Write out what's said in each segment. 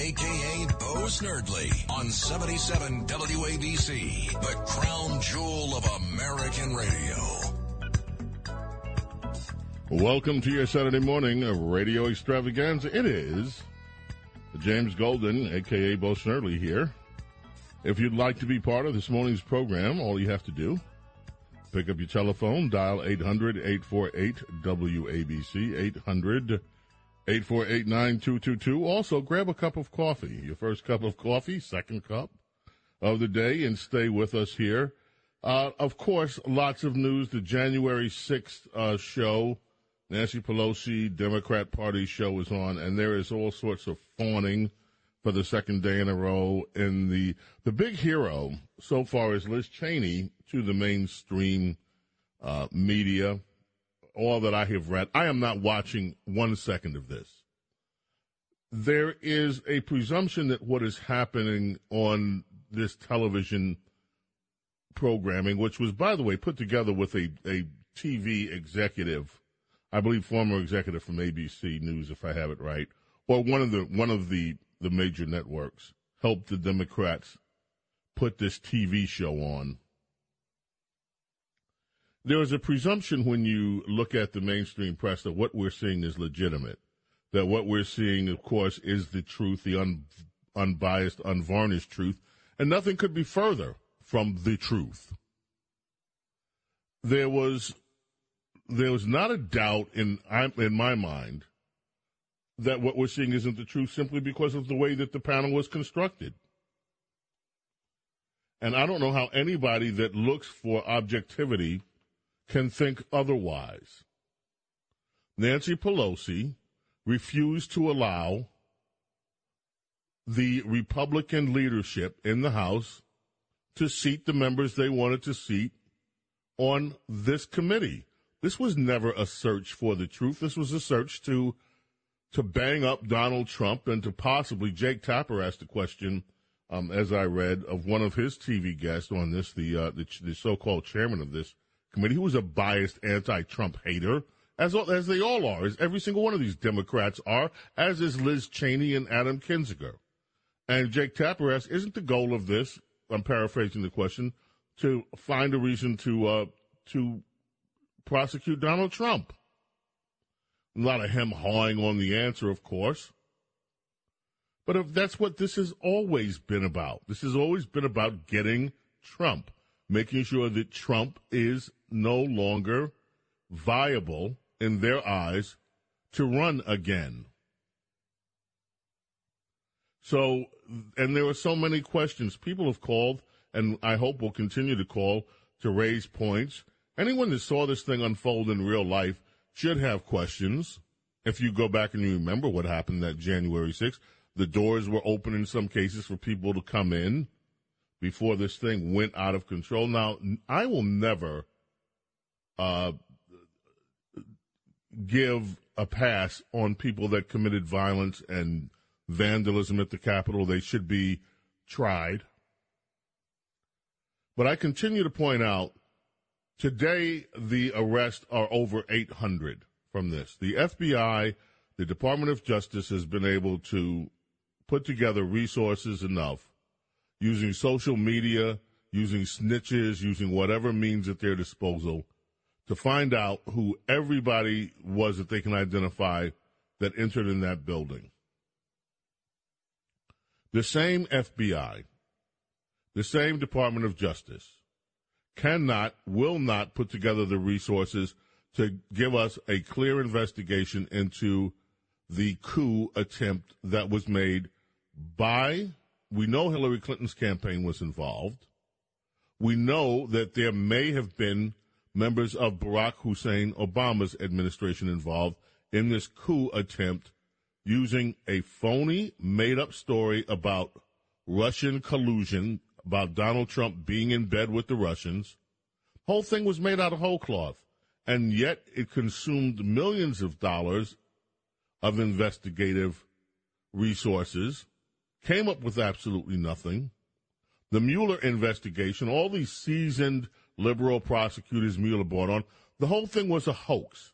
aka Bo Snerdley, on 77 WABC, the crown jewel of American radio. Welcome to your Saturday morning of radio extravaganza. It is James Golden, aka Bo Snerdley, here. If you'd like to be part of this morning's program, all you have to do pick up your telephone, dial 800 848 WABC, 800 848 9222. Also, grab a cup of coffee, your first cup of coffee, second cup of the day, and stay with us here. Uh, of course, lots of news. The January 6th uh, show Nancy Pelosi Democrat Party show is on, and there is all sorts of fawning for the second day in a row. And the the big hero so far is Liz Cheney to the mainstream uh, media. All that I have read, I am not watching one second of this. There is a presumption that what is happening on this television programming, which was, by the way, put together with a, a TV executive I believe former executive from ABC News, if I have it right, or one of the one of the the major networks helped the Democrats put this TV show on. There is a presumption when you look at the mainstream press that what we're seeing is legitimate. That what we're seeing, of course, is the truth, the un, unbiased, unvarnished truth, and nothing could be further from the truth. There was there was not a doubt in in my mind that what we're seeing isn't the truth simply because of the way that the panel was constructed. And I don't know how anybody that looks for objectivity can think otherwise. Nancy Pelosi refused to allow the Republican leadership in the House to seat the members they wanted to seat on this committee. This was never a search for the truth. This was a search to to bang up Donald Trump and to possibly Jake Tapper asked a question, um, as I read, of one of his TV guests on this, the, uh, the, the so-called chairman of this committee, who was a biased anti-Trump hater, as as they all are, as every single one of these Democrats are, as is Liz Cheney and Adam Kinzinger. And Jake Tapper asked, "Isn't the goal of this?" I'm paraphrasing the question to find a reason to uh, to prosecute Donald Trump. A lot of him hawing on the answer, of course. But if that's what this has always been about. This has always been about getting Trump, making sure that Trump is no longer viable in their eyes to run again. So, and there are so many questions. People have called, and I hope will continue to call to raise points anyone that saw this thing unfold in real life should have questions. If you go back and you remember what happened that January 6th, the doors were open in some cases for people to come in before this thing went out of control. Now, I will never give a pass on people that committed violence and vandalism at the Capitol. They should be tried. But I continue to point out Today, the arrests are over 800 from this. The FBI, the Department of Justice, has been able to put together resources enough using social media, using snitches, using whatever means at their disposal to find out who everybody was that they can identify that entered in that building. The same FBI, the same Department of Justice, cannot, will not put together the resources to give us a clear investigation into the coup attempt that was made by, we know Hillary Clinton's campaign was involved. We know that there may have been members of Barack Hussein Obama's administration involved in this coup attempt using a phony, made up story about Russian collusion about Donald Trump being in bed with the Russians. Whole thing was made out of whole cloth, and yet it consumed millions of dollars of investigative resources, came up with absolutely nothing. The Mueller investigation, all these seasoned liberal prosecutors Mueller brought on, the whole thing was a hoax.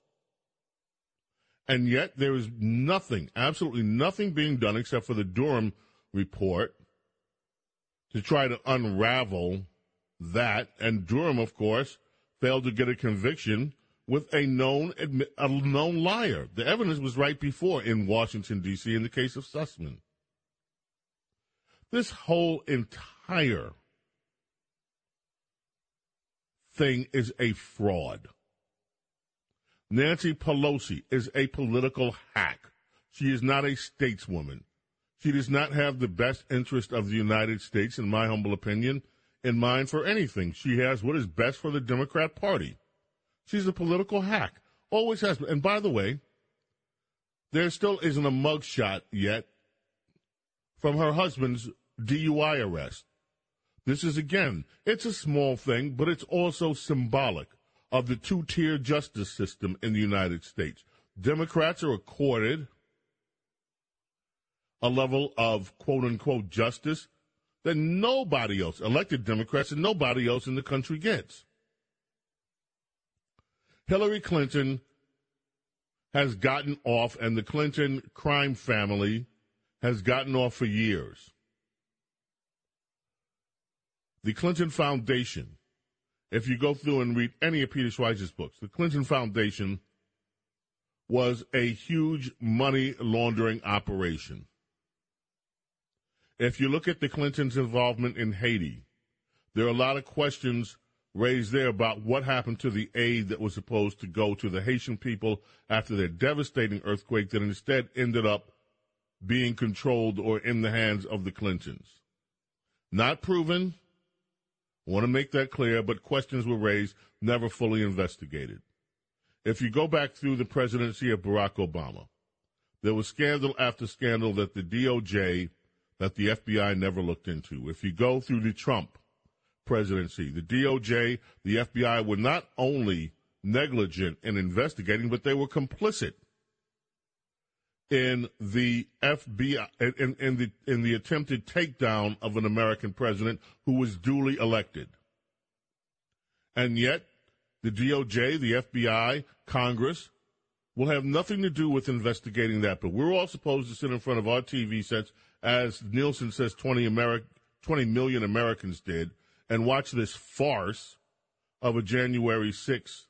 And yet there is nothing, absolutely nothing being done except for the Durham report to try to unravel that. And Durham, of course, failed to get a conviction with a known a known liar. The evidence was right before in Washington D.C. in the case of Sussmann. This whole entire thing is a fraud. Nancy Pelosi is a political hack. She is not a stateswoman. She does not have the best interest of the United States, in my humble opinion, in mind for anything. She has what is best for the Democrat Party. She's a political hack. Always has been. And by the way, there still isn't a mugshot yet from her husband's DUI arrest. This is again, it's a small thing, but it's also symbolic of the two tier justice system in the United States. Democrats are accorded a level of quote unquote justice that nobody else, elected Democrats and nobody else in the country gets. Hillary Clinton has gotten off, and the Clinton crime family has gotten off for years. The Clinton Foundation, if you go through and read any of Peter Schweizer's books, the Clinton Foundation was a huge money laundering operation. If you look at the Clintons' involvement in Haiti, there are a lot of questions raised there about what happened to the aid that was supposed to go to the Haitian people after their devastating earthquake that instead ended up being controlled or in the hands of the Clintons. Not proven. I want to make that clear, but questions were raised, never fully investigated. If you go back through the presidency of Barack Obama, there was scandal after scandal that the DOJ, that the FBI never looked into. If you go through the Trump presidency. The DOJ, the FBI were not only negligent in investigating, but they were complicit in the FBI in, in the in the attempted takedown of an American president who was duly elected. And yet, the DOJ, the FBI, Congress will have nothing to do with investigating that. But we're all supposed to sit in front of our TV sets, as Nielsen says, 20, Ameri- 20 million Americans did, and watch this farce of a January 6th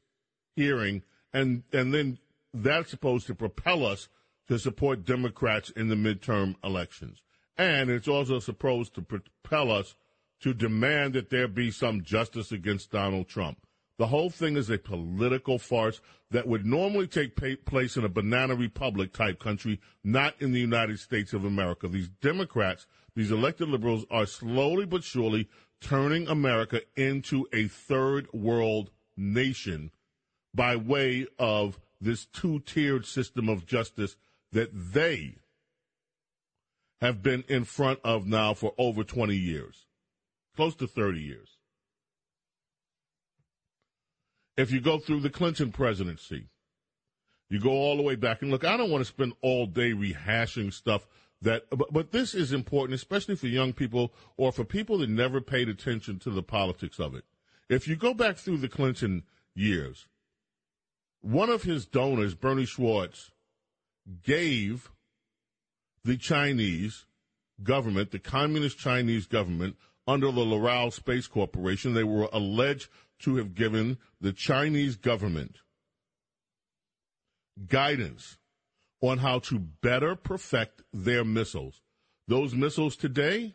hearing, and and then that's supposed to propel us to support Democrats in the midterm elections. And it's also supposed to propel us to demand that there be some justice against Donald Trump. The whole thing is a political farce that would normally take place in a banana republic type country, not in the United States of America. These Democrats, these elected liberals, are slowly but surely turning America into a third world nation by way of this two tiered system of justice that they have been in front of now for over 20 years, close to 30 years. If you go through the Clinton presidency, you go all the way back and look, I don't want to spend all day rehashing stuff that but, but this is important especially for young people or for people that never paid attention to the politics of it if you go back through the clinton years one of his donors bernie schwartz gave the chinese government the communist chinese government under the loral space corporation they were alleged to have given the chinese government guidance on how to better perfect their missiles. Those missiles today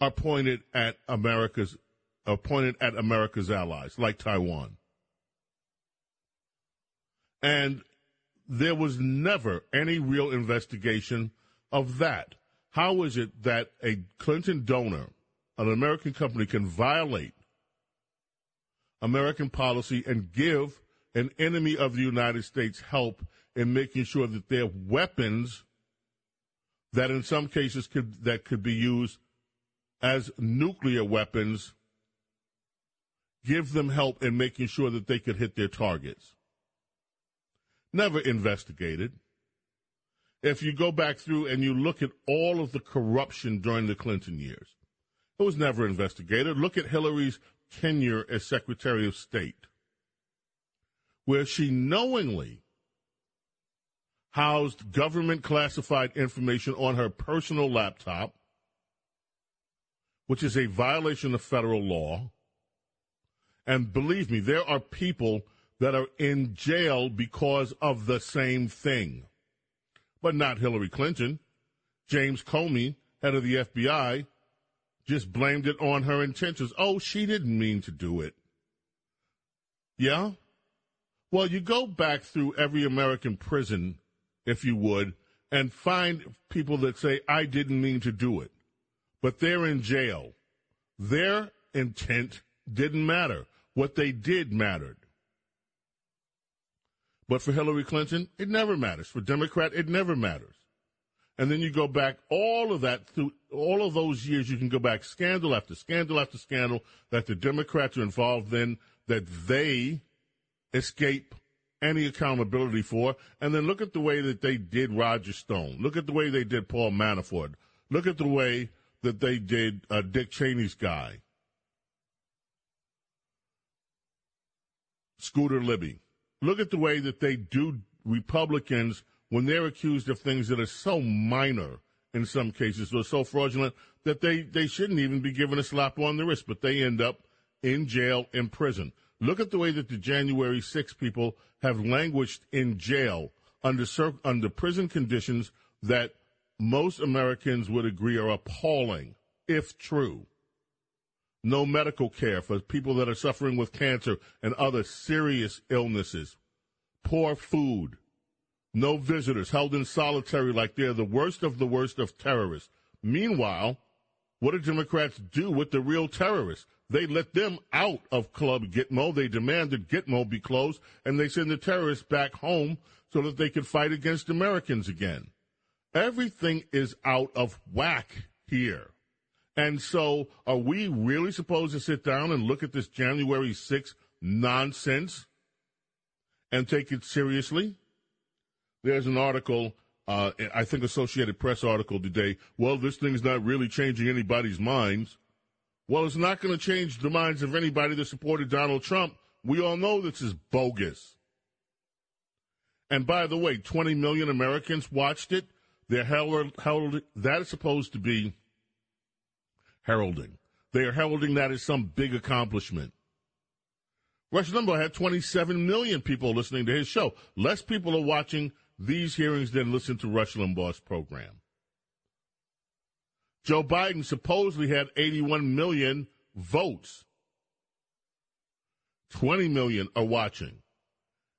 are pointed at America's are pointed at America's allies, like Taiwan. And there was never any real investigation of that. How is it that a Clinton donor, an American company, can violate American policy and give an enemy of the United States help in making sure that their weapons that in some cases could that could be used as nuclear weapons give them help in making sure that they could hit their targets. Never investigated. If you go back through and you look at all of the corruption during the Clinton years, it was never investigated. Look at Hillary's tenure as Secretary of State, where she knowingly housed government classified information on her personal laptop, which is a violation of federal law. And believe me, there are people that are in jail because of the same thing. But not Hillary Clinton. James Comey, head of the FBI, just blamed it on her intentions. Oh, she didn't mean to do it. Yeah? Well, you go back through every American prison, if you would, and find people that say, I didn't mean to do it. But they're in jail. Their intent didn't matter. What they did mattered. But for Hillary Clinton, it never matters. For Democrat, it never matters. And then you go back all of that through all of those years. You can go back scandal after scandal after scandal that the Democrats are involved in that they escape any accountability for. And then look at the way that they did Roger Stone. Look at the way they did Paul Manafort. Look at the way that they did uh, Dick Cheney's guy, Scooter Libby. Look at the way that they do Republicans when they're accused of things that are so minor in some cases or so fraudulent that they, they shouldn't even be given a slap on the wrist, but they end up in jail, in prison. Look at the way that the January 6 people have languished in jail under, under prison conditions that most Americans would agree are appalling, if true. No medical care for people that are suffering with cancer and other serious illnesses. Poor food. No visitors held in solitary like they're the worst of the worst of terrorists. Meanwhile, what do Democrats do with the real terrorists? They let them out of Club Gitmo. They demanded Gitmo be closed, and they send the terrorists back home so that they can fight against Americans again. Everything is out of whack here. And so, are we really supposed to sit down and look at this January 6th nonsense and take it seriously? There's an article, uh, I think Associated Press article today. Well, this thing's not really changing anybody's minds. Well, it's not going to change the minds of anybody that supported Donald Trump. We all know this is bogus. And by the way, 20 million Americans watched it. They're herald, herald, that is supposed to be heralding. They are heralding that as some big accomplishment. Rush Limbaugh had 27 million people listening to his show. Less people are watching these hearings than listen to Rush Limbaugh's program. Joe Biden supposedly had 81 million votes. 20 million are watching.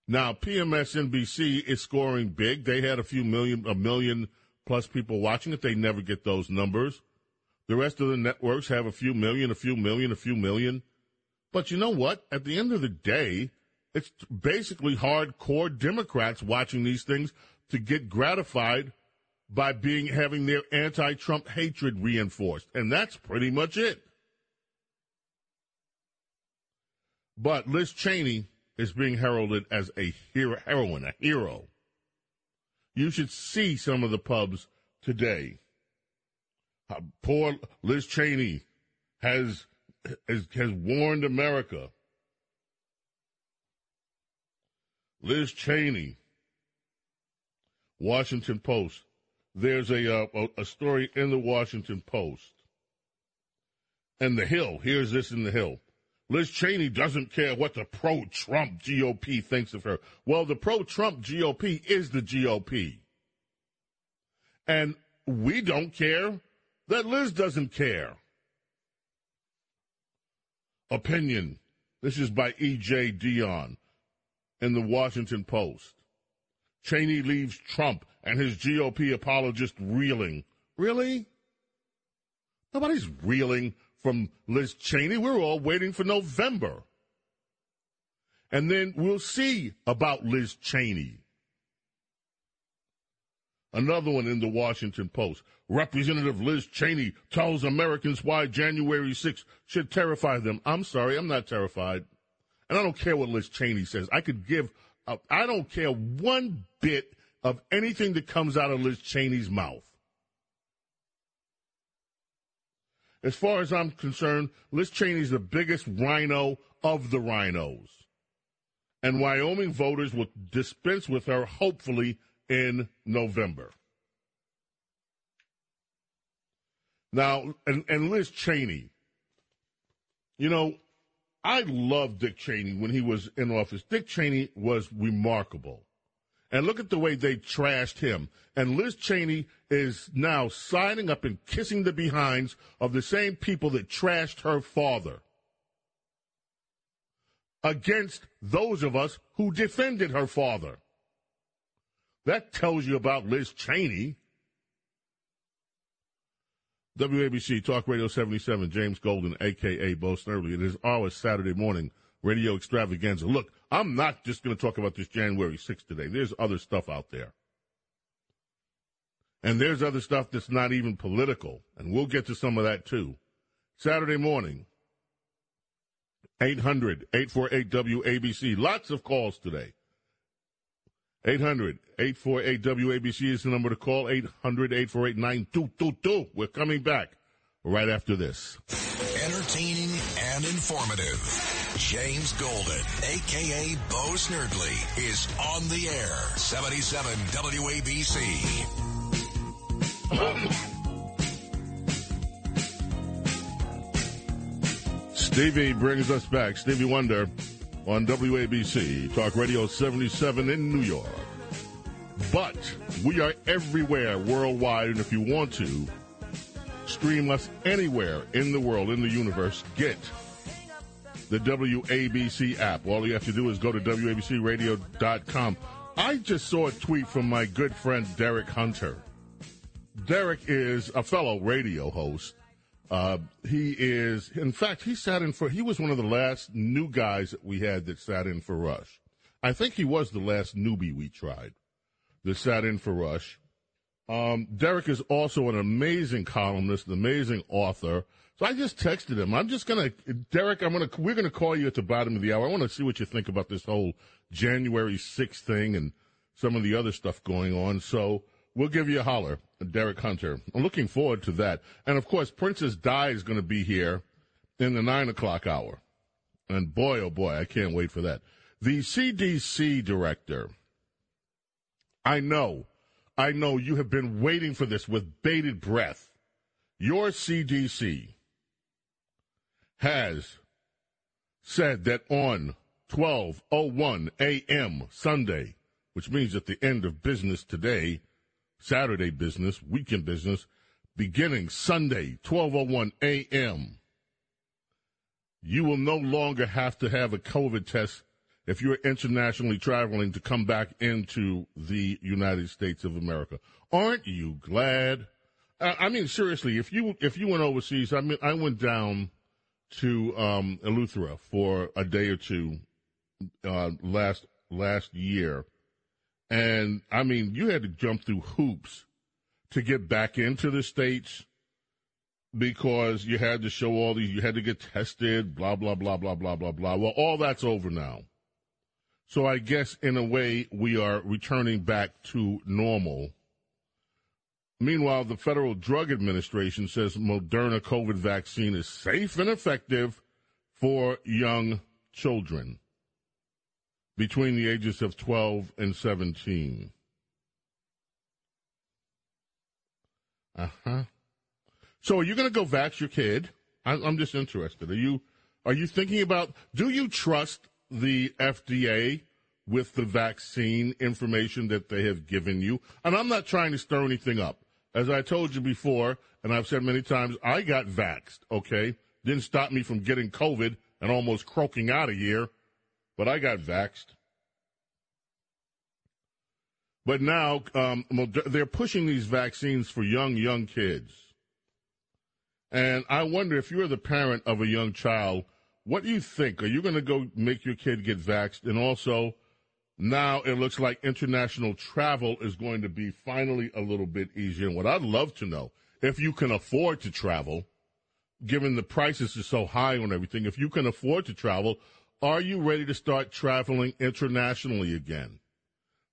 Now, PMSNBC is scoring big. They had a few million, a million plus people watching it. They never get those numbers. The rest of the networks have a few million, a few million, a few million. But you know what? At the end of the day, it's basically hardcore Democrats watching these things to get gratified by being having their anti-Trump hatred reinforced, and that's pretty much it. But Liz Cheney is being heralded as a hero, heroine, a hero. You should see some of the pubs today. Poor Liz Cheney has, has has warned America. Liz Cheney, Washington Post there's a, uh, a story in the Washington Post. And the Hill, here's this in the Hill. Liz Cheney doesn't care what the pro Trump GOP thinks of her. Well, the pro Trump GOP is the GOP. And we don't care that Liz doesn't care. Opinion. This is by E.J. Dionne in the Washington Post. Cheney leaves Trump and his GOP apologist reeling. Really? Nobody's reeling from Liz Cheney. We're all waiting for November. And then we'll see about Liz Cheney. Another one in the Washington Post. Representative Liz Cheney tells Americans why January 6th should terrify them. I'm sorry, I'm not terrified. And I don't care what Liz Cheney says. I could give, a, I don't care one bit of anything that comes out of Liz Cheney's mouth. As far as I'm concerned, Liz Cheney's the biggest RINO of the RINOs. And Wyoming voters will dispense with her, hopefully, in November. Now, and, and Liz Cheney, you know, I loved Dick Cheney when he was in office. Dick Cheney was remarkable. And look at the way they trashed him. And Liz Cheney is now signing up and kissing the behinds of the same people that trashed her father against those of us who defended her father. That tells you about Liz Cheney. WABC Talk Radio 77, James Golden, a.k.a. Bo Snerdley. It is our Saturday morning radio extravaganza. Look, I'm not just going to talk about this January 6th today. There's other stuff out there. And there's other stuff that's not even political. And we'll get to some of that too. Saturday morning, 800 848 WABC. Lots of calls today. 800 848 WABC is the number to call. 800 848 9222. We're coming back right after this. Entertaining and informative. James Golden, a.k.a. Bo Snerdley, is on the air. 77 WABC. Stevie brings us back. Stevie Wonder on WABC, Talk Radio 77 in New York. But we are everywhere worldwide, and if you want to, stream us anywhere in the world, in the universe, get the WABC app. All you have to do is go to WABCRadio.com. I just saw a tweet from my good friend Derek Hunter. Derek is a fellow radio host. Uh, he is, in fact, he sat in for, he was one of the last new guys that we had that sat in for Rush. I think he was the last newbie we tried that sat in for Rush. Um, Derek is also an amazing columnist, an amazing author. So I just texted him. I'm just gonna, Derek. I'm gonna. We're gonna call you at the bottom of the hour. I want to see what you think about this whole January 6th thing and some of the other stuff going on. So we'll give you a holler, Derek Hunter. I'm looking forward to that. And of course, Princess Di is going to be here in the nine o'clock hour. And boy, oh boy, I can't wait for that. The CDC director. I know, I know you have been waiting for this with bated breath. Your CDC has said that on 12:01 a.m. Sunday, which means at the end of business today, Saturday business, weekend business, beginning Sunday 12:01 a.m. You will no longer have to have a COVID test if you're internationally traveling to come back into the United States of America. Aren't you glad? I mean, seriously, if you if you went overseas, I mean, I went down to um, Eleuthera for a day or two uh, last last year, and I mean, you had to jump through hoops to get back into the states because you had to show all these, you had to get tested, blah blah blah blah blah blah blah. Well, all that's over now. So I guess in a way we are returning back to normal Meanwhile, the Federal Drug Administration says Moderna COVID vaccine is safe and effective for young children between the ages of 12 and 17. Uh huh. So, are you going to go vax your kid? I'm just interested. Are you are you thinking about? Do you trust the FDA with the vaccine information that they have given you? And I'm not trying to stir anything up. As I told you before, and I've said many times, I got vaxxed, okay? Didn't stop me from getting COVID and almost croaking out a year, but I got vaxxed. But now um, they're pushing these vaccines for young, young kids. And I wonder if you're the parent of a young child, what do you think? Are you going to go make your kid get vaxxed? And also, now it looks like international travel is going to be finally a little bit easier. And what I'd love to know, if you can afford to travel, given the prices are so high on everything, if you can afford to travel, are you ready to start traveling internationally again?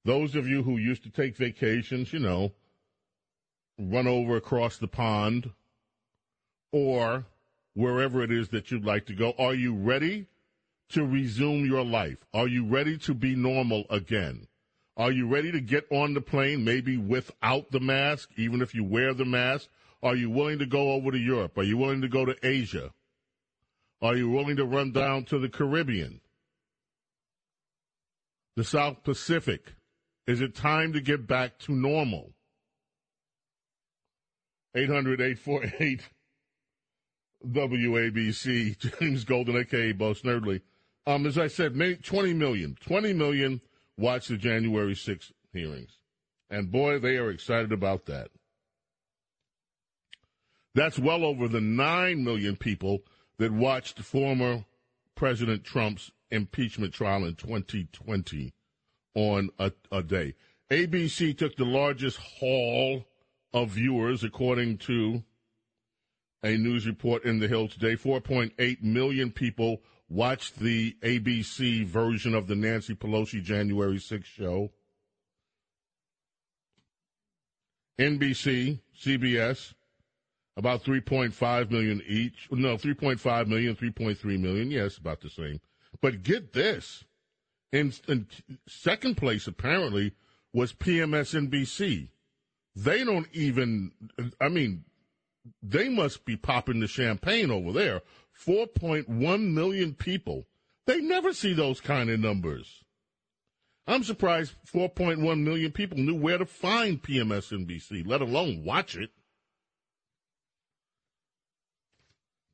Those of you who used to take vacations, you know, run over across the pond or wherever it is that you'd like to go, are you ready to resume your life? Are you ready to be normal again? Are you ready to get on the plane, maybe without the mask, even if you wear the mask? Are you willing to go over to Europe? Are you willing to go to Asia? Are you willing to run down to the Caribbean? The South Pacific? Is it time to get back to normal? 800 848 WABC, James Golden, aka Bo Snerdley. Um, as I said, 20 million, 20 million watched the January 6th hearings. And boy, they are excited about that. That's well over the 9 million people that watched former President Trump's impeachment trial in 2020 on a, a day. ABC took the largest haul of viewers, according to a news report in the Hill today. 4.8 million people watched the ABC version of the Nancy Pelosi January 6th show. NBC, CBS, about 3.5 million each. No, 3.5 million, 3.3 million. Yes, about the same. But get this. In, in second place, apparently, was PMSNBC. They don't even, I mean, they must be popping the champagne over there. 4.1 million people. They never see those kind of numbers. I'm surprised 4.1 million people knew where to find PMSNBC, let alone watch it.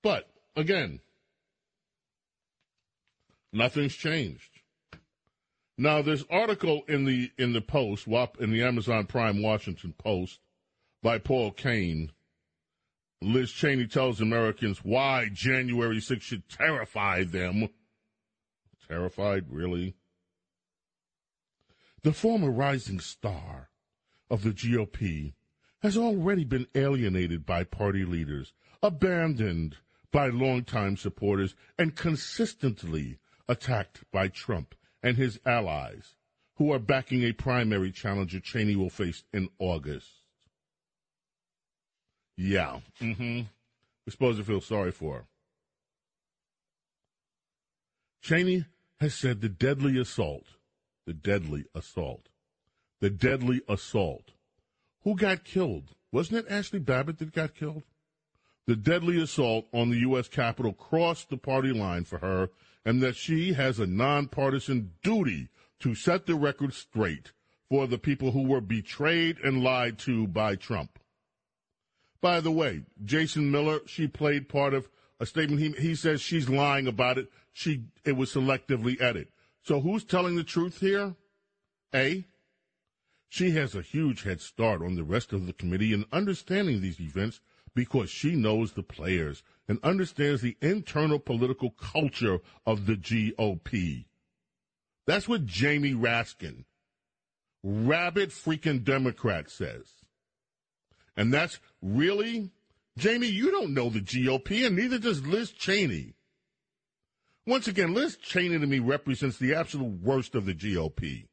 But again, nothing's changed. Now, this article in the in the Post, in the Amazon Prime Washington Post, by Paul Kane, Liz Cheney tells Americans why January 6th should terrify them. Terrified, really? The former rising star of the GOP has already been alienated by party leaders, abandoned by longtime supporters, and consistently attacked by Trump and his allies, who are backing a primary challenger Cheney will face in August. Yeah. Mm-hmm. We're supposed to feel sorry for her. Cheney has said the deadly assault, the deadly assault, the deadly assault. Who got killed? Wasn't it Ashli Babbitt that got killed? The deadly assault on the U.S. Capitol crossed the party line for her, and that she has a nonpartisan duty to set the record straight for the people who were betrayed and lied to by Trump. By the way, Jason Miller, she played part of a statement. He, he says she's lying about it. She it was selectively edited. So who's telling the truth here? A. She has a huge head start on the rest of the committee in understanding these events because she knows the players and understands the internal political culture of the GOP. That's what Jamie Raskin, rabid freaking Democrat, says. And that's really, Jamie, you don't know the GOP, and neither does Liz Cheney. Once again, Liz Cheney to me represents the absolute worst of the GOP.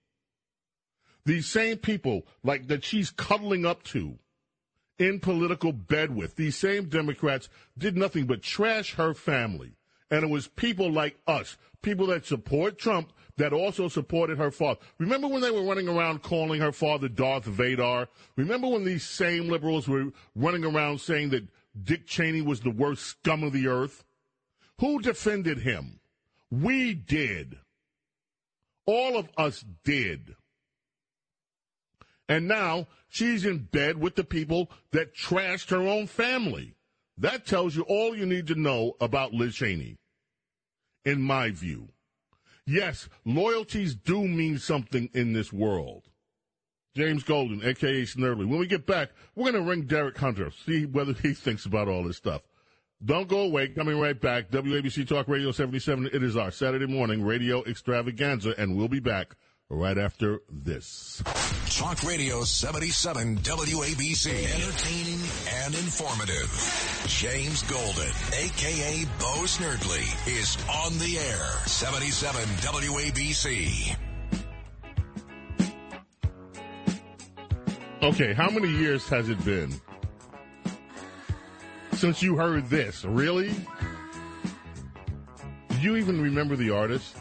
These same people like that she's cuddling up to in political bed with, these same Democrats did nothing but trash her family. And it was people like us, people that support Trump, that also supported her father. Remember when they were running around calling her father Darth Vader? Remember when these same liberals were running around saying that Dick Cheney was the worst scum of the earth? Who defended him? We did. All of us did. And now she's in bed with the people that trashed her own family. That tells you all you need to know about Liz Cheney, in my view. Yes, loyalties do mean something in this world. James Golden, aka Snerdley. When we get back, we're going to ring Derek Hunter, see whether he thinks about all this stuff. Don't go away. Coming right back. WABC Talk Radio 77. It is our Saturday morning radio extravaganza, and we'll be back right after this. Talk Radio 77 WABC. Entertaining and informative. James Golden, a.k.a. Bo Snerdley, is on the air. 77 WABC. Okay, how many years has it been since you heard this? Really? Do you even remember the artist?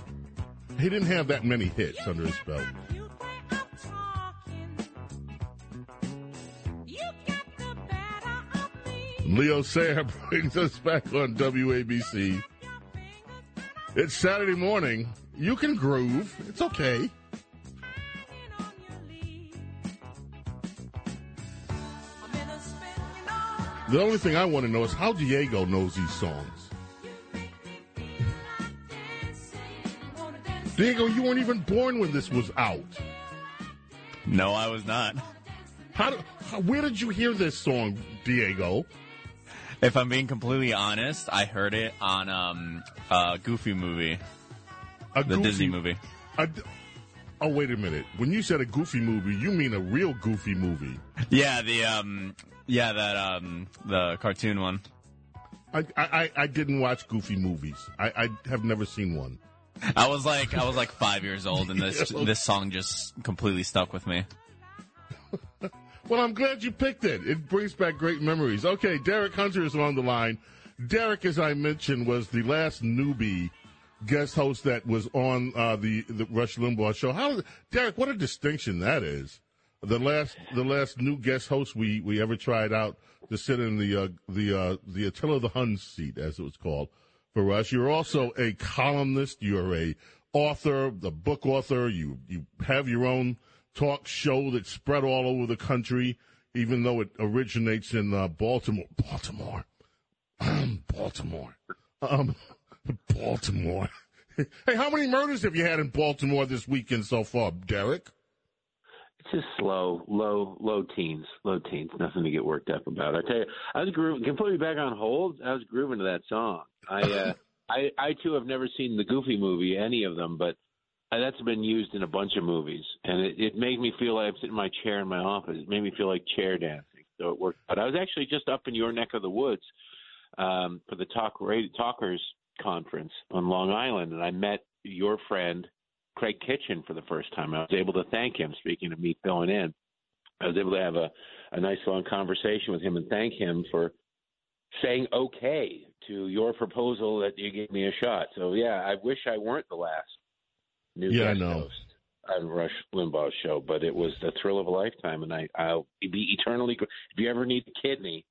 He didn't have that many hits under his belt. Leo Sayer brings us back on WABC. It's Saturday morning. You can groove. It's okay. The only thing I want to know is how Diego knows these songs. Diego, you weren't even born when this was out. No, I was not. How, do, how where did you hear this song, Diego? If I'm being completely honest, I heard it on um, a Goofy movie, A the goofy- Disney movie. a- oh, wait a minute. When you said a goofy movie, you mean a real goofy movie. Yeah, the um, yeah, that um, the cartoon one. I, I, I- I didn't watch goofy movies. I, I have never seen one. I was like, I was like five years old, and this this song just completely stuck with me. Well, I'm glad you picked it. It brings back great memories. Okay, Derek Hunter is on the line. Derek, as I mentioned, was the last newbie guest host that was on uh, the the Rush Limbaugh show. How, Derek? What a distinction that is. The last the last new guest host we, we ever tried out to sit in the uh, the uh, the Attila the Hun seat, as it was called for us. You're also a columnist. You're a author, the book author. You you have your own talk show that's spread all over the country, even though it originates in uh, Baltimore. Baltimore. Baltimore. Um, Baltimore. hey, how many murders have you had in Baltimore this weekend so far, Derek? Just slow, low, low teens, low teens. Nothing to get worked up about. I tell you, I was grooving. Can put me back on hold. I was grooving to that song. I, uh, I, I too have never seen the Goofy movie, any of them, but uh, that's been used in a bunch of movies, and it, it made me feel like I'm sitting in my chair in my office. It made me feel like chair dancing, so it worked. But I was actually just up in your neck of the woods um, for the Talk Radio Talkers conference on Long Island, and I met your friend Craig Kitchen for the first time. I was able to thank him. Speaking of me filling in, I was able to have a, a nice long conversation with him and thank him for saying okay to your proposal that you gave me a shot. So yeah, I wish I weren't the last new Yeah, guest host on Rush Limbaugh's show, but it was the thrill of a lifetime, and I I'll be eternally. If you ever need a kidney,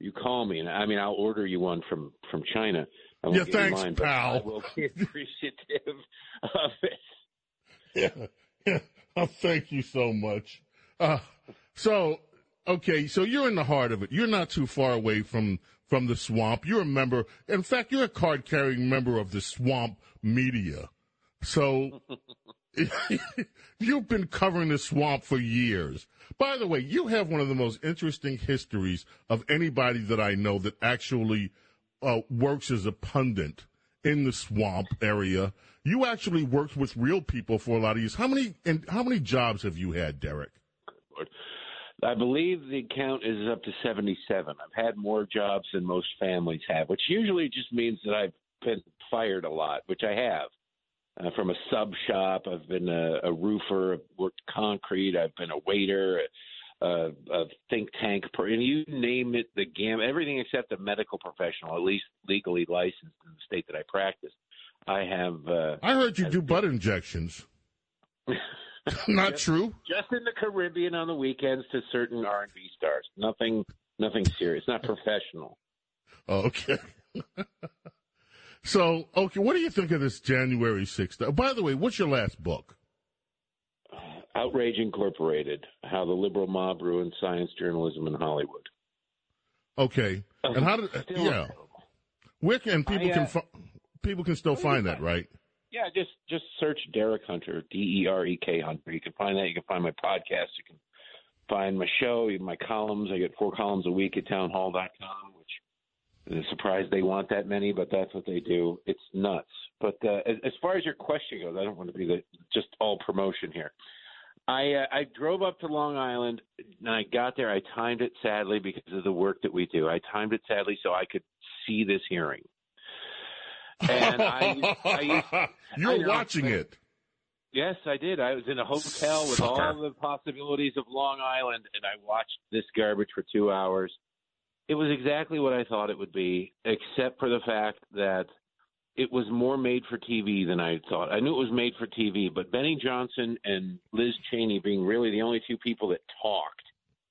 you call me, and I mean I'll order you one from from China. I won't Yeah, thanks, mine, pal. I will be appreciative of it. Yeah, yeah. Oh, thank you so much. Uh, so, okay, so you're in the heart of it. You're not too far away from from the swamp. You're a member. In fact, you're a card carrying member of the swamp media. So, you've been covering the swamp for years. By the way, you have one of the most interesting histories of anybody that I know that actually uh, works as a pundit in the swamp area. You actually worked with real people for a lot of years. How many and how many jobs have you had, Derek? I believe the count is up to 77. I've had more jobs than most families have, which usually just means that I've been fired a lot, which I have. Uh, from a sub shop, I've been a, a roofer, I've worked concrete, I've been a waiter, a think tank, per, and you name it, the gamut, everything except a medical professional, at least legally licensed in the state that I practice. I have. Uh, I heard you do butt injections. Not true. just in the Caribbean on the weekends to certain R and B stars. Nothing, nothing serious. Not professional. Okay. so, okay, what do you think of this January 6th? Uh, By the way, what's your last book? Outrage Incorporated: How the Liberal Mob Ruined Science Journalism in Hollywood. Okay. And how did, Still yeah. Where can people I, uh, can fi- people can still find that, right? Yeah, just just search Derek Hunter, D E R E K Hunter. You can find that. You can find my podcast. You can find my show, my columns. I get four columns a week at townhall.com, which is a surprise they want that many, but that's what they do. It's nuts. But uh, as, as far as your question goes, I don't want to be the, just all promotion here. I uh, I drove up to Long Island and I got there. I timed it sadly because of the work that we do. I timed it sadly so I could see this hearing. And I, I used, You're know, watching it. Yes, I did. I was in a hotel with Sucker. all the possibilities of Long Island, and I watched this garbage for two hours. It was exactly what I thought it would be, except for the fact that it was more made for TV than I thought. I knew it was made for TV, but Bennie Thompson and Liz Cheney being really the only two people that talked,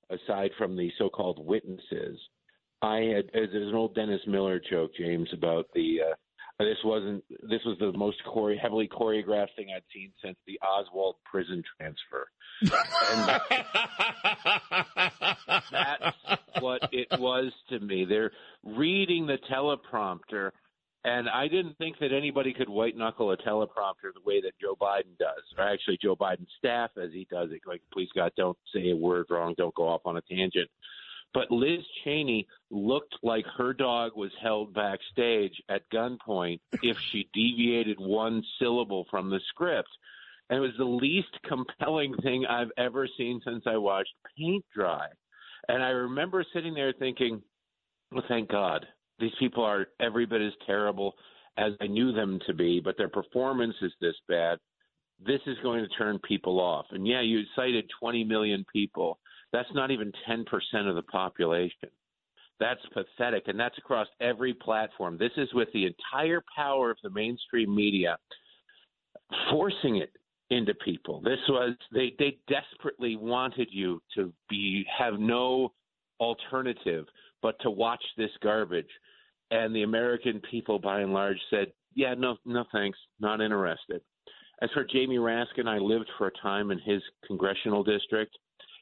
aside from the so-called witnesses, I had as there's an old Dennis Miller joke, James, about the uh, this wasn't this was the most chore- heavily choreographed thing I'd seen since the Oswald prison transfer. That's what it was to me. They're reading the teleprompter, and I didn't think that anybody could white knuckle a teleprompter the way that Joe Biden does, or actually Joe Biden's staff as he does it. Like, please God, don't say a word wrong, don't go off on a tangent. But Liz Cheney looked like her dog was held backstage at gunpoint if she deviated one syllable from the script. And it was the least compelling thing I've ever seen since I watched paint dry. And I remember sitting there thinking, well, thank God. These people are every bit as terrible as I knew them to be, but their performance is this bad. This is going to turn people off. And yeah, you cited 20 million people. That's not even 10% of the population. That's pathetic. And that's across every platform. This is with the entire power of the mainstream media forcing it into people. This was they they desperately wanted you to be have no alternative but to watch this garbage. And the American people by and large said, "Yeah, no no thanks, not interested." As for Jamie Raskin, I lived for a time in his congressional district.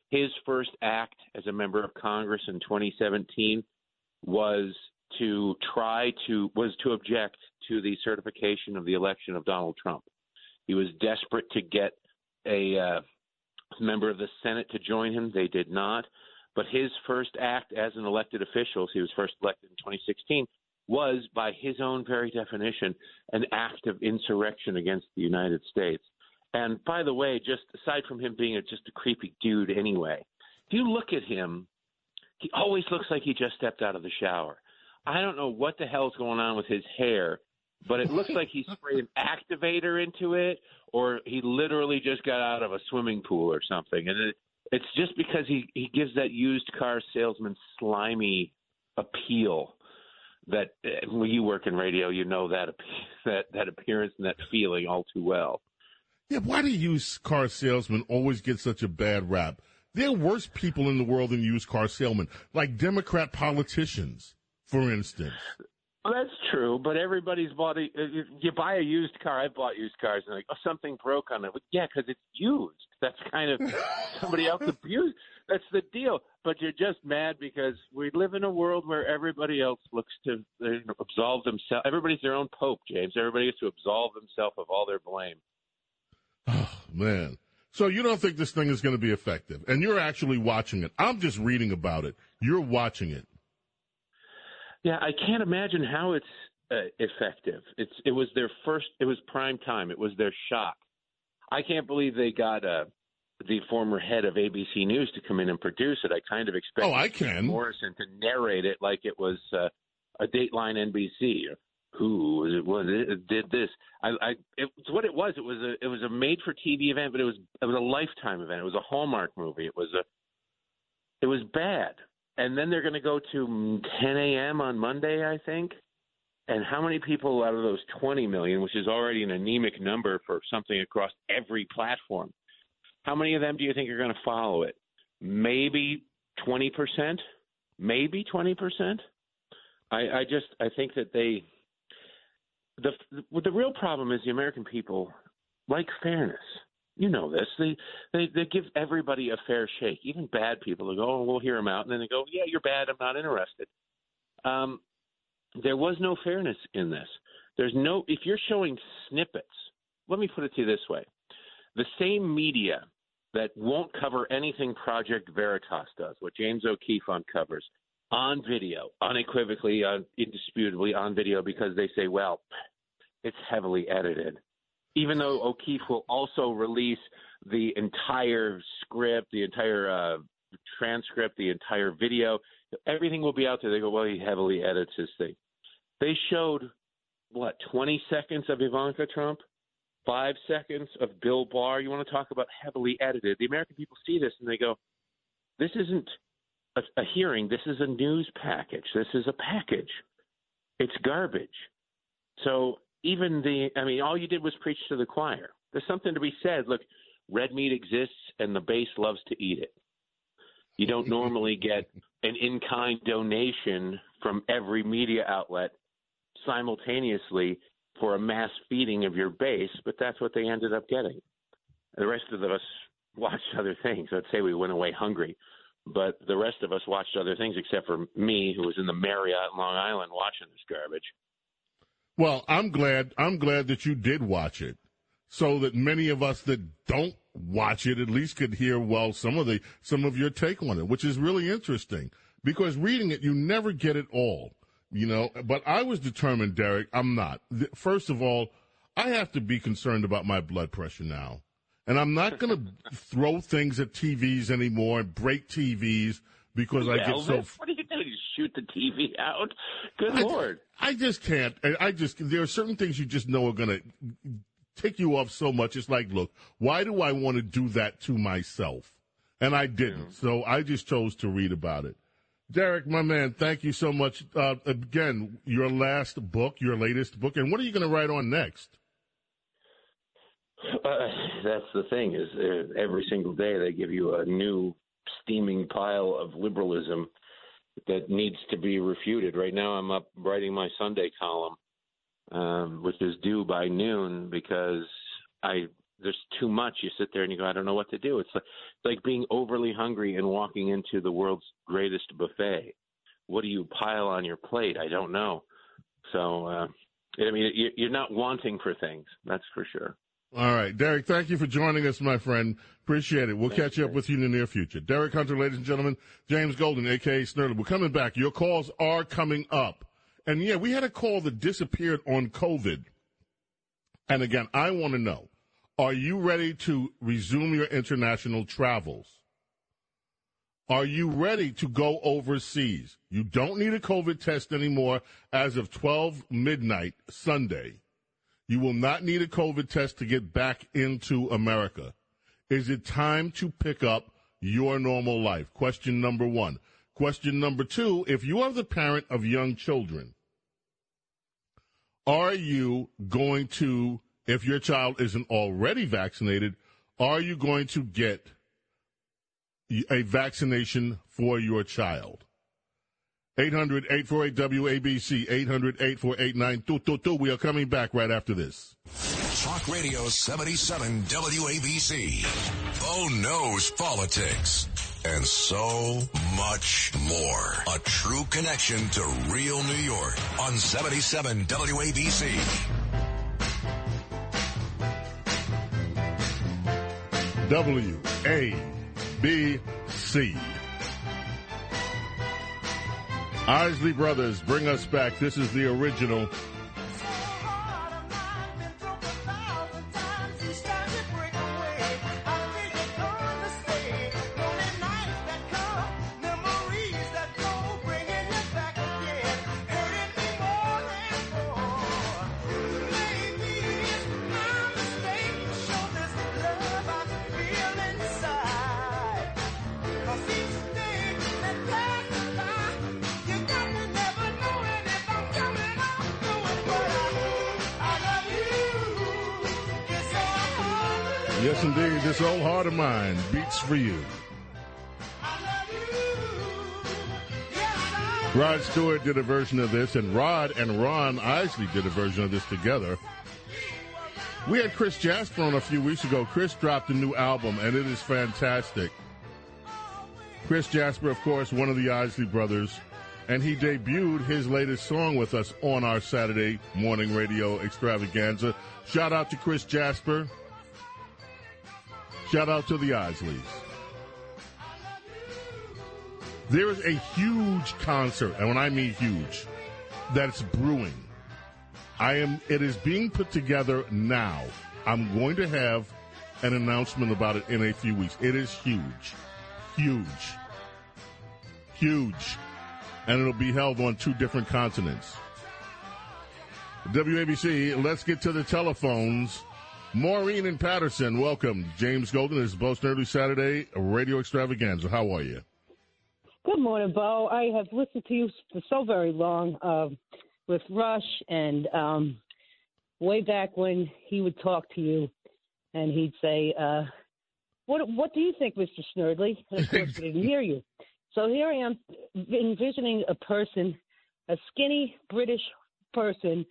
His first act as a member of Congress in 2017 was to try to was to object to the certification of the election of Donald Trump. He was desperate to get a uh, member of the Senate to join him. They did not. But his first act as an elected official, he was first elected in 2016, was, by his own very definition, an act of insurrection against the United States. And by the way, just aside from him being a, just a creepy dude anyway, if you look at him, he always looks like he just stepped out of the shower. I don't know what the hell's going on with his hair, but it looks like he sprayed an activator into it, or he literally just got out of a swimming pool or something. And it, it's just because he he gives that used car salesman slimy appeal that uh, when you work in radio, you know that that that appearance and that feeling all too well. Yeah, why do used car salesmen always get such a bad rap? There are worse people in the world than used car salesmen, like Democrat politicians, for instance. Well, that's true, but everybody's bought a. Uh, you buy a used car. I've bought used cars, and like, oh, something broke on it. Well, yeah, because it's used. That's kind of somebody else abused. That's the deal. But you're just mad because we live in a world where everybody else looks to you know, absolve themselves. Everybody's their own pope, James. Everybody gets to absolve themselves of all their blame. Oh man. So you don't think this thing is going to be effective, and you're actually watching it. I'm just reading about it. You're watching it. Yeah, I can't imagine how it's uh, effective. It's it was their first. It was prime time. It was their shot. I can't believe they got uh, the former head of ABC News to come in and produce it. I kind of expected oh, I can. Morrison to narrate it like it was uh, a Dateline NBC. Who was it, did this? I, I it's what it was. It was a it was a made for TV event, but it was it was a lifetime event. It was a Hallmark movie. It was a it was bad and then they're going to go to 10 a.m. on Monday, I think. And how many people out of those 20 million, which is already an anemic number for something across every platform, how many of them do you think are going to follow it? Maybe 20%? Maybe 20%? I, I just I think that they the the real problem is the American people like fairness you know this. They they they give everybody a fair shake, even bad people. They go, oh, we'll hear them out, and then they go, yeah, you're bad. I'm not interested. Um, there was no fairness in this. There's no if you're showing snippets. Let me put it to you this way: the same media that won't cover anything Project Veritas does, what James O'Keefe uncovers on video, unequivocally, uh, indisputably on video, because they say, well, it's heavily edited even though O'Keefe will also release the entire script, the entire uh, transcript, the entire video, everything will be out there. They go, well, he heavily edits his thing. They showed what 20 seconds of Ivanka Trump, five seconds of Bill Barr. You want to talk about heavily edited? The American people see this and they go, this isn't a, a hearing. This is a news package. This is a package. It's garbage. So even the, I mean, all you did was preach to the choir. There's something to be said. Look, red meat exists, and the base loves to eat it. You don't normally get an in-kind donation from every media outlet simultaneously for a mass feeding of your base, but that's what they ended up getting. The rest of us watched other things. Let's say we went away hungry, but the rest of us watched other things except for me, who was in the Marriott in Long Island watching this garbage. Well, I'm glad. I'm glad that you did watch it, so that many of us that don't watch it at least could hear well some of the some of your take on it, which is really interesting. Because reading it, you never get it all, you know. But I was determined, Derek. I'm not. First of all, I have to be concerned about my blood pressure now. And I'm not going to throw things at TVs anymore and break TVs because I get so. What are you? Shoot the TV out? Good I, lord! I just can't. I just there are certain things you just know are going to tick you off so much. It's like, look, why do I want to do that to myself? And I didn't. Yeah. So I just chose to read about it. Derek, my man, thank you so much. Uh, again, your last book, your latest book, and what are you going to write on next? Uh, that's the thing is uh, every single day they give you a new steaming pile of liberalism that needs to be refuted. Right now, I'm up writing my Sunday column, um, which is due by noon because I there's too much. You sit there and you go, I don't know what to do. It's like, it's like being overly hungry and walking into the world's greatest buffet. What do you pile on your plate? I don't know. So, uh, I mean, you're not wanting for things. That's for sure. All right, Derek, thank you for joining us, my friend. Appreciate it. We'll catch you up with you in the near future. Derek Hunter, ladies and gentlemen, James Golden, aka Snerdley. We're coming back. Your calls are coming up. And yeah, we had a call that disappeared on COVID. And again, I want to know, are you ready to resume your international travels? Are you ready to go overseas? You don't need a COVID test anymore as of 12 midnight Sunday. You will not need a COVID test to get back into America. Is it time to pick up your normal life? Question number one. Question number two if you are the parent of young children, are you going to, if your child isn't already vaccinated, are you going to get a vaccination for your child? 800 848 WABC, 800 848 9222. We are coming back right after this. Talk Radio 77 WABC. Bo knows politics and so much more. A true connection to real New York on 77 WABC. WABC. Isley Brothers, bring us back. This is the original Yes, indeed. This old heart of mine beats for you. Rod Stewart did a version of this, and Rod and Ron Isley did a version of this together. We had Chris Jasper on a few weeks ago. Chris dropped a new album, and it is fantastic. Chris Jasper, of course, one of the Isley brothers, and he debuted his latest song with us on our Saturday morning radio extravaganza. Shout out to Chris Jasper. Shout out to the Isleys. There is a huge concert, and when I mean huge, that's brewing. I am. It is being put together now. I'm going to have an announcement about it in a few weeks. It is huge, huge, huge, and it'll be held on two different continents. WABC. Let's get to the telephones. Maureen and Patterson, welcome. James Golden this is Bo Snerdley Saturday Radio Extravaganza. How are you? Good morning, Bo. I have listened to you for so very long uh, with Rush, and um, way back when he would talk to you, and he'd say, uh, "What What do you think, Mister Snerdley?" And of course, we didn't hear you. So here I am envisioning a person, a skinny British person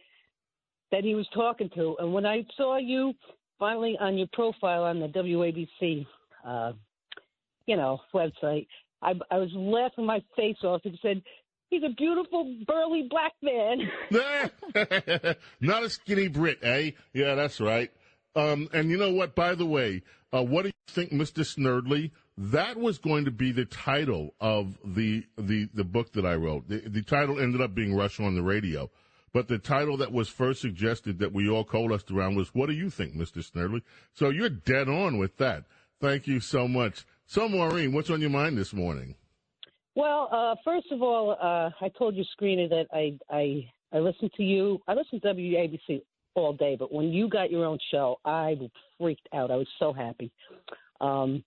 that he was talking to. And when I saw you finally on your profile on the WABC, uh, you know, website, I, I was laughing my face off and said, He's a beautiful, burly black man. Not a skinny Brit, eh? Yeah, that's right. Um, and you know what? By the way, uh, what do you think, Mr. Snerdley? That was going to be the title of the the, the book that I wrote. The, the title ended up being Rush on the Radio. But the title that was first suggested that we all coalesced around was What Do You Think, Mr. Snerdley? So you're dead on with that. Thank you so much. So, Maureen, what's on your mind this morning? Well, uh, first of all, uh, I told you, Screener, that I, I I listened to you. I listened to WABC all day, but when you got your own show, I freaked out. I was so happy. Um,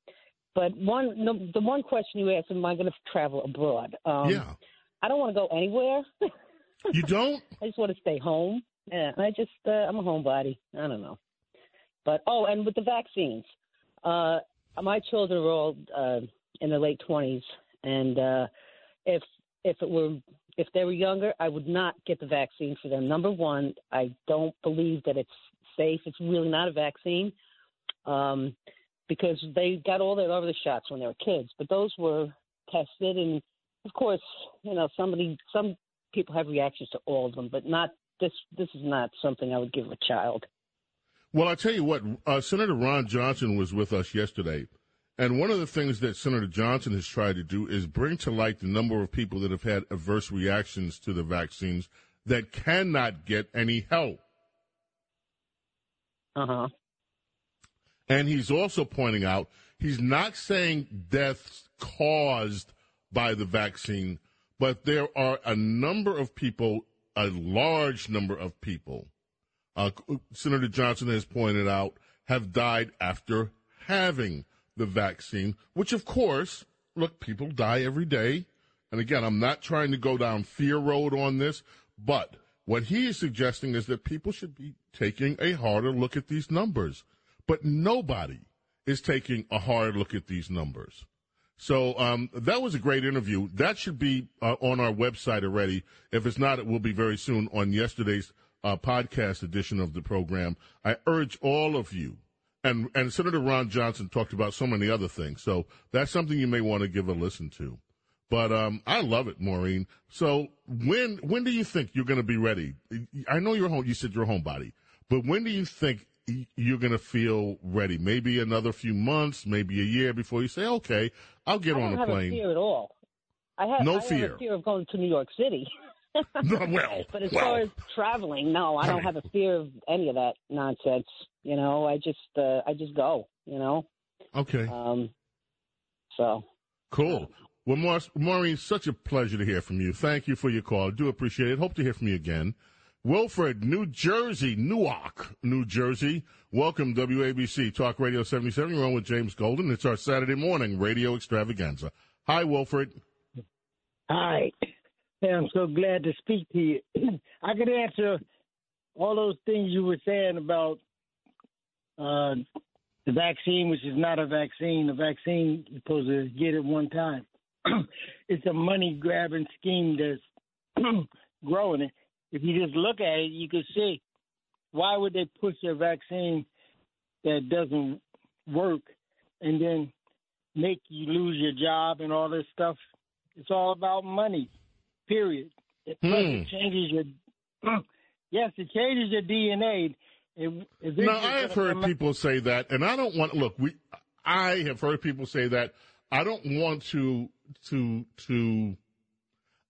but one, the, the one question you asked, am I going to travel abroad? Um, yeah. I don't want to go anywhere. You don't? I just want to stay home. Yeah, I just uh, I'm a homebody. I don't know. But oh, and with the vaccines, uh, my children are all uh, in their late twenties, and uh, if if it were if they were younger, I would not get the vaccine for them. Number one, I don't believe that it's safe. It's really not a vaccine um, because they got all their other shots when they were kids, but those were tested, and of course, you know, somebody some people have reactions to all of them, but not this. This is not something I would give a child. Well, I tell you what, uh, Senator Ron Johnson was with us yesterday. And one of the things that Senator Johnson has tried to do is bring to light the number of people that have had adverse reactions to the vaccines that cannot get any help. Uh huh. And he's also pointing out he's not saying deaths caused by the vaccine, but there are a number of people, a large number of people, uh, Senator Johnson has pointed out, have died after having the vaccine, which of course, look, people die every day. And again, I'm not trying to go down fear road on this, but what he is suggesting is that people should be taking a harder look at these numbers. But nobody is taking a hard look at these numbers. So um, that was a great interview. That should be uh, on our website already. If it's not, it will be very soon on yesterday's uh, podcast edition of the program. I urge all of you and and Senator Ron Johnson talked about so many other things. So that's something you may want to give a listen to. But um, I love it, Maureen. So when when do you think you're going to be ready? I know you're home. You said you're homebody, but when do you think you're going to feel ready? Maybe another few months, maybe a year before you say, "Okay, I'll get on a plane." I fear at all. I have no I fear. Have fear of going to New York City. no, well, but as well. far as traveling, no, I don't have a fear of any of that nonsense. You know, I just uh, I just go. You know. Okay. Um. So. Cool. Well, Maureen, such a pleasure to hear from you. Thank you for your call. I do appreciate it. Hope to hear from you again. Wilfred, New Jersey, Newark, New Jersey. Welcome, WABC Talk Radio 77. You're on with James Golden. It's our Saturday morning radio extravaganza. Hi, Wilfred. Hi. I'm so glad to speak to you. I could answer all those things you were saying about uh, the vaccine, which is not a vaccine. The vaccine, you're supposed to get it one time. it's a money grabbing scheme that's growing. it. If you just look at it, you can see why would they push a vaccine that doesn't work and then make you lose your job and all this stuff? It's all about money. Period. It, Hmm. it changes your yes, it changes your DNA. It, No, I have heard people say that, and I don't want. Look, we. I have heard people say that. I don't want to to to.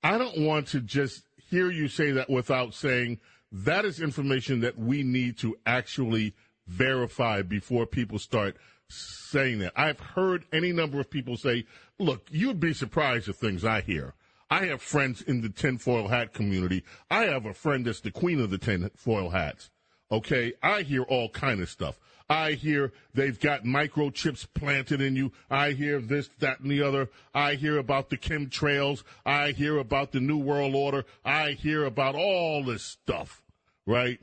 I don't want to just hear you say that without saying that is information that we need to actually verify before people start saying that. I've heard any number of people say, "Look, you'd be surprised at things I hear." I have friends in the tinfoil hat community. I have a friend that's the queen of the tinfoil hats. Okay, I hear all kind of stuff. I hear they've got microchips planted in you. I hear this, that, and the other. I hear about the chemtrails. I hear about the New World Order. I hear about all this stuff, right?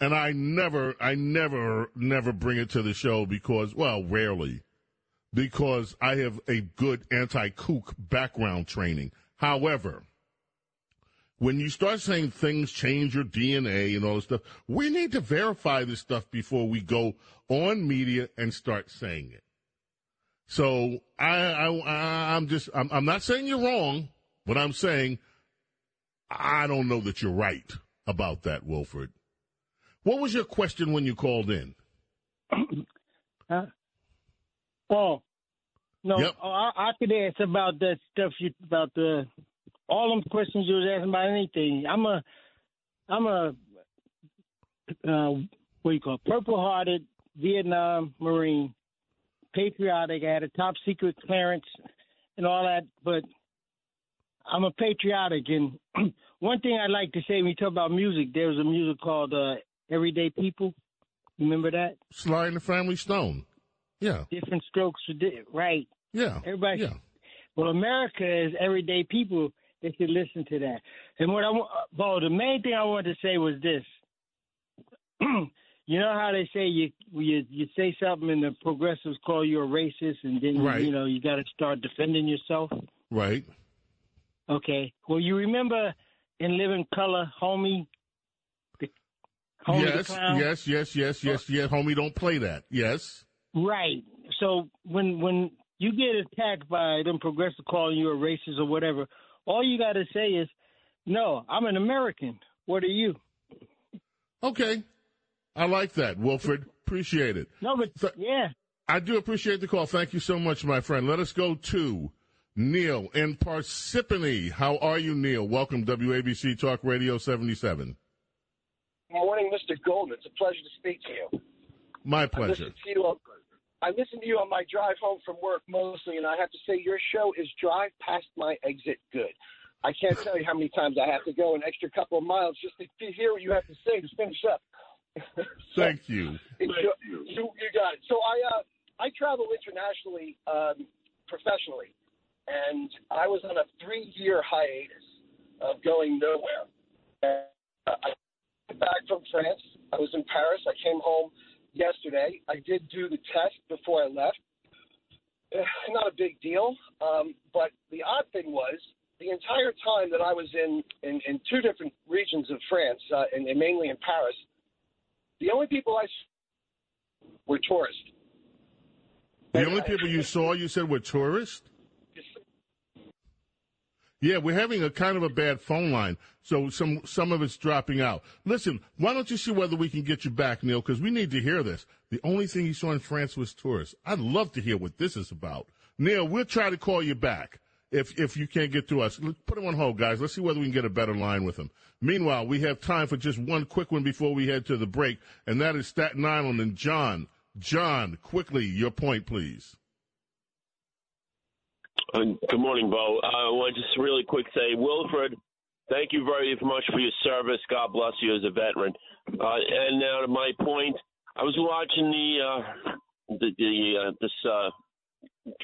And I never, I never, never bring it to the show because, well, rarely, because I have a good anti kook background training. However, when you start saying things change your DNA and all this stuff, we need to verify this stuff before we go on media and start saying it. So I, I I'm just I'm, I'm not saying you're wrong, but I'm saying I don't know that you're right about that, Wilfred. What was your question when you called in? Huh? Oh, no, Yep. oh, I, I could ask about that stuff you about the all them questions you was asking about anything. I'm a, I'm a, uh, what do you call it? Purple Hearted Vietnam Marine, patriotic. I had a top secret clearance and all that, but I'm a patriotic. And one thing I'd like to say when you talk about music, there was a music called uh, Everyday People. Remember that? Sly and the Family Stone. Yeah, Different strokes for di- right. yeah, Everybody. yeah. Well, America is everyday people. They should listen to that. And what I want, well, the main thing I wanted to say was this. you know how they say you you you say something and the progressives call you a racist, and then Right. you know you got to start defending yourself. Right. Okay. Well, you remember in Living Color, homie. The, homie yes, yes, yes, yes, yes, yes. Homie, don't play that. Yes. Right. So when when you get attacked by them progressive calling you a racist or whatever, all you got to say is, "No, I'm an American. What are you?" Okay. I like that, Wilfred. Appreciate it. No, but Th- yeah. I do appreciate the call. Thank you so much, my friend. Let us go to Neil in Parsippany. How are you, Neil? Welcome, WABC Talk Radio 77. Morning, Mr. Golden. It's a pleasure to speak to you. My I pleasure. listen to you. On, I listen to you on my drive home from work mostly, and I have to say your show is drive past my exit good. I can't tell you how many times I have to go an extra couple of miles just to hear what you have to say to finish up. So, Thank you. it's your- you. You got it. So I uh, I travel internationally um, professionally, and I was on a three year hiatus of going nowhere. And, uh, I came back from France. I was in Paris. I came home yesterday. I did do the test before I left. Not a big deal, um, but the odd thing was the entire time that I was in in, in two different regions of France, uh, and, and mainly in Paris, the only people I saw were tourists. The only people you saw, you said, were tourists? Yeah, we're having a kind of a bad phone line, so some some of it's dropping out. Listen, why don't you see whether we can get you back, Neil? Because we need to hear this. The only thing you saw in France was tourists. I'd love to hear what this is about. Neil, we'll try to call you back if if you can't get to us. Put him on hold, guys. Let's see whether we can get a better line with him. Meanwhile, we have time for just one quick one before we head to the break, and that is Staten Island and John. John, quickly, your point, please. Good morning, Bo. I want to just really quick say, Wilfred, thank you very much for your service. God bless you as a veteran. Uh, and now to my point, I was watching the uh, the, the uh, this uh,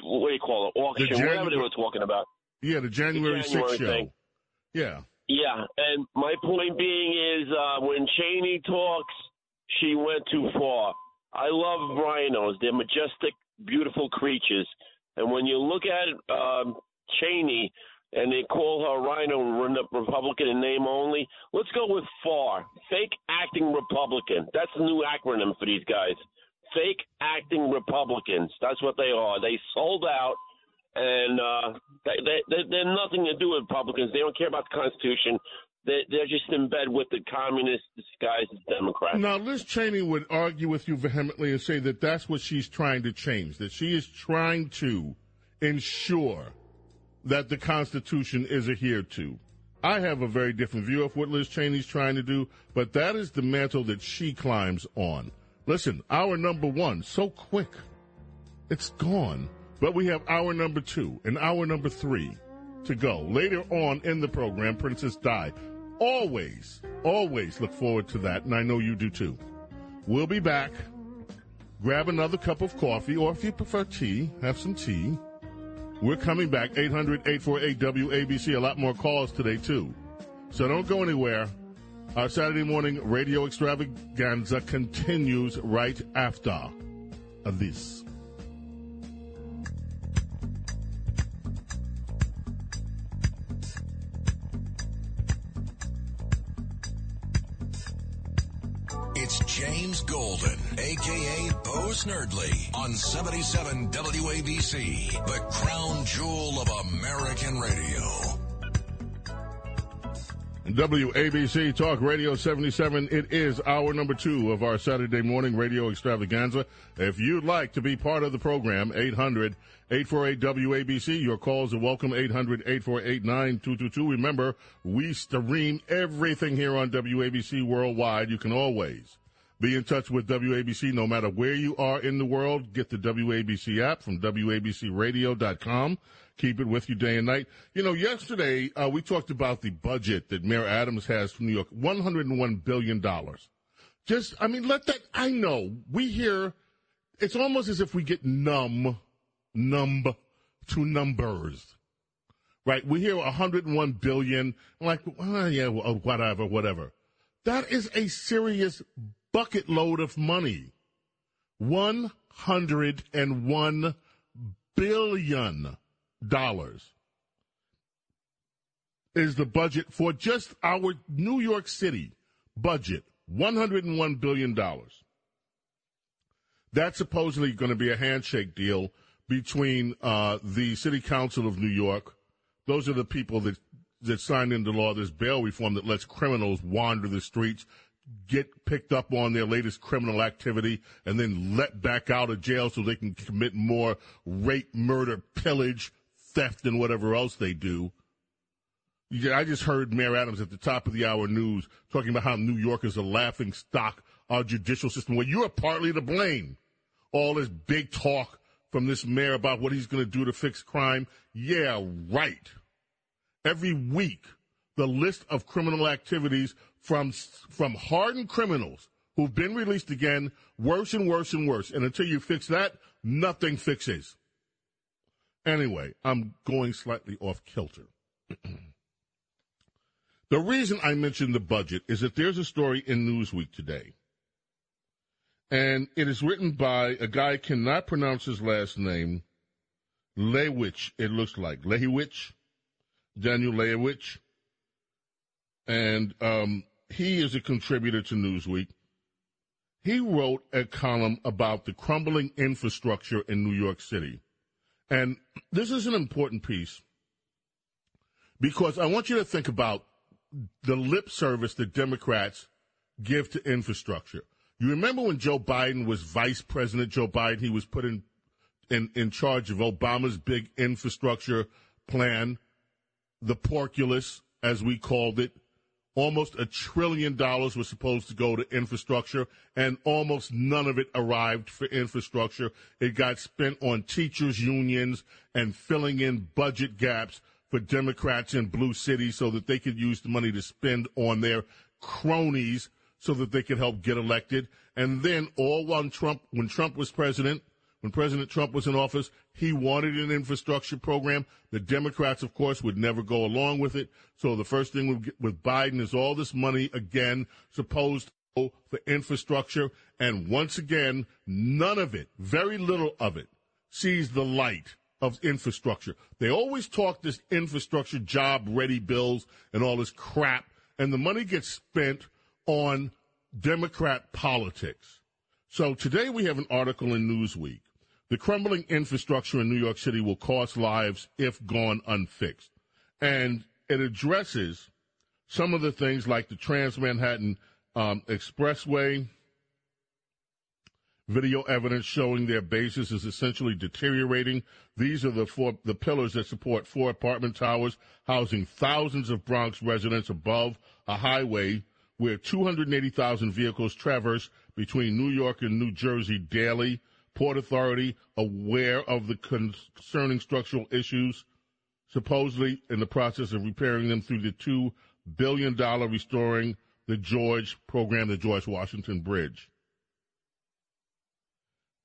what do you call it auction, Janu- whatever they were talking about. Yeah, the January, January 6th show. thing. Yeah. Yeah, and my point being is uh, when Cheney talks, she went too far. I love rhinos; they're majestic, beautiful creatures. And when you look at um, Cheney and they call her RINO Re- Republican in name only, let's go with FAR, fake acting Republican. That's the new acronym for these guys. Fake acting Republicans. That's what they are. They sold out and uh, they, they, they're nothing to do with Republicans. They don't care about the Constitution. They, they're just in bed with the communists disguised as Democrats. Now, Liz Cheney would argue with you vehemently and say that that's what she's trying to change, that she is trying to ensure that the Constitution is adhered to. I have a very different view of what Liz Cheney's trying to do, but that is the mantle that she climbs on. Listen, our number one, so quick, it's gone. But we have our number two and our number three to go. Later on in the program, Princess Di. Always, always look forward to that, and I know you do too. We'll be back. Grab another cup of coffee, or if you prefer tea, have some tea. We're coming back, 800 848 WABC. A lot more calls today, too. So don't go anywhere. Our Saturday morning radio extravaganza continues right after this. James Golden, aka Bo Snerdley, on 77 WABC, the crown jewel of American radio. WABC Talk Radio 77. It is hour number two of our Saturday morning radio extravaganza. If you'd like to be part of the program, 800 848 WABC. Your calls are welcome, 800 848 9222. Remember, we stream everything here on WABC worldwide. You can always be in touch with WABC no matter where you are in the world. Get the WABC app from WABCRadio.com. Keep it with you day and night. You know, yesterday uh, we talked about the budget that Mayor Adams has for New York $101 billion. Just, I mean, let that, I know, we hear, it's almost as if we get numb, numb to numbers. Right? We hear 101 billion, like, oh, yeah, whatever, whatever. That is a serious bucket load of money. 101 billion dollars is the budget for just our New York City budget. 101 billion dollars. That's supposedly going to be a handshake deal between uh, the City Council of New York. Those are the people that that signed into law this bail reform that lets criminals wander the streets, get picked up on their latest criminal activity, and then let back out of jail so they can commit more rape, murder, pillage, theft, and whatever else they do. I just heard Mayor Adams at the top of the hour news talking about how New York is a laughing stock, our judicial system. Well, you are partly to blame. All this big talk from this mayor about what he's going to do to fix crime. Yeah, right. Every week, the list of criminal activities from from hardened criminals who've been released again, worse and worse and worse. And until you fix that, nothing fixes. Anyway, I'm going slightly off kilter. the reason I mentioned the budget is that there's a story in Newsweek today. And it is written by a guy I cannot pronounce his last name. Lewich, it looks like. Lehewych. Daniel Lehewych. And um, he is a contributor to Newsweek. He wrote a column about the crumbling infrastructure in New York City. And this is an important piece because I want you to think about the lip service that Democrats give to infrastructure. You remember when Joe Biden was vice president, Joe Biden, he was put in, in, in charge of Obama's big infrastructure plan, the porkulus, as we called it. Almost a trillion dollars was supposed to go to infrastructure, and almost none of it arrived for infrastructure. It got spent on teachers' unions and filling in budget gaps for Democrats in blue cities so that they could use the money to spend on their cronies so that they could help get elected. And then all while Trump, when Trump was president, when President Trump was in office, he wanted an infrastructure program. The Democrats, of course, would never go along with it. So the first thing with, Biden is all this money again supposed for infrastructure. And once again, none of it, very little of it, sees the light of infrastructure. They always talk this infrastructure job ready bills and all this crap, and the money gets spent on Democrat politics. So today we have an article in Newsweek the crumbling infrastructure in New York City will cost lives if gone unfixed. And it addresses some of the things like the Trans Manhattan um, Expressway. Video evidence showing their basis is essentially deteriorating. These are the four the pillars that support four apartment towers housing thousands of Bronx residents above a highway where 280,000 vehicles traverse between New York and New Jersey daily. Port Authority aware of the concerning structural issues, supposedly in the process of repairing them through the $2 billion restoring the George program, the George Washington Bridge.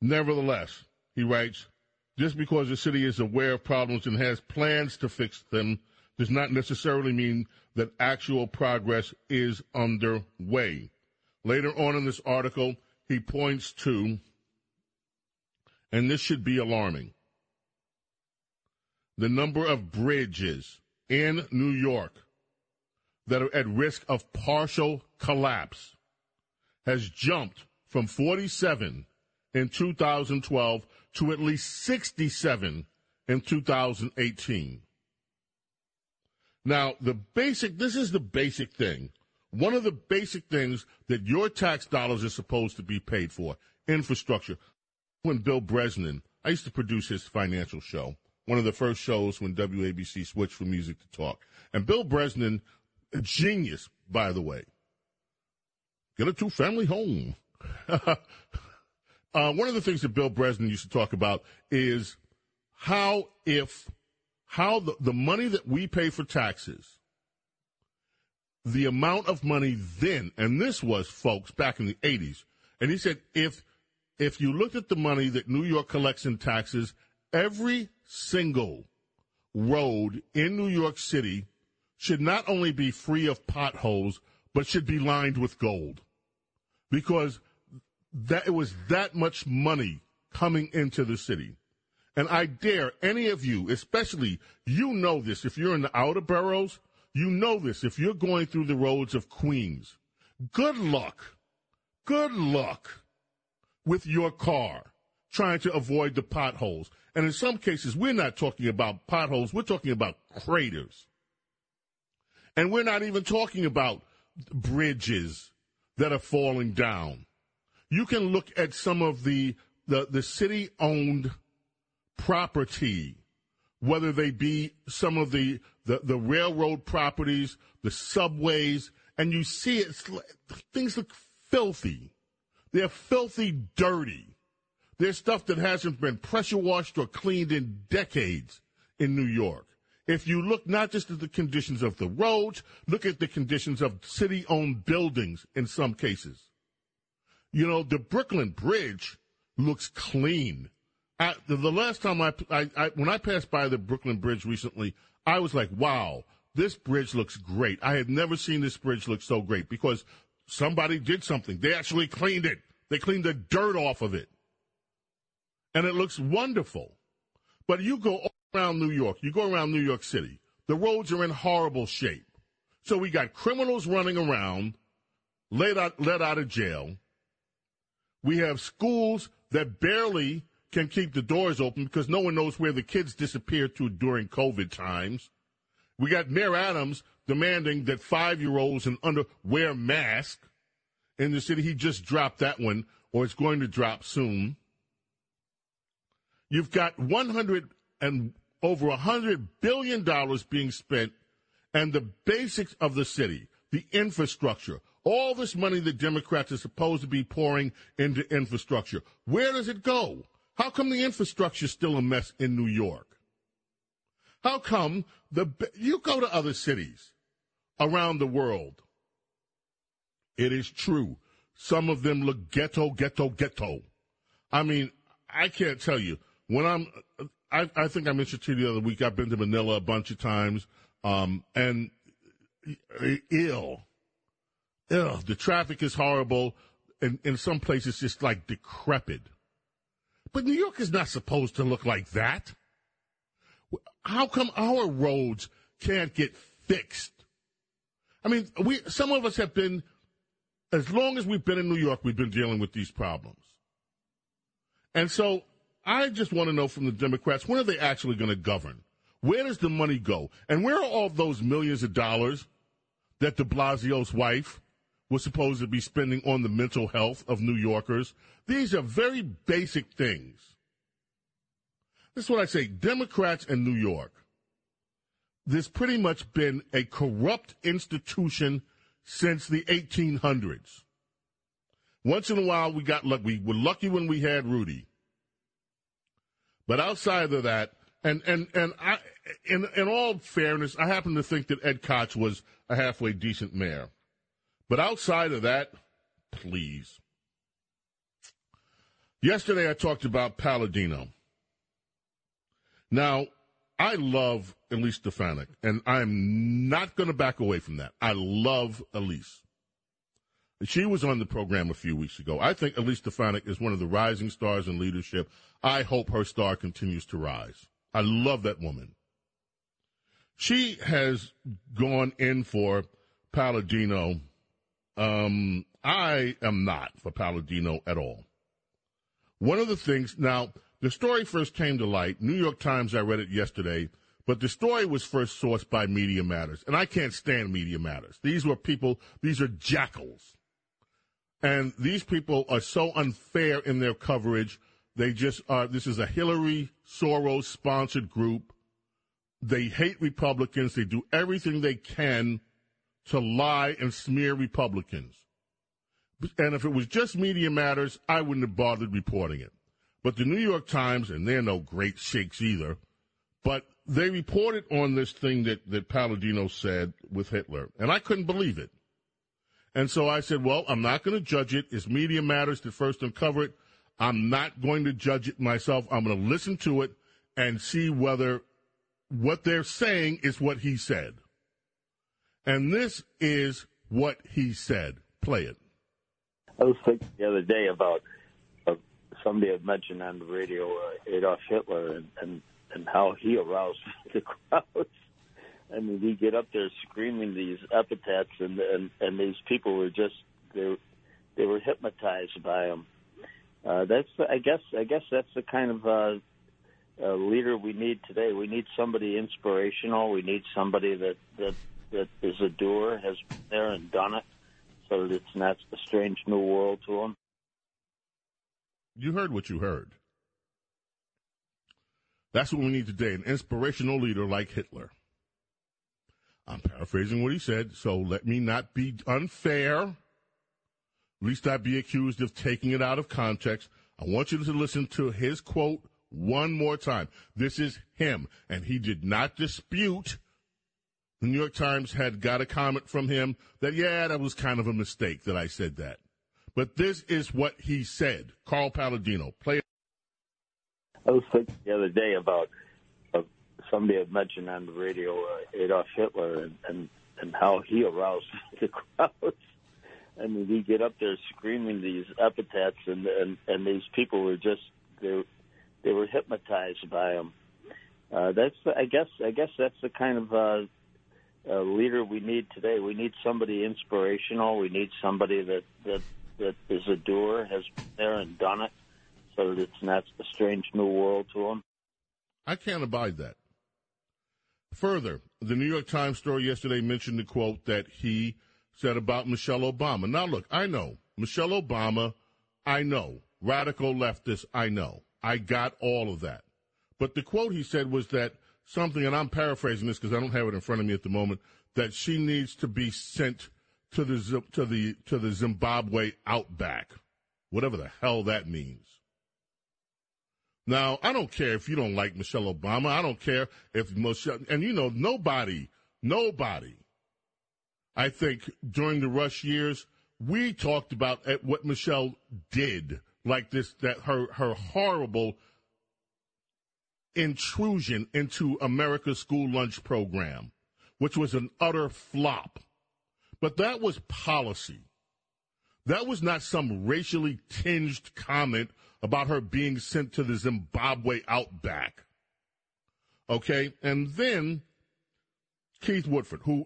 Nevertheless, he writes, just because the city is aware of problems and has plans to fix them does not necessarily mean that actual progress is underway. Later on in this article, he points to and this should be alarming. The number of bridges in New York that are at risk of partial collapse has jumped from 47 in 2012 to at least 67 in 2018. Now, the basic, this is the basic thing. One of the basic things that your tax dollars are supposed to be paid for infrastructure. When Bill Bresnan, I used to produce his financial show, one of the first shows when WABC switched from music to talk. And Bill Bresnan, a genius, by the way, get a two family home. uh, one of the things that Bill Bresnan used to talk about is how if how the, the money that we pay for taxes, the amount of money then, and this was folks back in the 80s, and he said if if you look at the money that New York collects in taxes, every single road in New York City should not only be free of potholes, but should be lined with gold. Because that it was that much money coming into the city. And I dare any of you, especially you know this, if you're in the outer boroughs, you know this, if you're going through the roads of Queens, good luck, good luck with your car trying to avoid the potholes. And in some cases, we're not talking about potholes, we're talking about craters. And we're not even talking about bridges that are falling down. You can look at some of the, the, the city owned property, whether they be some of the, the, the railroad properties, the subways, and you see it, things look filthy. They're filthy dirty. There's stuff that hasn't been pressure washed or cleaned in decades in New York. If you look not just at the conditions of the roads, look at the conditions of city owned buildings in some cases. You know, the Brooklyn Bridge looks clean. I, the, the, last time I, I, I, when I passed by the Brooklyn Bridge recently, I was like, wow, this bridge looks great. I had never seen this bridge look so great because somebody did something. They actually cleaned it. They cleaned the dirt off of it. And it looks wonderful. But you go around New York, you go around New York City, the roads are in horrible shape. So we got criminals running around, let out, let out of jail. We have schools that barely can keep the doors open because no one knows where the kids disappeared to during COVID times. We got Mayor Adams demanding that five year olds and under wear masks in the city. He just dropped that one, or it's going to drop soon. You've got 100 and over 100 billion dollars being spent, and the basics of the city, the infrastructure, all this money the Democrats are supposed to be pouring into infrastructure. Where does it go? How come the infrastructure is still a mess in New York? How come the you go to other cities around the world? It is true. Some of them look ghetto, ghetto, ghetto. I mean, I can't tell you when I'm. I, I think I mentioned to you the other week. I've been to Manila a bunch of times, um, and ill, ill. The traffic is horrible, and in some places, just like decrepit. But New York is not supposed to look like that. How come our roads can't get fixed? I mean, we some of us have been as long as we've been in New York, we've been dealing with these problems. And so I just want to know from the Democrats, when are they actually going to govern? Where does the money go? And where are all those millions of dollars that de Blasio's wife was supposed to be spending on the mental health of New Yorkers. These are very basic things. This is what I say Democrats in New York. There's pretty much been a corrupt institution since the 1800s. Once in a while, we got lucky. We were lucky when we had Rudy. But outside of that, and and and I, in in all fairness, I happen to think that Ed Koch was a halfway decent mayor. But outside of that, please. Yesterday I talked about Paladino. Now, I love Elise Stefanik, and I'm not going to back away from that. I love Elise. She was on the program a few weeks ago. I think Elise Stefanik is one of the rising stars in leadership. I hope her star continues to rise. I love that woman. She has gone in for Paladino um, I am not for Paladino at all. One of the things, now, the story first came to light, New York Times, I read it yesterday, but the story was first sourced by Media Matters. And I can't stand Media Matters. These were people, these are jackals. And these people are so unfair in their coverage. They just are, this is a Hillary Soros sponsored group. They hate Republicans. They do everything they can to lie and smear Republicans. And if it was just Media Matters, I wouldn't have bothered reporting it. But the New York Times, and they're no great shakes either, but they reported on this thing that, that Paladino said with Hitler, and I couldn't believe it. And so I said, well, I'm not going to judge it. It's Media Matters that first uncover it. I'm not going to judge it myself. I'm going to listen to it and see whether what they're saying is what he said. And this is what he said. Play it. I was thinking the other day about somebody had mentioned on the radio uh, Adolf Hitler and, and and how he aroused the crowds. I mean, he get up there screaming these epithets, and and and these people were just they they were hypnotized by him. Uh, that's I guess I guess that's the kind of uh, uh, leader we need today. We need somebody inspirational. We need somebody that that that is a doer, has been there and done it, so that it's not a strange new world to them. You heard what you heard. That's what we need today an inspirational leader like Hitler. I'm paraphrasing what he said, so let me not be unfair. At least I be accused of taking it out of context. I want you to listen to his quote one more time. This is him, and he did not dispute. The New York Times had got a comment from him that, yeah, that was kind of a mistake that I said that. But this is what he said. Carl Paladino, play. I was thinking the other day about uh, somebody had mentioned on the radio uh, Adolf Hitler and, and and how he aroused the crowds. I mean, he get up there screaming these epithets, and and and these people were just they they were hypnotized by him. Uh, that's I guess I guess that's the kind of uh, uh, leader we need today. We need somebody inspirational. We need somebody that that that is a doer, has been there and done it so that it's not a strange new world to them. I can't abide that. Further, the New York Times story yesterday mentioned the quote that he said about Michelle Obama. Now, look, I know Michelle Obama, I know radical leftist, I know. I got all of that. But the quote he said was that something, and I'm paraphrasing this because I don't have it in front of me at the moment, that she needs to be sent to the to the to the Zimbabwe outback, whatever the hell that means. Now, I don't care if you don't like Michelle Obama. I don't care if Michelle, and you know, nobody, nobody, I think during the Rush years, we talked about eh, what Michelle did, like this, that her, her horrible intrusion into America's school lunch program, which was an utter flop. But that was policy. That was not some racially tinged comment about her being sent to the Zimbabwe outback. Okay, and then Keith Wofford, who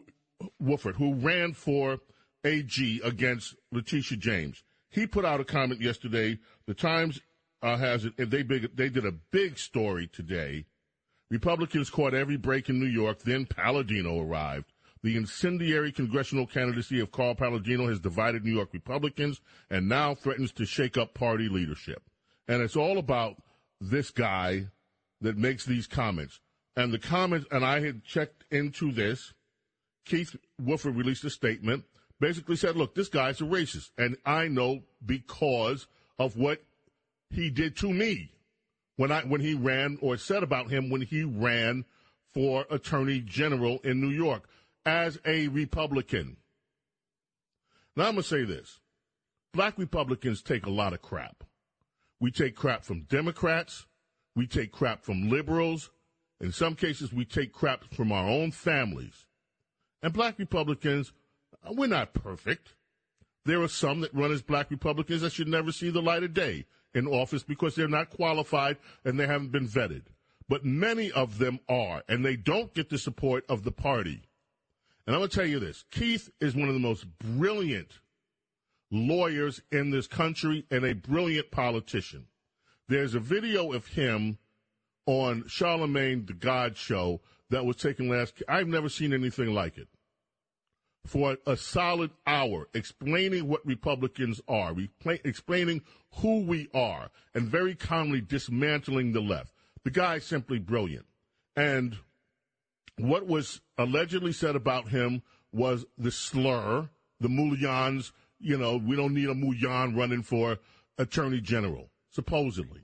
Wofford, who ran for AG against Letitia James, he put out a comment yesterday. The Times uh, has it. They big, they did a big story today. Republicans caught every break in New York. Then Paladino arrived. The incendiary congressional candidacy of Carl Paladino has divided New York Republicans and now threatens to shake up party leadership and it's all about this guy that makes these comments. And the comments, and I had checked into this. Keith Wofford released a statement, basically said, look, this guy's a racist. And I know because of what he did to me when I, when he ran or said about him when he ran for attorney general in New York as a Republican. Now I'm going to say this. Black Republicans take a lot of crap. We take crap from Democrats. We take crap from liberals. In some cases, we take crap from our own families. And black Republicans, uh, we're not perfect. There are some that run as black Republicans that should never see the light of day in office because they're not qualified and they haven't been vetted. But many of them are, and they don't get the support of the party. And I'm going to tell you this Keith is one of the most brilliant lawyers in this country and a brilliant politician. There's a video of him on Charlemagne the God show that was taken last. I've never seen anything like it. For a solid hour, explaining what Republicans are, explaining who we are, and very calmly dismantling the left. The guy's simply brilliant. And what was allegedly said about him was the slur, the mullions. You know, we don't need a mullion running for attorney general, supposedly.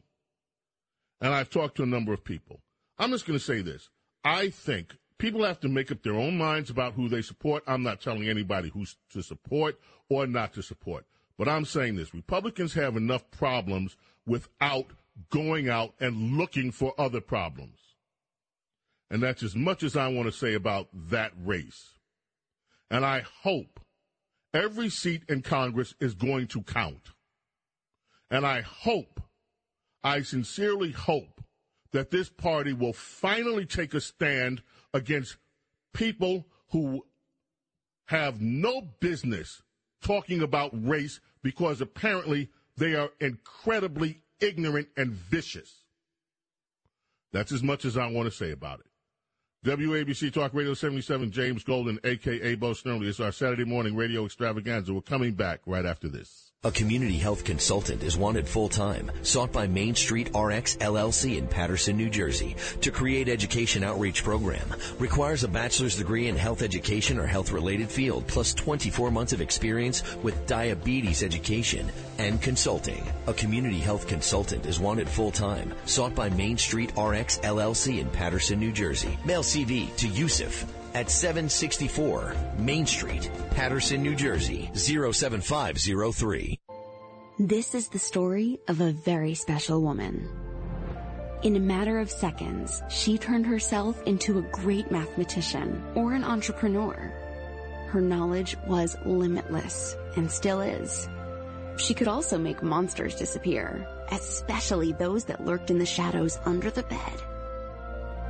And I've talked to a number of people. I'm just going to say this. I think people have to make up their own minds about who they support. I'm not telling anybody who's to support or not to support. But I'm saying this Republicans have enough problems without going out and looking for other problems. And that's as much as I want to say about that race. And I hope every seat in Congress is going to count. And I hope, I sincerely hope that this party will finally take a stand against people who have no business talking about race because apparently they are incredibly ignorant and vicious. That's as much as I want to say about it. WABC Talk Radio 77, James Golden, a.k.a. Bo Snerdley. It's our Saturday morning radio extravaganza. We're coming back right after this. A community health consultant is wanted full-time, sought by Main Street RX LLC in Paterson, New Jersey to create education outreach program. Requires a bachelor's degree in health education or health-related field plus 24 months of experience with diabetes education and consulting. A community health consultant is wanted full-time, sought by Main Street RX LLC in Paterson, New Jersey. Mail CV to Yusuf at 764 Main Street, Paterson, New Jersey, 07503. This is the story of a very special woman. In a matter of seconds, she turned herself into a great mathematician or an entrepreneur. Her knowledge was limitless and still is. She could also make monsters disappear, especially those that lurked in the shadows under the bed.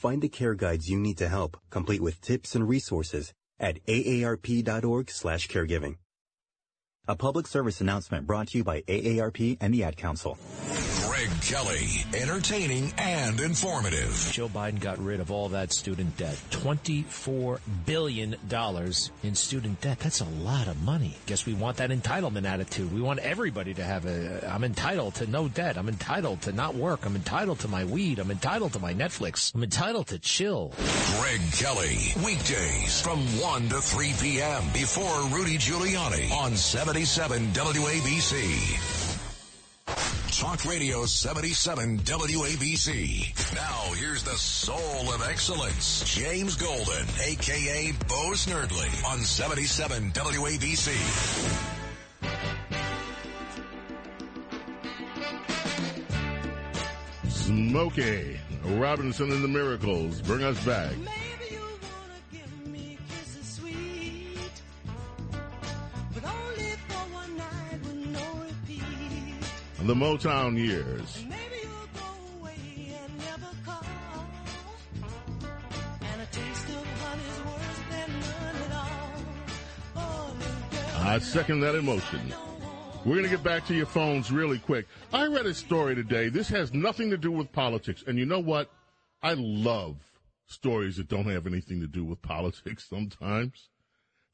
Find the care guides you need to help, complete with tips and resources at aarp.org/caregiving. A public service announcement brought to you by AARP and the Ad Council. Greg Kelly, entertaining and informative. Joe Biden got rid of all that student debt. $24 billion in student debt. That's a lot of money. Guess we want that entitlement attitude. We want everybody to have a, I'm entitled to no debt. I'm entitled to not work. I'm entitled to my weed. I'm entitled to my Netflix. I'm entitled to chill. Greg Kelly, weekdays from 1 to 3 p.m. before Rudy Giuliani on 77 WABC. Talk Radio 77 WABC. Now here's the soul of excellence, James Golden, aka Bo Snerdley on 77 WABC. Smokey Robinson and the Miracles bring us back. The Motown years. I second that emotion. We're going to get back to your phones really quick. I read a story today. This has nothing to do with politics. And you know what? I love stories that don't have anything to do with politics sometimes.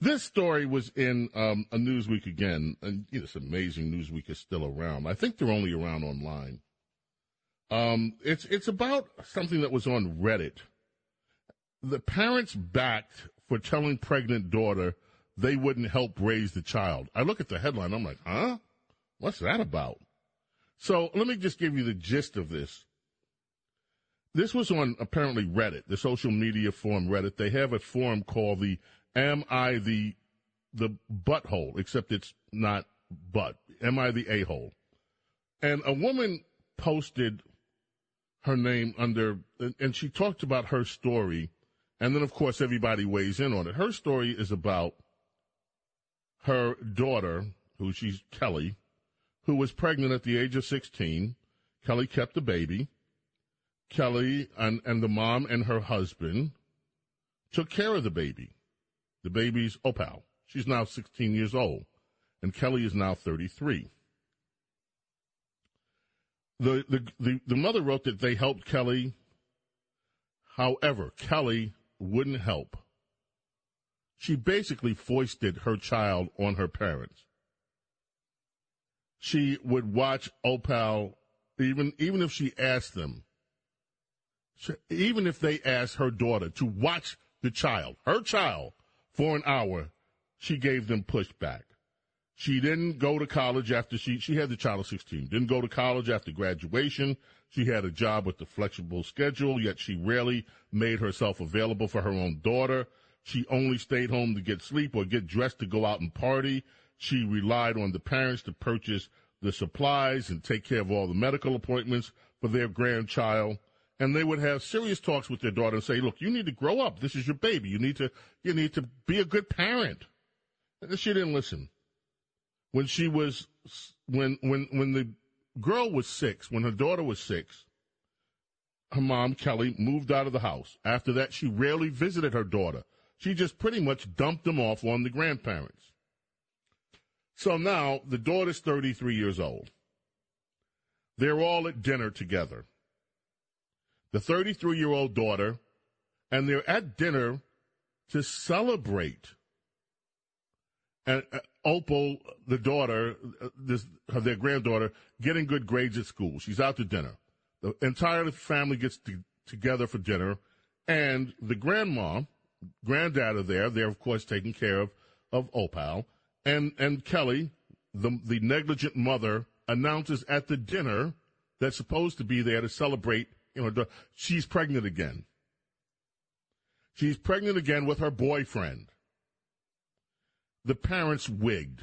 This story was in um, a Newsweek again, and you know, it's amazing Newsweek is still around. I think they're only around online. Um, it's it's about something that was on Reddit. The parents backed for telling pregnant daughter they wouldn't help raise the child. I look at the headline, I'm like, huh? What's that about? So let me just give you the gist of this. This was on apparently Reddit, the social media forum Reddit. They have a forum called the am I the the butthole? Except it's not butt. Am I the a hole? And a woman posted her name under, and she talked about her story. And then, of course, everybody weighs in on it. Her story is about her daughter, who she's Kelly, who was pregnant at the age of 16. Kelly kept the baby. Kelly and, and the mom and her husband took care of the baby. The baby's oh, Opal. She's now 16 years old, and Kelly is now 33. The, the, the, the mother wrote that they helped Kelly. However, Kelly wouldn't help. She basically foisted her child on her parents. She would watch oh, Opal, even, even if she asked them, even if they asked her daughter to watch the child, her child, for an hour, she gave them pushback. She didn't go to college after she, she had the child at 16, didn't go to college after graduation. She had a job with the flexible schedule, yet she rarely made herself available for her own daughter. She only stayed home to get sleep or get dressed to go out and party. She relied on the parents to purchase the supplies and take care of all the medical appointments for their grandchild and they would have serious talks with their daughter and say, "Look, you need to grow up. This is your baby. You need to you need to be a good parent." And she didn't listen. When she was when when when the girl was 6, when her daughter was 6, her mom Kelly moved out of the house. After that, she rarely visited her daughter. She just pretty much dumped them off on the grandparents. So now the daughter's 33 years old. They're all at dinner together the 33 year old daughter, and they're at dinner to celebrate. And uh, Opal, the daughter, uh, this, their granddaughter, getting good grades at school. She's out to dinner. The entire family gets to, together for dinner, and the grandma, granddad are there. They're of course taking care of of Opal, and and Kelly, the the negligent mother, announces at the dinner that's supposed to be there to celebrate you know, she's pregnant again. She's pregnant again with her boyfriend. The parents wigged.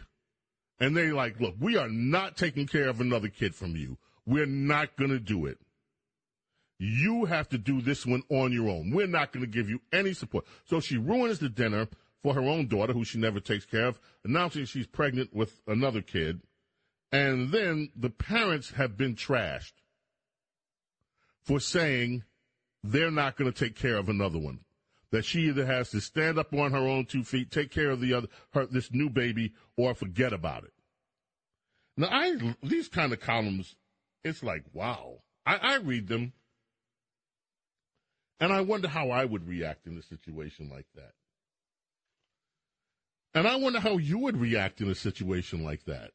And they like, look, we are not taking care of another kid from you. We're not going to do it. You have to do this one on your own. We're not going to give you any support. So she ruins the dinner for her own daughter, who she never takes care of, announcing she's pregnant with another kid. And then the parents have been trashed for saying they're not going to take care of another one. That she either has to stand up on her own two feet, take care of the other, her, this new baby, or forget about it. Now, I these kind of columns, it's like wow. I, I read them, and I wonder how I would react in a situation like that. And I wonder how you would react in a situation like that.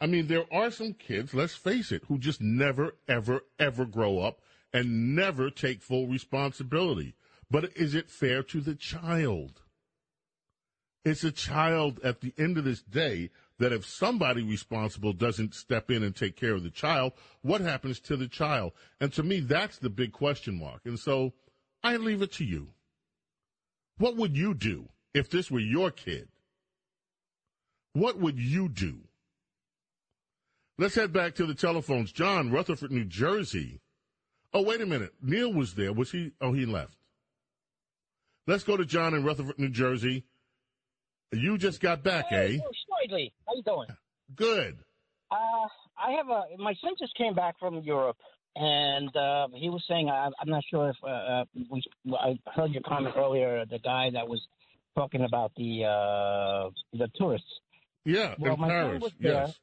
I mean, there are some kids, let's face it, who just never, ever, ever grow up and never take full responsibility. But is it fair to the child? It's a child at the end of this day that if somebody responsible doesn't step in and take care of the child, what happens to the child? And to me, that's the big question mark. And so I leave it to you. What would you do if this were your kid? What would you do? Let's head back to the telephones. John, Rutherford, New Jersey. Oh, wait a minute. Neil was there. Was he? Oh, he left. Let's go to John in Rutherford, New Jersey. You just got back, hey, eh? Slightly. How you doing? Good. Uh, I have a my son just came back from Europe, and uh, he was saying I, I'm not sure if uh, uh, we I heard your comment earlier. The guy that was talking about the uh, the tourists. Yeah, well, in Paris. son was there, yes.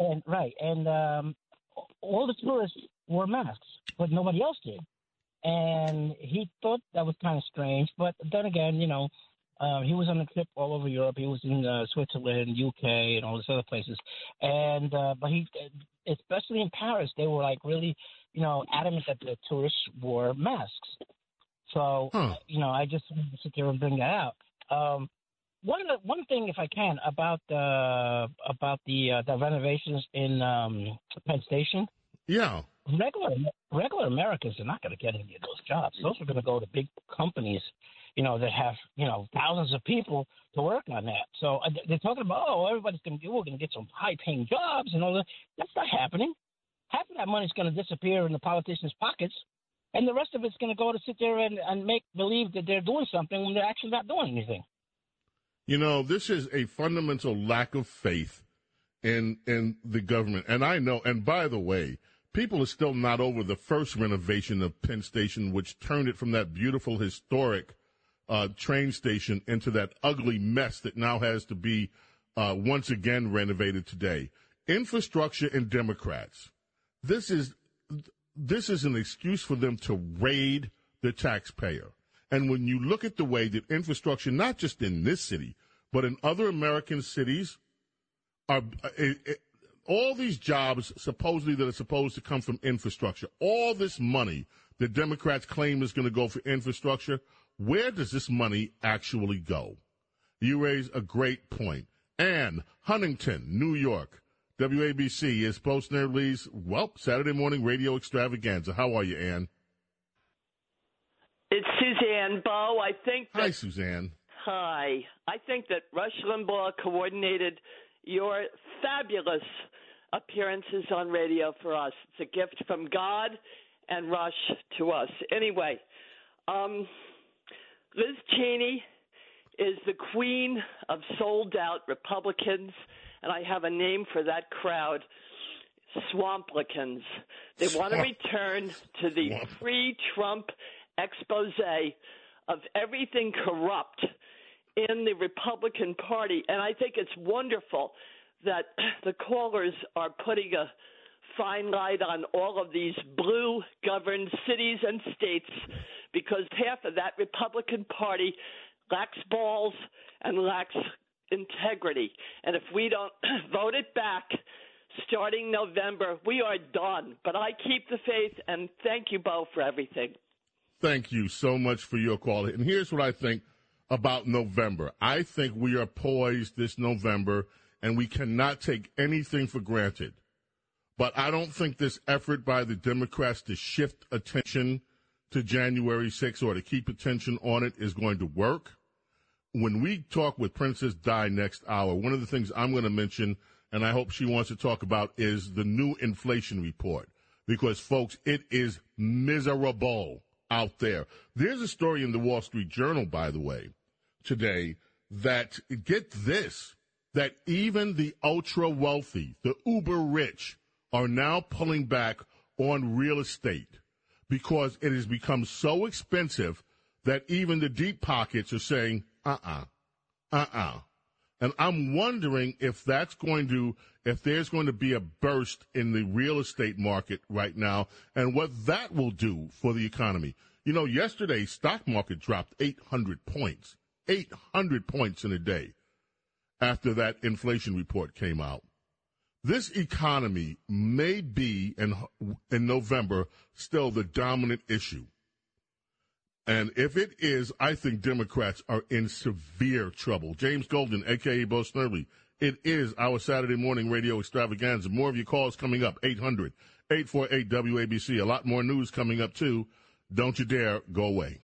And right, and um, all the tourists wore masks, but nobody else did. And he thought that was kind of strange, but then again, you know, uh, he was on a trip all over Europe. He was in uh, Switzerland, UK, and all these other places. And uh, but he, especially in Paris, they were like really, you know, adamant that the tourists wore masks. So you know, I just wanted to sit there and bring that out. Um, one one thing, if I can, about uh, about the uh, the renovations in um, Penn Station. Yeah. Regular regular Americans are not going to get any of those jobs. Those are going to go to big companies, you know, that have you know thousands of people to work on that. So uh, they're talking about, oh, everybody's going to we're going to get some high-paying jobs and all that. That's not happening. Half of that money's going to disappear in the politicians' pockets, and the rest of it's going to go to sit there and, and make believe that they're doing something when they're actually not doing anything. You know, this is a fundamental lack of faith in in the government. And I know, and by the way, people are still not over the first renovation of Penn Station, which turned it from that beautiful historic uh, train station into that ugly mess that now has to be uh, once again renovated today. Infrastructure and Democrats. This is this is an excuse for them to raid the taxpayer. And when you look at the way that infrastructure, not just in this city, but in other American cities, are it, it, all these jobs supposedly that are supposed to come from infrastructure, all this money that Democrats claim is going to go for infrastructure, where does this money actually go? You raise a great point. Ann Huntington, New York. WABC is Post Lee's, well, Saturday morning radio extravaganza. How are you, Ann? It's Suzanne Bo. I think that, Hi, Suzanne. Hi. I think that Rush Limbaugh coordinated your fabulous appearances on radio for us. It's a gift from God and Rush to us. Anyway, um, Liz Cheney is the queen of sold out Republicans, and I have a name for that crowd. Swamplicans. They want to return to the pre Trump expose of everything corrupt in the Republican Party. And I think it's wonderful that the callers are putting a fine light on all of these blue governed cities and states because half of that Republican Party lacks balls and lacks integrity. And if we don't vote it back starting November, we are done. But I keep the faith and thank you both for everything. Thank you so much for your call. And here's what I think about November. I think we are poised this November and we cannot take anything for granted. But I don't think this effort by the Democrats to shift attention to January 6th or to keep attention on it is going to work. When we talk with Princess Di next hour, one of the things I'm going to mention, and I hope she wants to talk about, is the new inflation report. Because, folks, it is miserable out there. There's a story in the Wall Street Journal, by the way, today that, get this, that even the ultra wealthy, the uber rich, are now pulling back on real estate because it has become so expensive that even the deep pockets are saying, uh uh-uh, uh, uh-uh. And I'm wondering if that's going to, if there's going to be a burst in the real estate market right now and what that will do for the economy. You know, yesterday, stock market dropped 800 points, 800 points in a day after that inflation report came out. This economy may be in, in November still the dominant issue. And if it is, I think Democrats are in severe trouble. James Golden, aka Bo Snerdley, it is our Saturday morning radio extravaganza. More of your calls coming up, 800 848 WABC. A lot more news coming up, too. Don't you dare go away.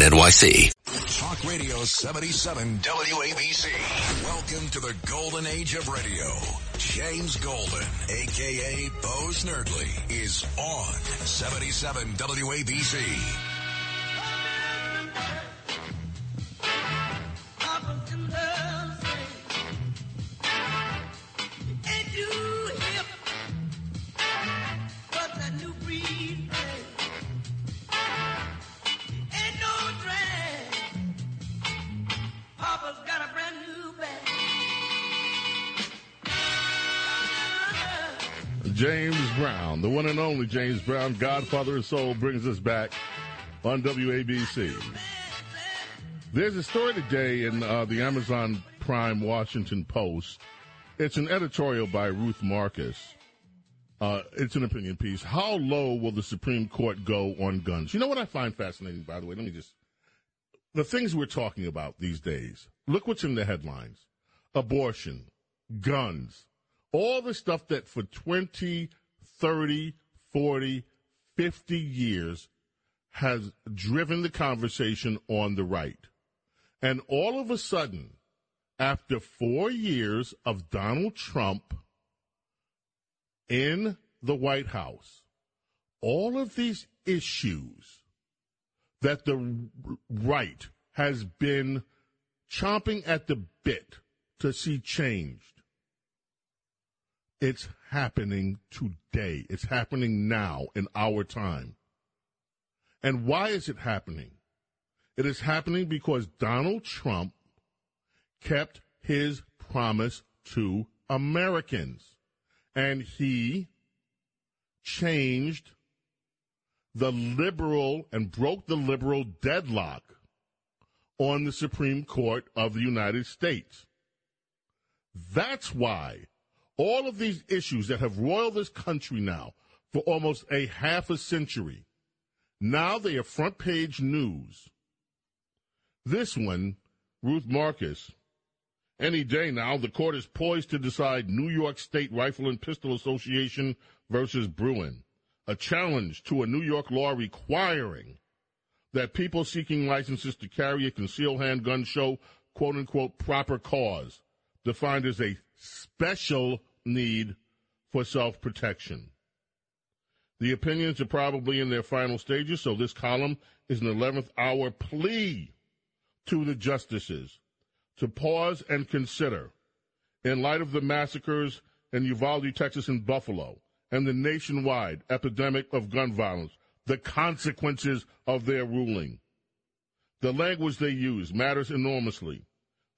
NYC. Talk Radio 77 WABC. Welcome to the golden age of radio. James Golden, aka Bo Snerdley, is on 77 WABC. James Brown, the one and only James Brown, Godfather of Soul, brings us back on WABC. There's a story today in uh, the Amazon Prime Washington Post. It's an editorial by Ruth Marcus. Uh, it's an opinion piece. How low will the Supreme Court go on guns? You know what I find fascinating, by the way? Let me just. The things we're talking about these days. Look what's in the headlines abortion, guns, all the stuff that for 20, 30, 40, 50 years has driven the conversation on the right. And all of a sudden, after four years of Donald Trump in the White House, all of these issues that the right has been chomping at the bit to see changed, it's happening today. It's happening now in our time. And why is it happening? It is happening because Donald Trump kept his promise to Americans. And he changed the liberal and broke the liberal deadlock on the Supreme Court of the United States. That's why all of these issues that have roiled this country now for almost a half a century, now they are front page news this one, Ruth Marcus. Any day now, the court is poised to decide New York State Rifle and Pistol Association versus Bruen, a challenge to a New York law requiring that people seeking licenses to carry a concealed handgun show quote unquote proper cause, defined as a special need for self protection. The opinions are probably in their final stages, so this column is an 11th hour plea to the justices to pause and consider, in light of the massacres in Uvalde, Texas, and Buffalo, and the nationwide epidemic of gun violence, the consequences of their ruling. The language they use matters enormously,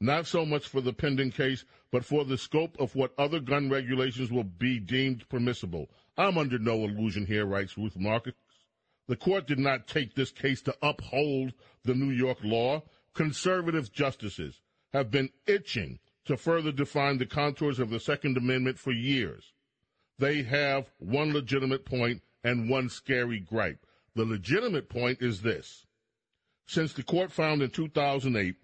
not so much for the pending case, but for the scope of what other gun regulations will be deemed permissible. I'm under no illusion here, writes Ruth Marcus. The court did not take this case to uphold the New York law conservative justices have been itching to further define the contours of the Second Amendment for years. They have one legitimate point and one scary gripe. The legitimate point is this. Since the court found in 2008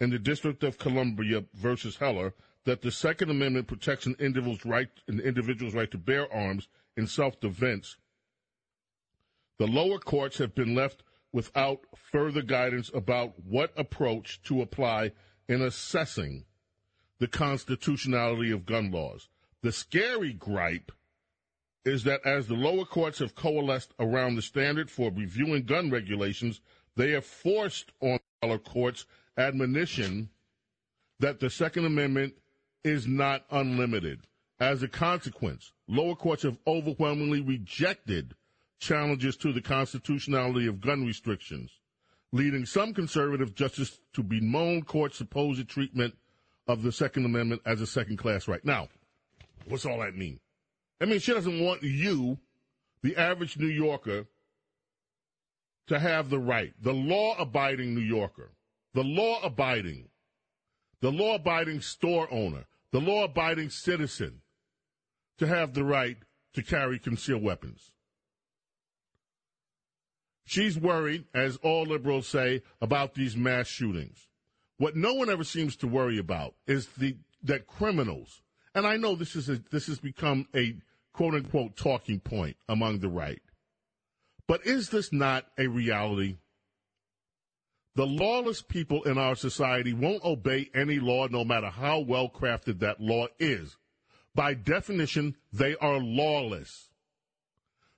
in the District of Columbia versus Heller that the Second Amendment protects an individual's right, an individual's right to bear arms in self-defense, the lower courts have been left without further guidance about what approach to apply in assessing the constitutionality of gun laws. The scary gripe is that as the lower courts have coalesced around the standard for reviewing gun regulations, they have forced on lower courts admonition that the Second Amendment is not unlimited. As a consequence, lower courts have overwhelmingly rejected challenges to the constitutionality of gun restrictions, leading some conservative justices to bemoan court's supposed treatment of the Second Amendment as a second class right. Now, what's all that mean? I mean, she doesn't want you, the average New Yorker, to have the right, the law abiding New Yorker, the law abiding, the law abiding store owner, the law abiding citizen, to have the right to carry concealed weapons. She's worried, as all liberals say, about these mass shootings. What no one ever seems to worry about is the that criminals, and I know this is a, this has become a quote unquote talking point among the right. But is this not a reality? The lawless people in our society won't obey any law, no matter how well crafted that law is. By definition, they are lawless.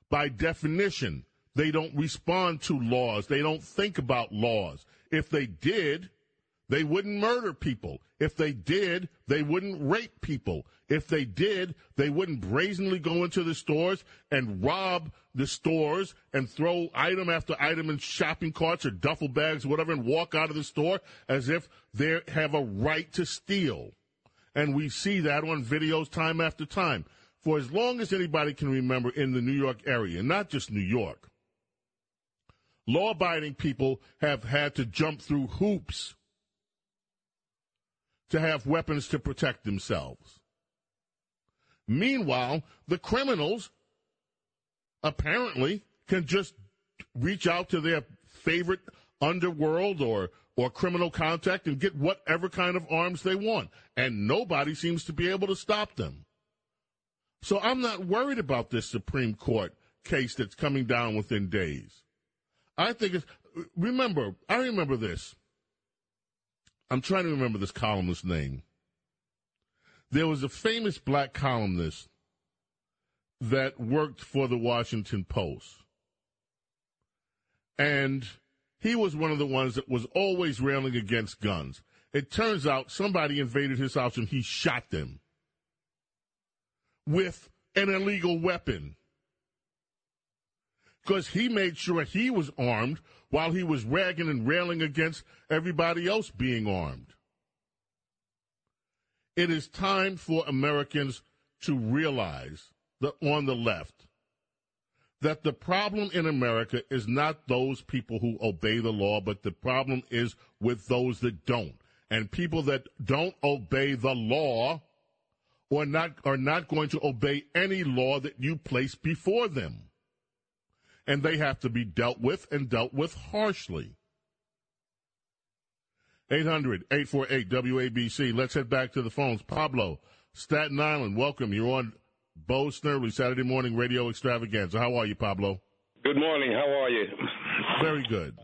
By definition, they don't respond to laws. They don't think about laws. If they did, they wouldn't murder people. If they did, they wouldn't rape people. If they did, they wouldn't brazenly go into the stores and rob the stores and throw item after item in shopping carts or duffel bags, or whatever, and walk out of the store as if they have a right to steal. And we see that on videos time after time. For as long as anybody can remember in the New York area, not just New York, Law abiding people have had to jump through hoops to have weapons to protect themselves. Meanwhile, the criminals apparently can just reach out to their favorite underworld or or criminal contact and get whatever kind of arms they want and nobody seems to be able to stop them. So I'm not worried about this Supreme Court case that's coming down within days. I think it's remember, I remember this. I'm trying to remember this columnist's name. There was a famous black columnist that worked for the Washington Post. And he was one of the ones that was always railing against guns. It turns out somebody invaded his house and he shot them with an illegal weapon. Because he made sure he was armed while he was ragging and railing against everybody else being armed. It is time for Americans to realize that on the left that the problem in America is not those people who obey the law, but the problem is with those that don't. And people that don't obey the law or not are not going to obey any law that you place before them. And they have to be dealt with and dealt with harshly. 800 848 WABC. Let's head back to the phones. Pablo, Staten Island, welcome. You're on Bo Snerdley, Saturday morning radio extravaganza. How are you, Pablo? Good morning. How are you? Very good.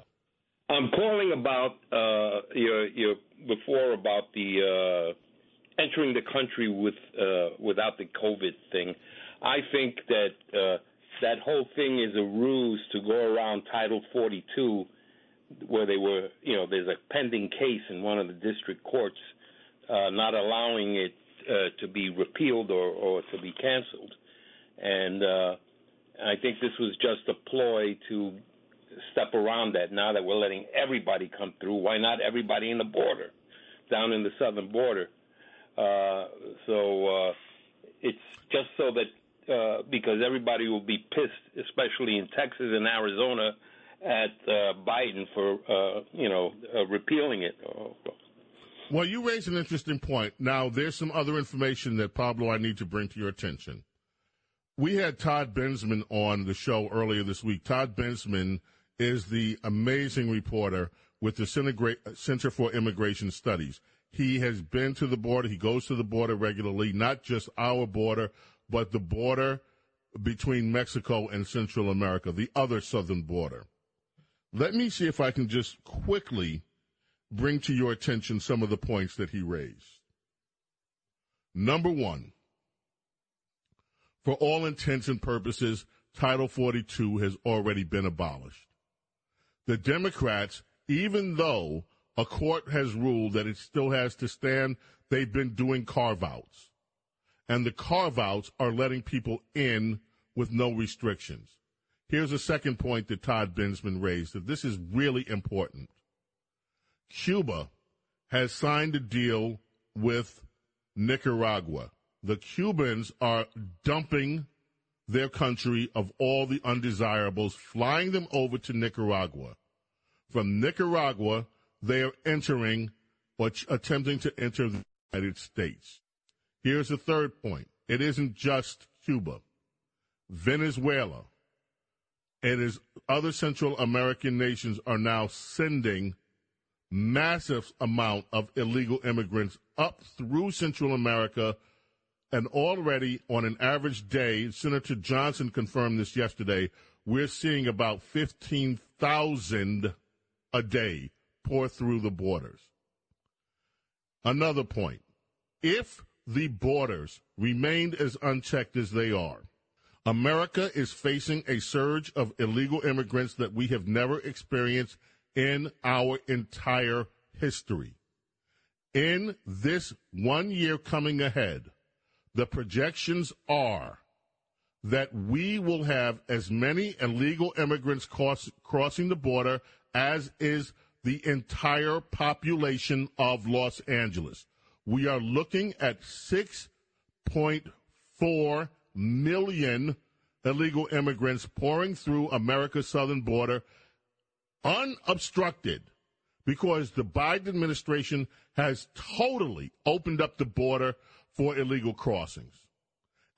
I'm calling about uh, your your before about the uh, entering the country with uh, without the COVID thing. I think that uh, that whole thing is a ruse to go around Title 42, where they were, you know, there's a pending case in one of the district courts uh, not allowing it uh, to be repealed or, or to be canceled. And uh, I think this was just a ploy to step around that. Now that we're letting everybody come through, why not everybody in the border, down in the southern border? Uh, so uh, it's just so that uh, because everybody will be pissed, especially in Texas and Arizona, at uh, Biden for uh, you know uh, repealing it. Well, you raise an interesting point. Now, there's some other information that, Pablo, I need to bring to your attention. We had Todd Bensman on the show earlier this week. Todd Bensman is the amazing reporter with the Center for Immigration Studies. He has been to the border. He goes to the border regularly, not just our border, but the border between Mexico and Central America, the other southern border. Let me see if I can just quickly bring to your attention some of the points that he raised. Number one, for all intents and purposes, Title 42 has already been abolished. The Democrats, even though a court has ruled that it still has to stand, they've been doing carve outs. And the carve outs are letting people in with no restrictions. Here's a second point that Todd Bensman raised that this is really important. Cuba has signed a deal with Nicaragua. The Cubans are dumping their country of all the undesirables, flying them over to Nicaragua. From Nicaragua, they are entering or attempting to enter the United States. Here's the third point. It isn't just Cuba. Venezuela and as other Central American nations are now sending massive amount of illegal immigrants up through Central America. And already on an average day, Senator Johnson confirmed this yesterday, we're seeing about 15,000 a day pour through the borders. Another point. If the borders remained as unchecked as they are, America is facing a surge of illegal immigrants that we have never experienced in our entire history. In this one year coming ahead, the projections are that we will have as many illegal immigrants cross, crossing the border as is the entire population of Los Angeles. We are looking at 6.4 million illegal immigrants pouring through America's southern border unobstructed because the Biden administration has totally opened up the border for illegal crossings.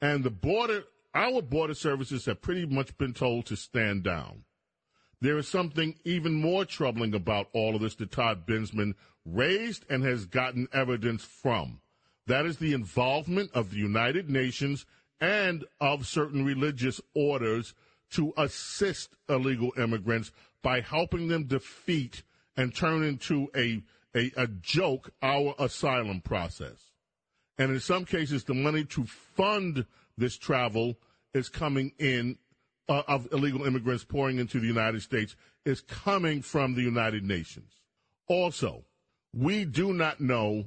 And the border, our border services have pretty much been told to stand down. There is something even more troubling about all of this that Todd Bensman raised and has gotten evidence from. That is the involvement of the United Nations and of certain religious orders to assist illegal immigrants by helping them defeat and turn into a, a, a joke our asylum process. And in some cases, the money to fund this travel is coming in uh, of illegal immigrants pouring into the United States is coming from the United Nations. Also, we do not know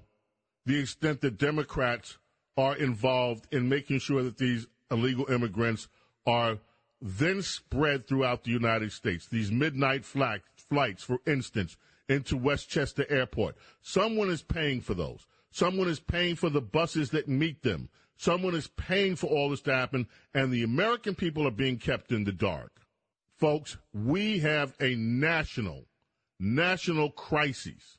the extent that Democrats are involved in making sure that these illegal immigrants are then spread throughout the United States. These midnight flight, flights, for instance, into Westchester Airport. Someone is paying for those. Someone is paying for the buses that meet them. Someone is paying for all this to happen, and the American people are being kept in the dark. Folks, we have a national, national crisis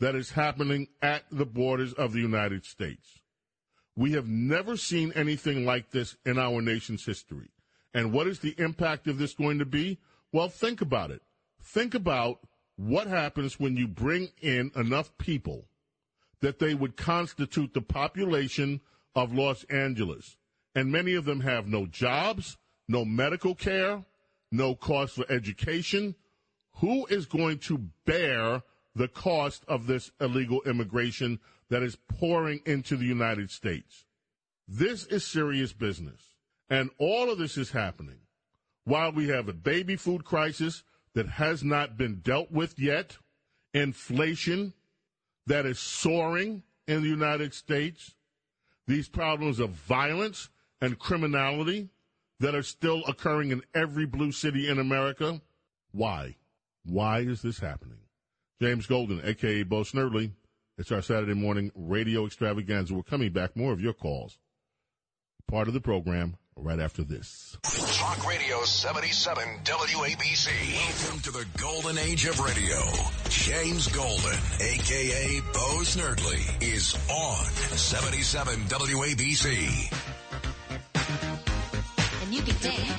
that is happening at the borders of the United States. We have never seen anything like this in our nation's history. And what is the impact of this going to be? Well, think about it. Think about what happens when you bring in enough people that they would constitute the population of Los Angeles. And many of them have no jobs, no medical care, no cost for education. Who is going to bear the cost of this illegal immigration that is pouring into the United States? This is serious business. And all of this is happening while we have a baby food crisis that has not been dealt with yet, inflation that is soaring in the United States, these problems of violence and criminality that are still occurring in every blue city in America. Why? Why is this happening? James Golden, aka Bo Snerdley. It's our Saturday morning radio extravaganza. We're coming back. More of your calls. Part of the program right after this. Talk Radio 77 WABC. Welcome to the golden age of radio. James Golden, aka Bo Snerdley, is on 77 WABC. And you can dance. Dance,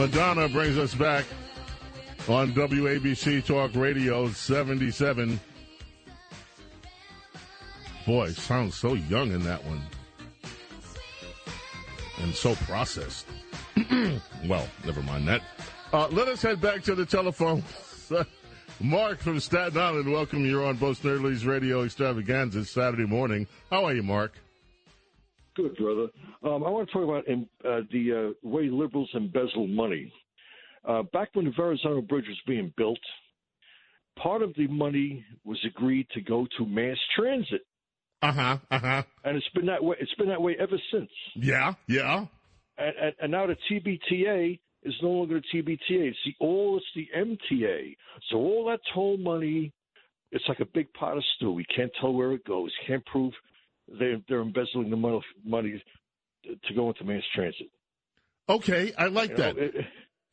Madonna brings us back on WABC Talk Radio 77. Boy, sounds so young in that one. And so processed. well, never mind that. Uh, let us head back to the telephone. Mark from Staten Island, welcome. You're on Bo Snerdley's Radio Extravaganza Saturday morning. How are you, Mark? Good, brother. Um, I want to talk about um, uh, the uh, way liberals embezzle money. Uh, back when the Verrazano Bridge was being built, part of the money was agreed to go to mass transit. Uh huh. Uh huh. And it's been that way. It's been that way ever since. Yeah. Yeah. And, and, and now the TBTA is no longer the TBTA. It's the all. It's the MTA. So all that toll money, it's like a big pot of stew. We can't tell where it goes. Can't prove they're they're embezzling the money, money to go into mass transit. Okay, I like You that. know, it-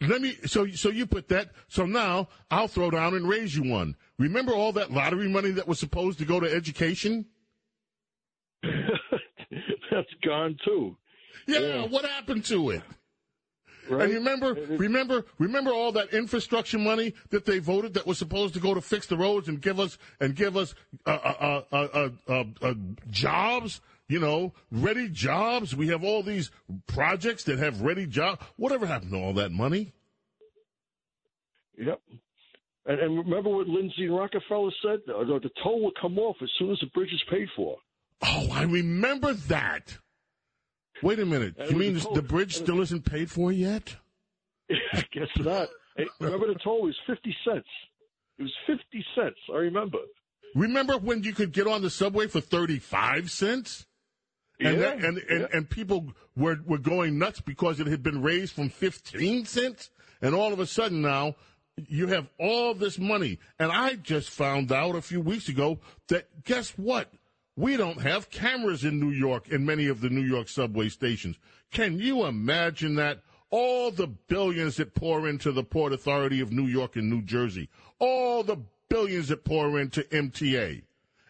Let me. So, so you put that. So now I'll throw down and raise you one. Remember all that lottery money that was supposed to go to education? That's gone too. Yeah, what happened to it? And you remember, remember, remember all that infrastructure money that they voted that was supposed to go to fix the roads and give us and give us uh, uh, uh, uh, uh, uh, jobs. You know, ready jobs. We have all these projects that have ready jobs. Whatever happened to all that money? Yep. And, and remember what Lindsay Rockefeller said? Uh, The, the toll will come off as soon as the bridge is paid for. Oh, I remember that. Wait a minute. And You mean the, the bridge still isn't paid for yet? I guess not. Hey, remember the toll was fifty cents. It was fifty cents. I remember. Remember when you could get on the subway for 35 cents? And, Yeah, that, and, and, and people were, were going nuts because it had been raised from 15 cents. And all of a sudden now, you have all this money. And I just found out a few weeks ago that guess what? We don't have cameras in New York in many of the New York subway stations. Can you imagine that? All the billions that pour into the Port Authority of New York and New Jersey, all the billions that pour into MTA.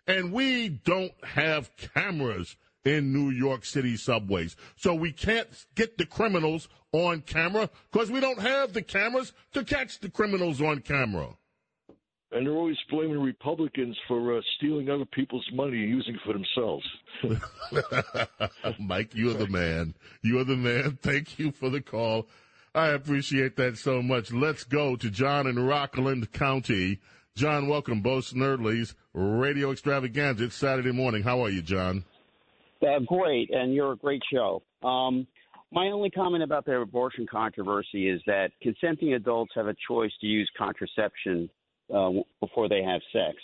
And we don't have cameras in New York City subways. So we can't get the criminals on camera because we don't have the cameras to catch the criminals on camera. And they're always blaming Republicans for uh, stealing other people's money and using it for themselves. Mike, you are the man. You are the man. Thank you for the call. I appreciate that so much. Let's go to John in Rockland County. John, welcome. Bo Snerdley's Radio Extravaganza. It's Saturday morning. How are you, John? Uh, great, and you're a great show. Um, my only comment about the abortion controversy is that consenting adults have a choice to use contraception uh, before they have sex.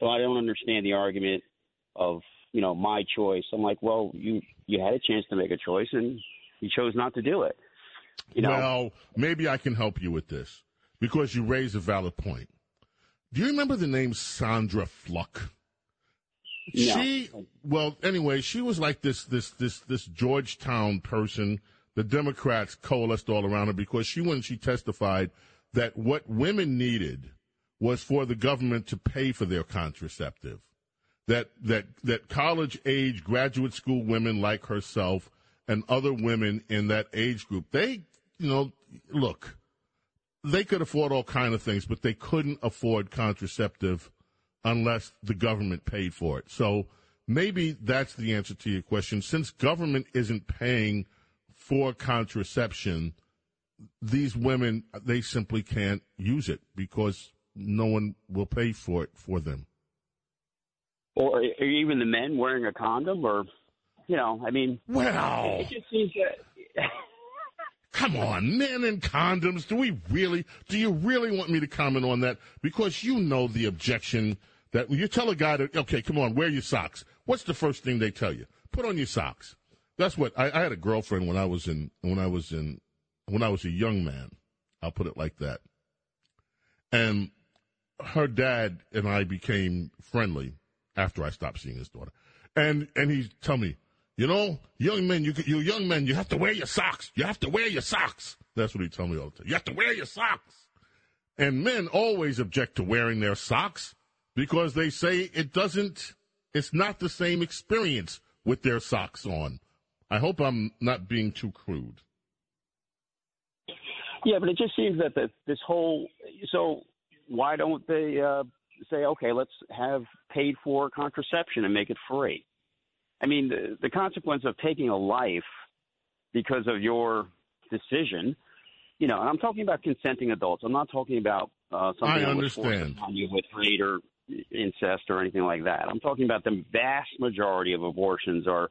So I don't understand the argument of you know my choice. I'm like, well, you you had a chance to make a choice and you chose not to do it. You know, Well, maybe I can help you with this because you raise a valid point. Do you remember the name Sandra Fluke? No. She well, anyway, she was like this this this this Georgetown person. The Democrats coalesced all around her because she when she testified that what women needed was for the government to pay for their contraceptive. That that that college age graduate school women like herself and other women in that age group, they you know, look, they could afford all kind of things, but they couldn't afford contraceptive unless the government paid for it. So maybe that's the answer to your question. Since government isn't paying for contraception, these women they simply can't use it because no one will pay for it for them. or, or even the men wearing a condom, or you know, I mean, Well. it just seems that. Come on, men and condoms. Do we really? Do you really want me to comment on that? Because you know the objection that when you tell a guy to, okay, come on, wear your socks. What's the first thing they tell you? Put on your socks. That's what I, I had a girlfriend when I was in when I was in when I was a young man. I'll put it like that. And her dad and I became friendly after I stopped seeing his daughter. And and he tell me, you know, young men, you you young men, you have to wear your socks. You have to wear your socks. That's what he tell me all the time. You have to wear your socks. And men always object to wearing their socks because they say it doesn't. It's not the same experience with their socks on. I hope I'm not being too crude. Yeah, but it just seems that the, this whole so why don't they uh, say okay, let's have paid for contraception and make it free? I mean, the, the consequence of taking a life because of your decision, you know, and I'm talking about consenting adults. I'm not talking about uh, something I understand. upon you with rape or incest or anything like that. I'm talking about the vast majority of abortions are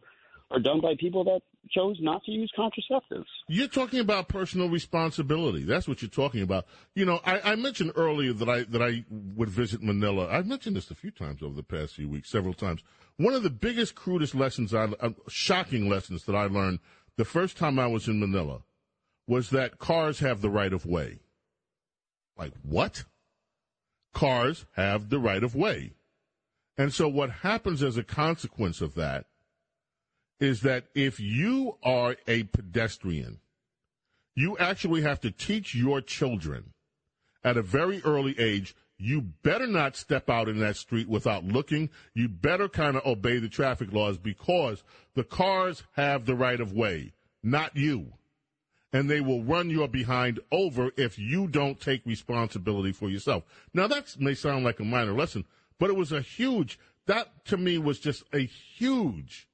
are done by people that chose not to use contraceptives. You're talking about personal responsibility. That's what you're talking about. You know, I, I mentioned earlier that I that I would visit Manila. I've mentioned this a few times over the past few weeks, several times. One of the biggest, crudest lessons, I, uh, shocking lessons that I learned the first time I was in Manila was that cars have the right of way. Like what? Cars have the right of way. And so what happens as a consequence of that is that if you are a pedestrian, you actually have to teach your children at a very early age you better not step out in that street without looking. You better kind of obey the traffic laws because the cars have the right of way, not you. And they will run your behind over if you don't take responsibility for yourself. Now that may sound like a minor lesson, but it was a huge, that to me was just a huge,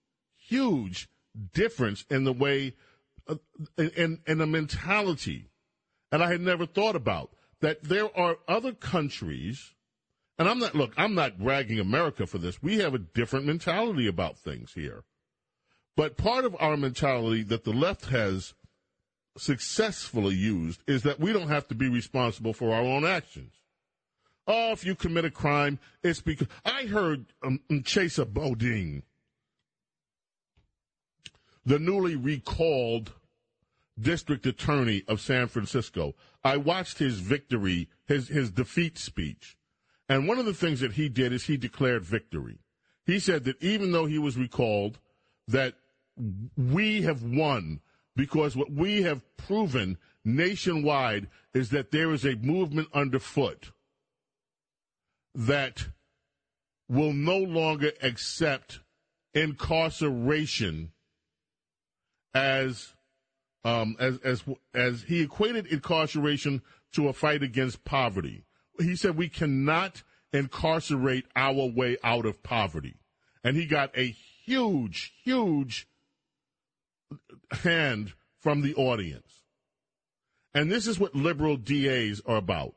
huge difference in the way, uh, in, in the mentality. And I had never thought about that there are other countries, and I'm not, look, I'm not bragging America for this. We have a different mentality about things here. But part of our mentality that the left has successfully used is that we don't have to be responsible for our own actions. Oh, if you commit a crime, it's because I heard um, Chesa Boudin, the newly recalled district attorney of San Francisco. I watched his victory, his his defeat speech, and one of the things that he did is he declared victory. He said that even though he was recalled, that we have won because what we have proven nationwide is that there is a movement underfoot that will no longer accept incarceration as um, as as as he equated incarceration to a fight against poverty. He said we cannot incarcerate our way out of poverty, and he got a huge, huge hand from the audience. And this is what liberal DAs are about.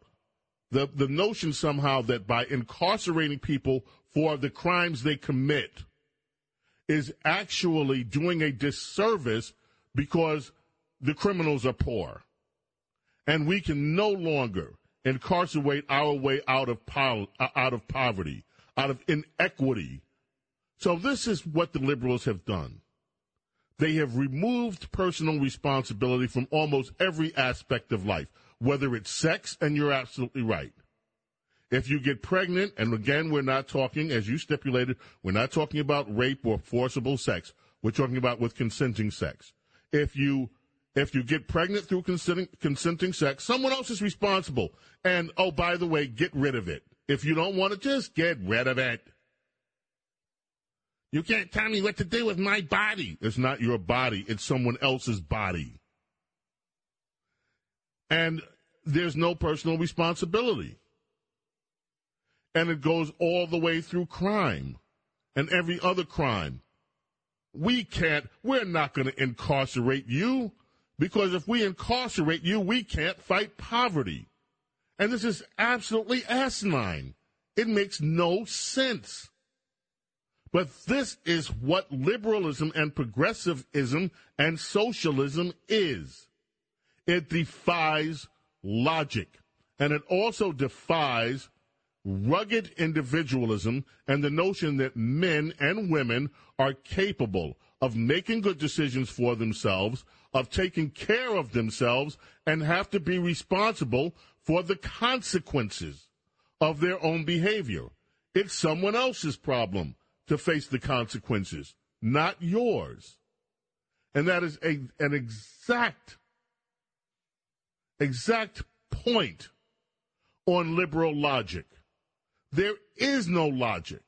The, the notion somehow that by incarcerating people for the crimes they commit is actually doing a disservice because the criminals are poor. And we can no longer incarcerate our way out of, po- uh, out of poverty, out of inequity. So this is what the liberals have done. They have removed personal responsibility from almost every aspect of life, whether it's sex, and you're absolutely right. If you get pregnant, and again, we're not talking, as you stipulated, we're not talking about rape or forcible sex. We're talking about with consenting sex. If you if you get pregnant through consenting, consenting sex, someone else is responsible. And oh, by the way, get rid of it. If you don't want to, just get rid of it. You can't tell me what to do with my body. It's not your body, it's someone else's body. And there's no personal responsibility. And it goes all the way through crime and every other crime. We can't, we're not going to incarcerate you because if we incarcerate you, we can't fight poverty. And this is absolutely asinine. It makes no sense. But this is what liberalism and progressivism and socialism is. It defies logic. And it also defies rugged individualism and the notion that men and women are capable of making good decisions for themselves, of taking care of themselves, and have to be responsible for the consequences of their own behavior. It's someone else's problem to face the consequences, not yours. And that is a, an exact, exact point on liberal logic. There is no logic.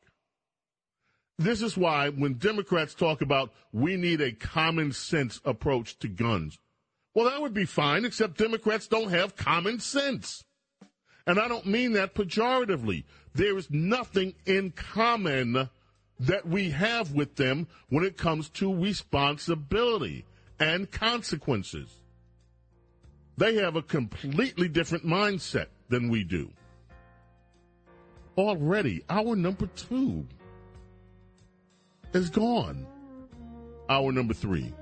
This is why when Democrats talk about we need a common sense approach to guns, well, that would be fine, except Democrats don't have common sense. And I don't mean that pejoratively. There is nothing in common that we have with them when it comes to responsibility and consequences. They have a completely different mindset than we do. Already, our number two is gone. Hour number three,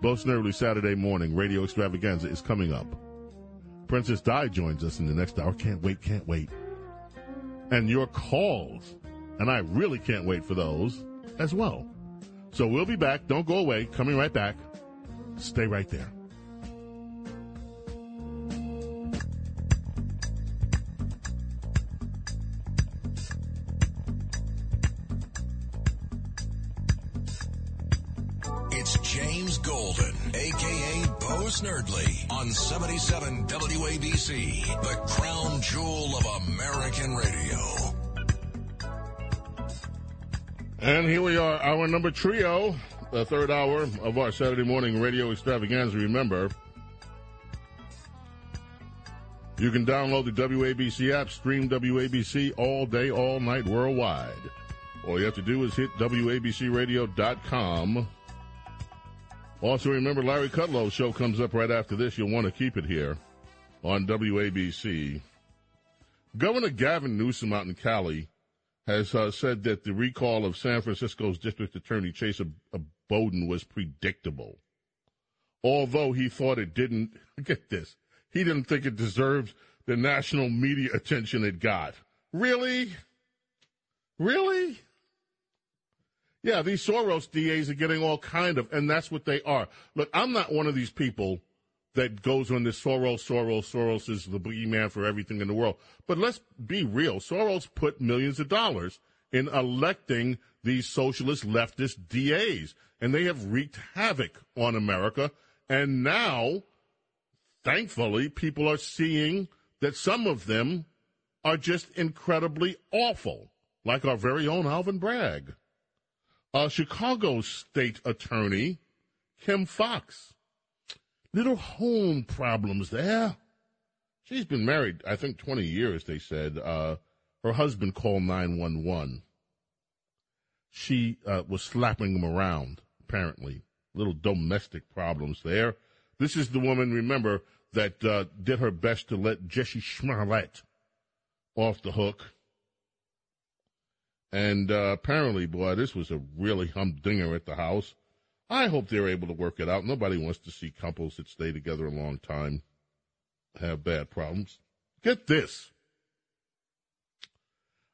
Bo Snerdley Saturday morning radio extravaganza is coming up. Princess Di joins us in the next hour. Can't wait, can't wait. And your calls and I really can't wait for those as well. So we'll be back. Don't go away. Coming right back. Stay right there. Aka Bo Snerdley, on 77 WABC, the crown jewel of American radio. And here we are, our number trio, the third hour of our Saturday morning radio extravaganza. Remember, you can download the WABC app, stream WABC all day, all night, worldwide. All you have to do is hit WABCRadio.com. Also, remember, Larry Kudlow's show comes up right after this. You'll want to keep it here on WABC. Governor Gavin Newsom out in Cali has uh, said that the recall of San Francisco's District Attorney Chesa Boudin was predictable. Although he thought it didn't, get this, he didn't think it deserved the national media attention it got. Really? Really? Yeah, these Soros DAs are getting all kind of, and that's what they are. Look, I'm not one of these people that goes on this Soros, Soros, Soros is the boogeyman for everything in the world. But let's be real. Soros put millions of dollars in electing these socialist leftist DAs, and they have wreaked havoc on America. And now, thankfully, people are seeing that some of them are just incredibly awful, like our very own Alvin Bragg. Uh, Chicago state attorney Kim Foxx. Little home problems there. She's been married, I think, 20 years, they said. Uh, her husband called 911. She uh, was slapping him around, apparently. Little domestic problems there. This is the woman, remember, that uh, did her best to let Jussie Smollett off the hook. And uh, apparently, boy, this was a really humdinger at the house. I hope they're able to work it out. Nobody wants to see couples that stay together a long time have bad problems. Get this.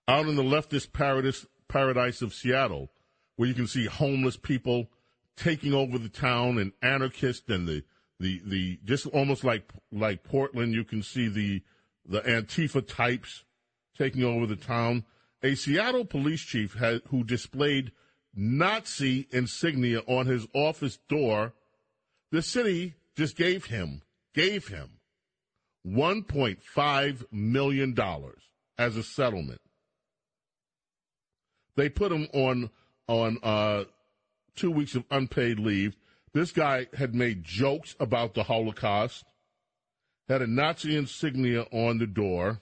Out in the leftist paradise, paradise of Seattle, where you can see homeless people taking over the town and anarchists and the, the, the, just almost like, like Portland, you can see the, the Antifa types taking over the town. A Seattle police chief had, who displayed Nazi insignia on his office door, the city just gave him, gave him $1.5 million as a settlement. They put him on, on, uh, two weeks of unpaid leave. This guy had made jokes about the Holocaust, had a Nazi insignia on the door.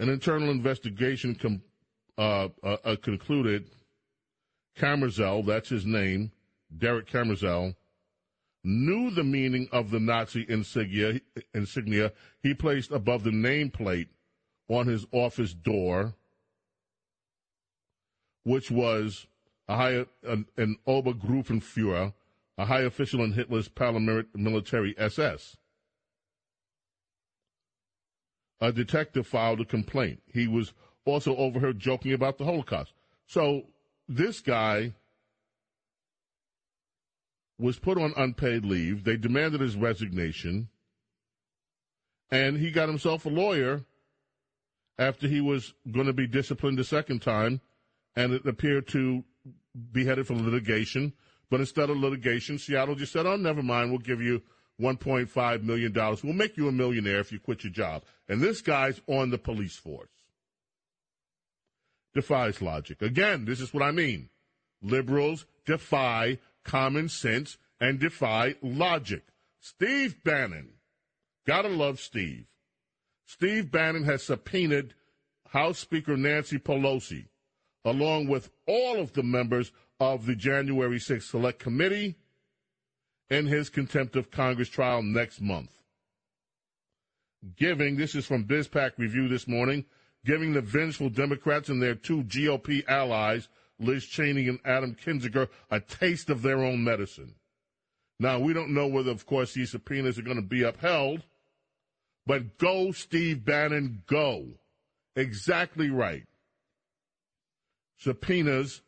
An internal investigation com- uh, uh, uh, concluded Camerzel, that's his name, Derek Camerzel, knew the meaning of the Nazi insignia, insignia he placed above the nameplate on his office door, which was a high, an, an Obergruppenführer, a high official in Hitler's paramilitary SS a detective filed a complaint. He was also overheard joking about the Holocaust. So this guy was put on unpaid leave. They demanded his resignation. And he got himself a lawyer after he was going to be disciplined a second time. And it appeared to be headed for litigation. But instead of litigation, Seattle just said, oh, never mind, we'll give you $1.5 million. We'll make you a millionaire if you quit your job. And this guy's on the police force. Defies logic. Again, this is what I mean. Liberals defy common sense and defy logic. Steve Bannon. Gotta love Steve. Steve Bannon has subpoenaed House Speaker Nancy Pelosi, along with all of the members of the January 6th Select Committee in his contempt of Congress trial next month. Giving, this is from BizPac Review this morning, giving the vengeful Democrats and their two GOP allies, Liz Cheney and Adam Kinzinger, a taste of their own medicine. Now, we don't know whether, of course, these subpoenas are going to be upheld, but go, Steve Bannon, go. Exactly right. Subpoenas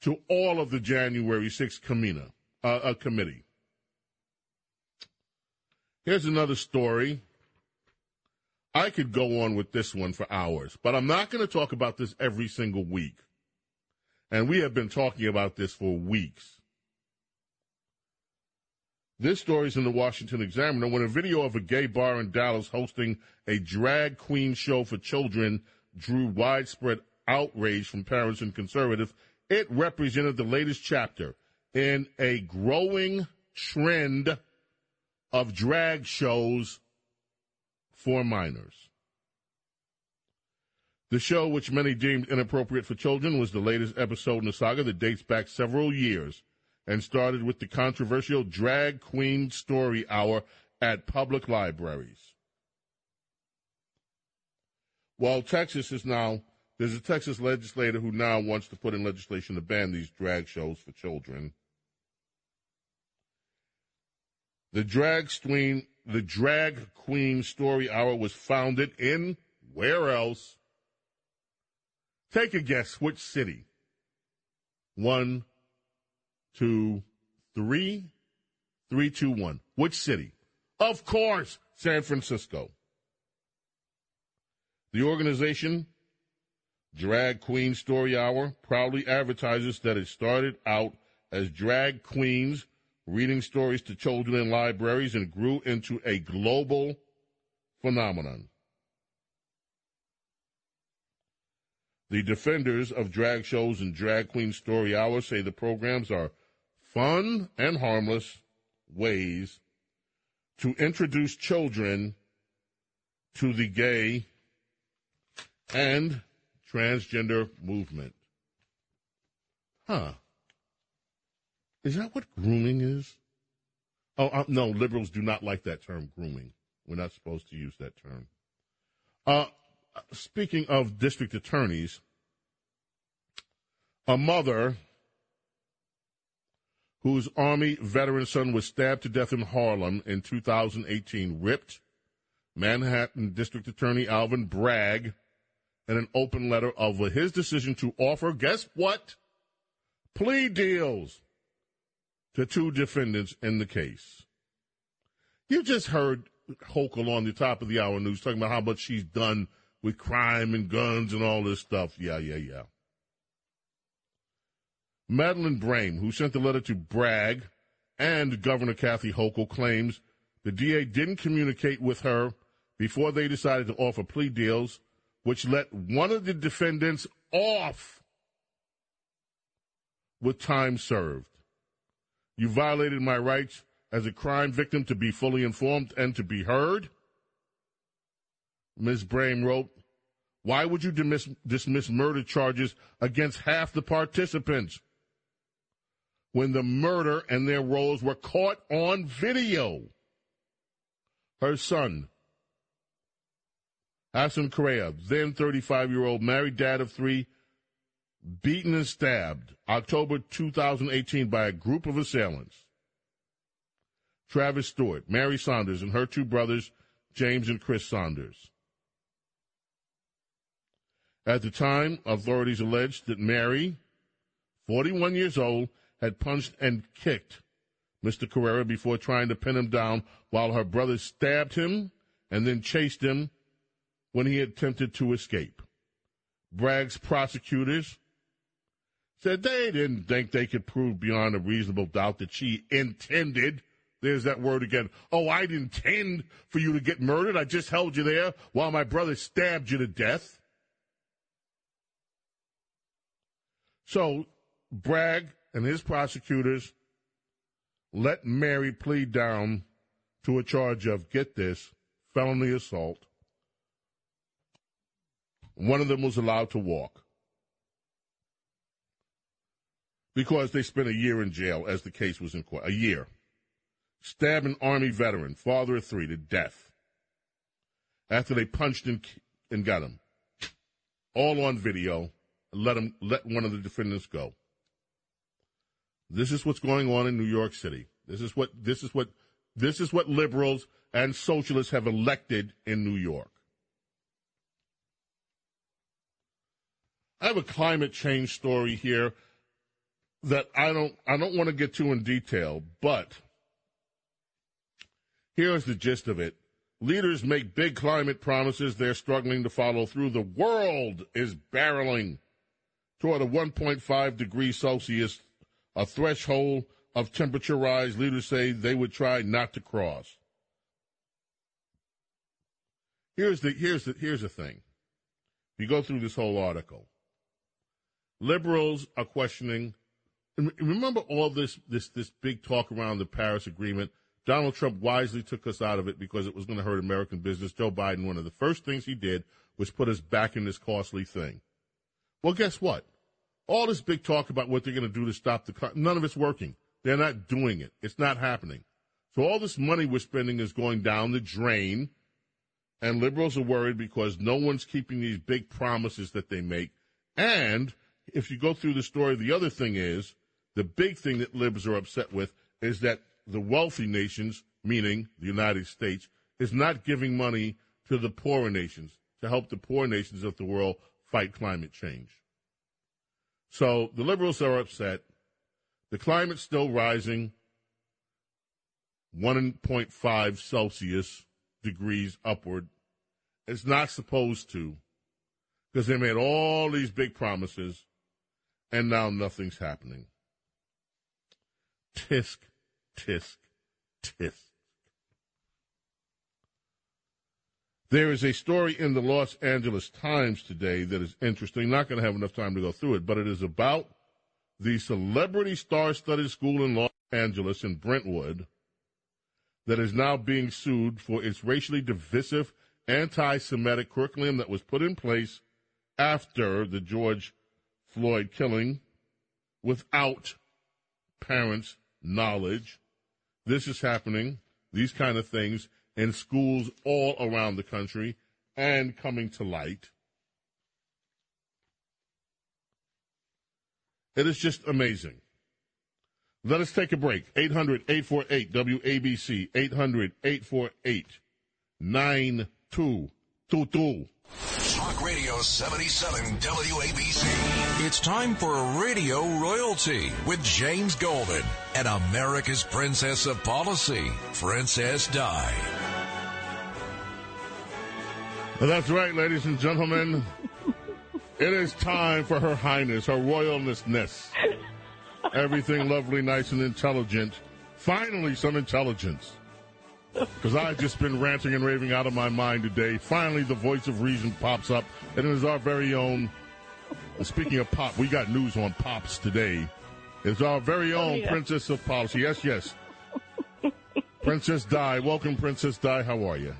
to all of the January 6th committee uh, a committee. Here's another story. I could go on with this one for hours, but I'm not going to talk about this every single week. And we have been talking about this for weeks. This story is in the Washington Examiner when a video of a gay bar in Dallas hosting a drag queen show for children drew widespread outrage from parents and conservatives. It represented the latest chapter in a growing trend of drag shows for minors. The show, which many deemed inappropriate for children, was the latest episode in the saga that dates back several years and started with the controversial Drag Queen Story Hour at public libraries. While Texas is now, there's a Texas legislator who now wants to put in legislation to ban these drag shows for children. The drag queen, the drag queen story hour was founded in where else? Take a guess. Which city? One, two, three, three, two, one. Which city? Of course, San Francisco. The organization, Drag Queen Story Hour, proudly advertises that it started out as drag queens reading stories to children in libraries and grew into a global phenomenon. The defenders of drag shows and drag queen story hours say the programs are fun and harmless ways to introduce children to the gay and transgender movement. Huh. Is that what grooming is? Oh, uh, no, liberals do not like that term, grooming. We're not supposed to use that term. Uh, speaking of district attorneys, a mother whose Army veteran son was stabbed to death in Harlem in 2018 ripped Manhattan District Attorney Alvin Bragg in an open letter of his decision to offer, guess what? Plea deals to two defendants in the case. You just heard Hochul on the top of the hour news talking about how much she's done with crime and guns and all this stuff. Yeah, yeah, yeah. Madeline Brame, who sent the letter to Bragg and Governor Kathy Hochul, claims the DA didn't communicate with her before they decided to offer plea deals, which let one of the defendants off with time served. You violated my rights as a crime victim to be fully informed and to be heard. Ms. Brame wrote, Why would you dismiss, dismiss murder charges against half the participants when the murder and their roles were caught on video? Her son, Hassan Correa, then 35 year old married dad of three, beaten and stabbed October 2018 by a group of assailants. Travis Stewart, Mary Saunders, and her two brothers, James and Chris Saunders. At the time, authorities alleged that Mary, 41 years old, had punched and kicked Mr. Carrera before trying to pin him down while her brother stabbed him and then chased him when he attempted to escape. Bragg's prosecutors said they didn't think they could prove beyond a reasonable doubt that she intended. There's that word again. Oh, I didn't intend for you to get murdered. I just held you there while my brother stabbed you to death. So Bragg and his prosecutors let Mary plead down to a charge of, get this, felony assault. One of them was allowed to walk because they spent a year in jail as the case was in court. A year. Stabbed an Army veteran, father of three, to death after they punched and, and got him. All on video. Let him let one of the defendants go. This is what's going on in New York City. This is what this is what this is what liberals and socialists have elected in New York. I have a climate change story here that I don't I don't want to get too in detail, but here's the gist of it. Leaders make big climate promises they're struggling to follow through. The world is barreling toward a 1.5 degrees Celsius, a threshold of temperature rise leaders say they would try not to cross. Here's the here's the here's the thing. You go through this whole article. Liberals are questioning. Remember all this this this big talk around the Paris Agreement. Donald Trump wisely took us out of it because it was going to hurt American business. Joe Biden, one of the first things he did was put us back in this costly thing. Well, guess what? All this big talk about what they're going to do to stop the none of it's working. They're not doing it. It's not happening. So all this money we're spending is going down the drain, and liberals are worried because no one's keeping these big promises that they make. And if you go through the story, the other thing is the big thing that libs are upset with is that the wealthy nations, meaning the United States, is not giving money to the poorer nations to help the poor nations of the world fight climate change. So the liberals are upset. The climate's still rising 1.5 Celsius degrees upward. It's not supposed to because they made all these big promises and now nothing's happening. Tisk, tisk, tisk. There is a story in the Los Angeles Times today that is interesting. Not going to have enough time to go through it, but it is about the celebrity star studded school in Los Angeles in Brentwood that is now being sued for its racially divisive anti Semitic curriculum that was put in place after the George Floyd killing without parents' knowledge. This is happening, these kind of things, in schools all around the country and coming to light. It is just amazing. Let us take a break. 800 848 WABC. 800 848 9222. Talk Radio 77 WABC. It's time for Radio Royalty with James Golden and America's Princess of Policy, Princess Di. That's right, ladies and gentlemen. it is time for Her Highness, Her Royalnessness. Everything lovely, nice, and intelligent. Finally, some intelligence. Because I've just been ranting and raving out of my mind today. Finally, the voice of reason pops up, and it is our very own. Speaking of pop, we got news on pops today. It's our very oh, own yeah. Princess of Policy. Yes, yes. Princess Di. Welcome, Princess Di. How are you?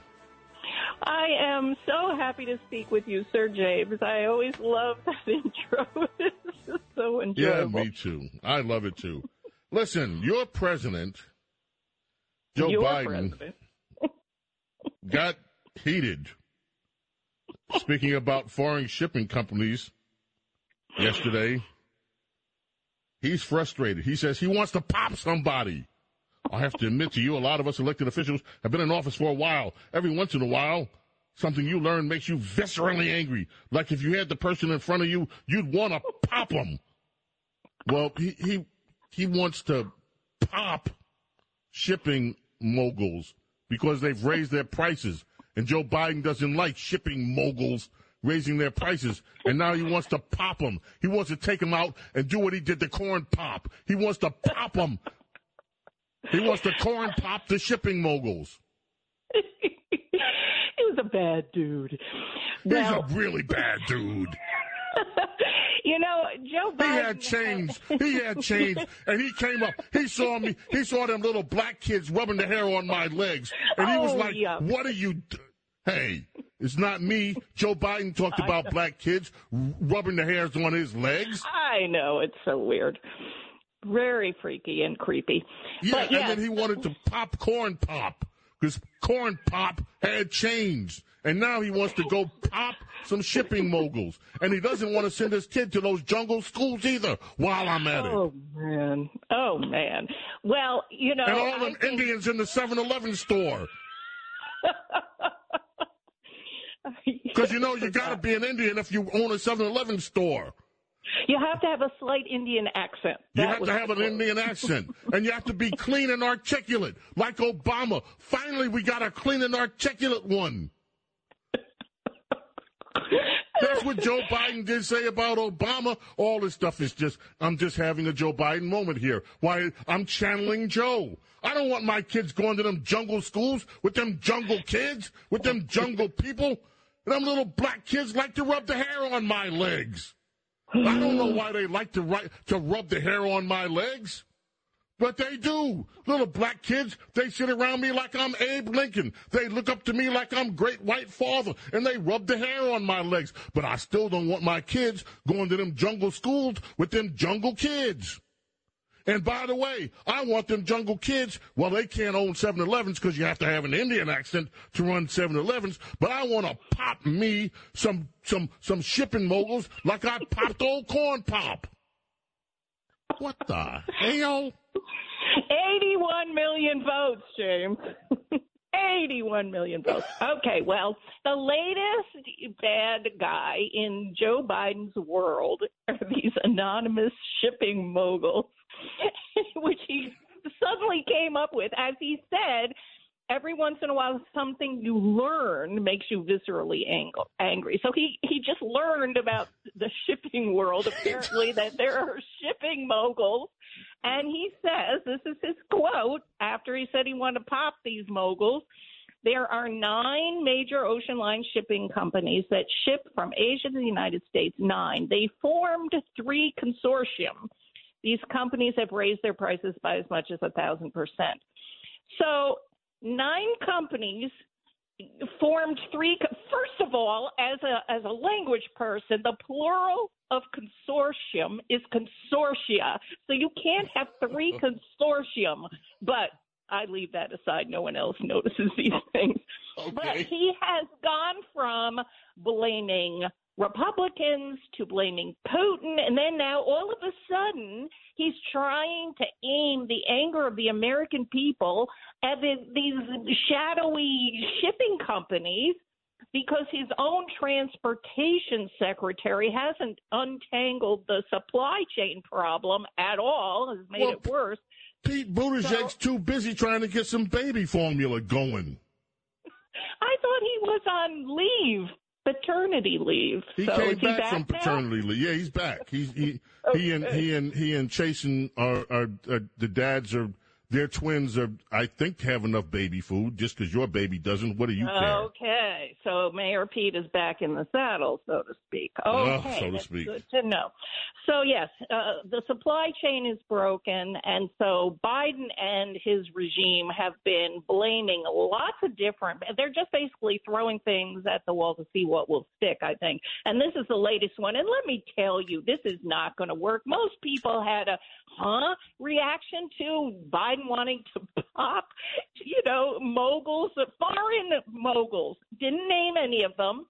I am so happy to speak with you, Sir James. I always love that intro. it's just so enjoyable. Yeah, me too. I love it too. Listen, your president, Joe Your Biden, president. got heated. Speaking about foreign shipping companies yesterday, he's frustrated. He says he wants to pop somebody. I have to admit to you, a lot of us elected officials have been in office for a while. Every once in a while, something you learn makes you viscerally angry. Like if you had the person in front of you, you'd want to pop them. Well, he, he, he wants to pop shipping moguls because they've raised their prices. And Joe Biden doesn't like shipping moguls raising their prices. And now he wants to pop them. He wants to take them out and do what he did to corn pop. He wants to pop them. He wants to corn pop the shipping moguls. he was a bad dude. He's Now, a really bad dude. you know, Joe Biden. He had chains. He had chains, and he came up. He saw me. He saw them little black kids rubbing the hair on my legs, and he was Oh, like, yeah. "What are you? Do-? Hey, it's not me." Joe Biden talked about black kids r- rubbing the hairs on his legs. I know it's so weird, very freaky and creepy. Yeah, but and then he wanted to pop corn pop because corn pop had chains. And now he wants to go pop some shipping moguls. And he doesn't want to send his kid to those jungle schools either while I'm at it. Oh man, oh man. Well, you know, and all I them think- Indians in the 7 Eleven store. Because you know, you got to be an Indian if you own a 7 Eleven store. you have to have a slight Indian accent. You have to have an quote. Indian accent. and you have to be clean and articulate, like Obama. Finally, we got a clean and articulate one. That's what Joe Biden did say about Obama. All this stuff is just, I'm just having a Joe Biden moment here. Why, I'm channeling Joe. I don't want my kids going to them jungle schools with them jungle kids, with them jungle people. And Them little black kids like to rub the hair on my legs. I don't know why they like to, ri- to rub the hair on my legs. But they do. Little black kids, they sit around me like I'm Abe Lincoln. They look up to me like I'm great white father, and they rub the hair on my legs. But I still don't want my kids going to them jungle schools with them jungle kids. And by the way, I want them jungle kids. Well, they can't own 7 Elevens because you have to have an Indian accent to run 7 Elevens. But I want to pop me some, some, some shipping moguls like I popped old corn pop. What the hell? 81 million votes, James. 81 million votes. Okay, well, the latest bad guy in Joe Biden's world are these anonymous shipping moguls, which he suddenly came up with. As he said, every once in a while, something you learn makes you viscerally ang- angry. So he, he just learned about the shipping world, apparently, that there are shipping moguls. And he says, this is his quote, after he said he wanted to pop these moguls. There are nine major ocean line shipping companies that ship from Asia to the United States. Nine. They formed three consortium. These companies have raised their prices by as much as a thousand percent. So nine companies formed three. First of all, as a as a language person, the plural of consortium is consortia. So you can't have three consortium. But I leave that aside. No one else notices these things. okay. But he has gone from blaming Republicans to blaming Putin, and then now all of a sudden he's trying to aim the anger of the American people at the, these shadowy shipping companies because his own transportation secretary hasn't untangled the supply chain problem at all, has made Well, it worse. Pete Buttigieg's too busy trying to get some baby formula going. I thought he was on leave, paternity leave. He so came back, back from now? paternity leave. Yeah, he's back. He's he he and he and he and Chasten are, are, are the dads are their twins are I think have enough baby food. Just because your baby doesn't, what do you care? Okay, so Mayor Pete is back in the saddle, so to speak. Oh, Okay, so to speak. good to know. So yes, uh, the supply chain is broken, and so Biden and his regime have been blaming lots of different. They're just basically throwing things at the wall to see what will stick. I think, and this is the latest one. And let me tell you, this is not going to work. Most people had a huh reaction to Biden wanting to pop, you know, moguls, foreign moguls. Didn't name any of them.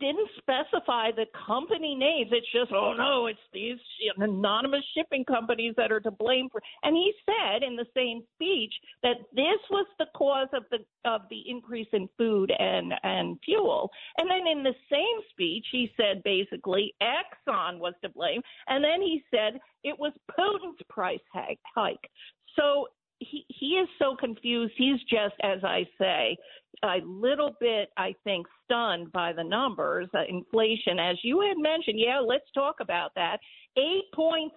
Didn't specify the company names. It's just, oh no, it's these anonymous shipping companies that are to blame for. And he said in the same speech that this was the cause of the of the increase in food and and fuel. And then in the same speech, he said basically Exxon was to blame. And then he said it was Putin's price hike. So he he is so confused. He's just, as I say, a little bit, I think, stunned by the numbers. Uh, inflation, as you had mentioned, yeah, let's talk about that. 8.6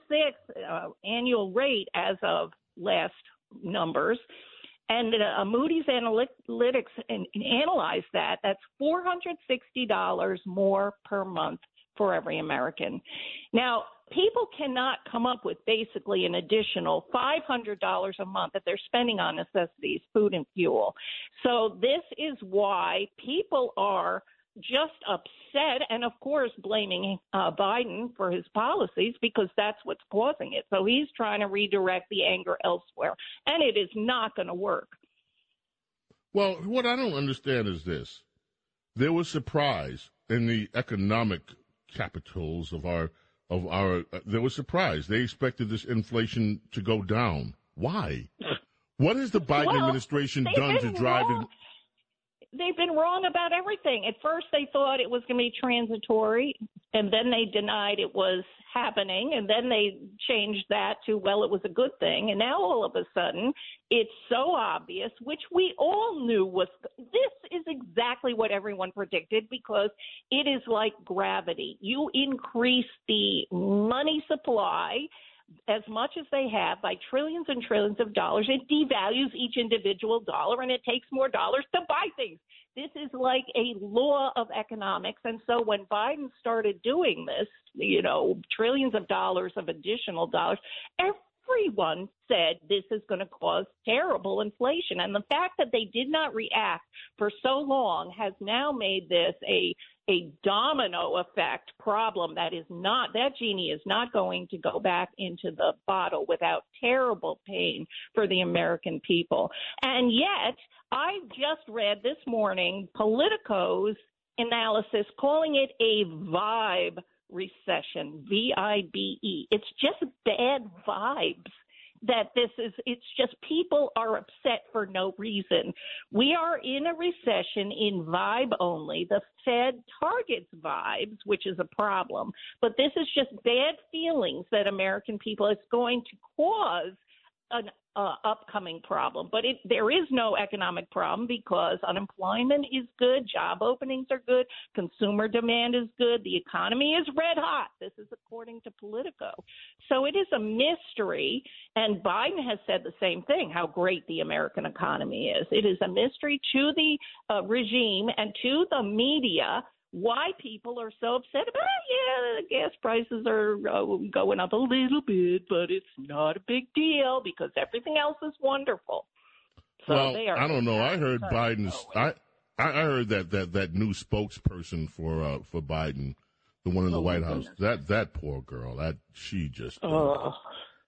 uh, annual rate as of last numbers. And uh, Moody's Analytics and analyzed that. That's $460 more per month for every American. Now, people cannot come up with basically an additional $500 a month that they're spending on necessities, food and fuel. So this is why people are just upset and of course blaming uh, Biden for his policies because that's what's causing it. So he's trying to redirect the anger elsewhere and it is not going to work. Well, what I don't understand is this: there was surprise in the economic capitals of our of our. Uh, there was surprise. They expected this inflation to go down. Why? What has the Biden Well, administration done to drive it? They've been wrong about everything. At first, they thought it was going to be transitory, and then they denied it was happening, and then they changed that to, well, it was a good thing. And now all of a sudden, it's so obvious, which we all knew was this is exactly what everyone predicted because it is like gravity. You increase the money supply as much as they have by trillions and trillions of dollars, it devalues each individual dollar and it takes more dollars to buy things. This is like a law of economics. And so when Biden started doing this, you know, trillions of dollars of additional dollars, everyone said this is going to cause terrible inflation. And the fact that they did not react for so long has now made this a a domino effect problem that is not that genie is not going to go back into the bottle without terrible pain for the American people. And yet, I just read this morning Politico's analysis calling it a vibe recession, V I B E. It's just bad vibes. That this is it's just people are upset for no reason. We are in a recession in vibe only. The Fed targets vibes, which is a problem, but this is just bad feelings that American people is going to cause an uh, upcoming problem. But it, there is no economic problem because unemployment is good, job openings are good, consumer demand is good, the economy is red hot. This is according to Politico. So it is a mystery, and Biden has said the same thing how great the American economy is. It is a mystery to the uh, regime and to the media why people are so upset about yeah the gas prices are uh, going up a little bit but it's not a big deal because everything else is wonderful so well, they are I don't know. I heard Biden's. I I heard that that that new spokesperson for uh, for Biden, the one in the Oh, White House. That that poor girl. That she just. Oh.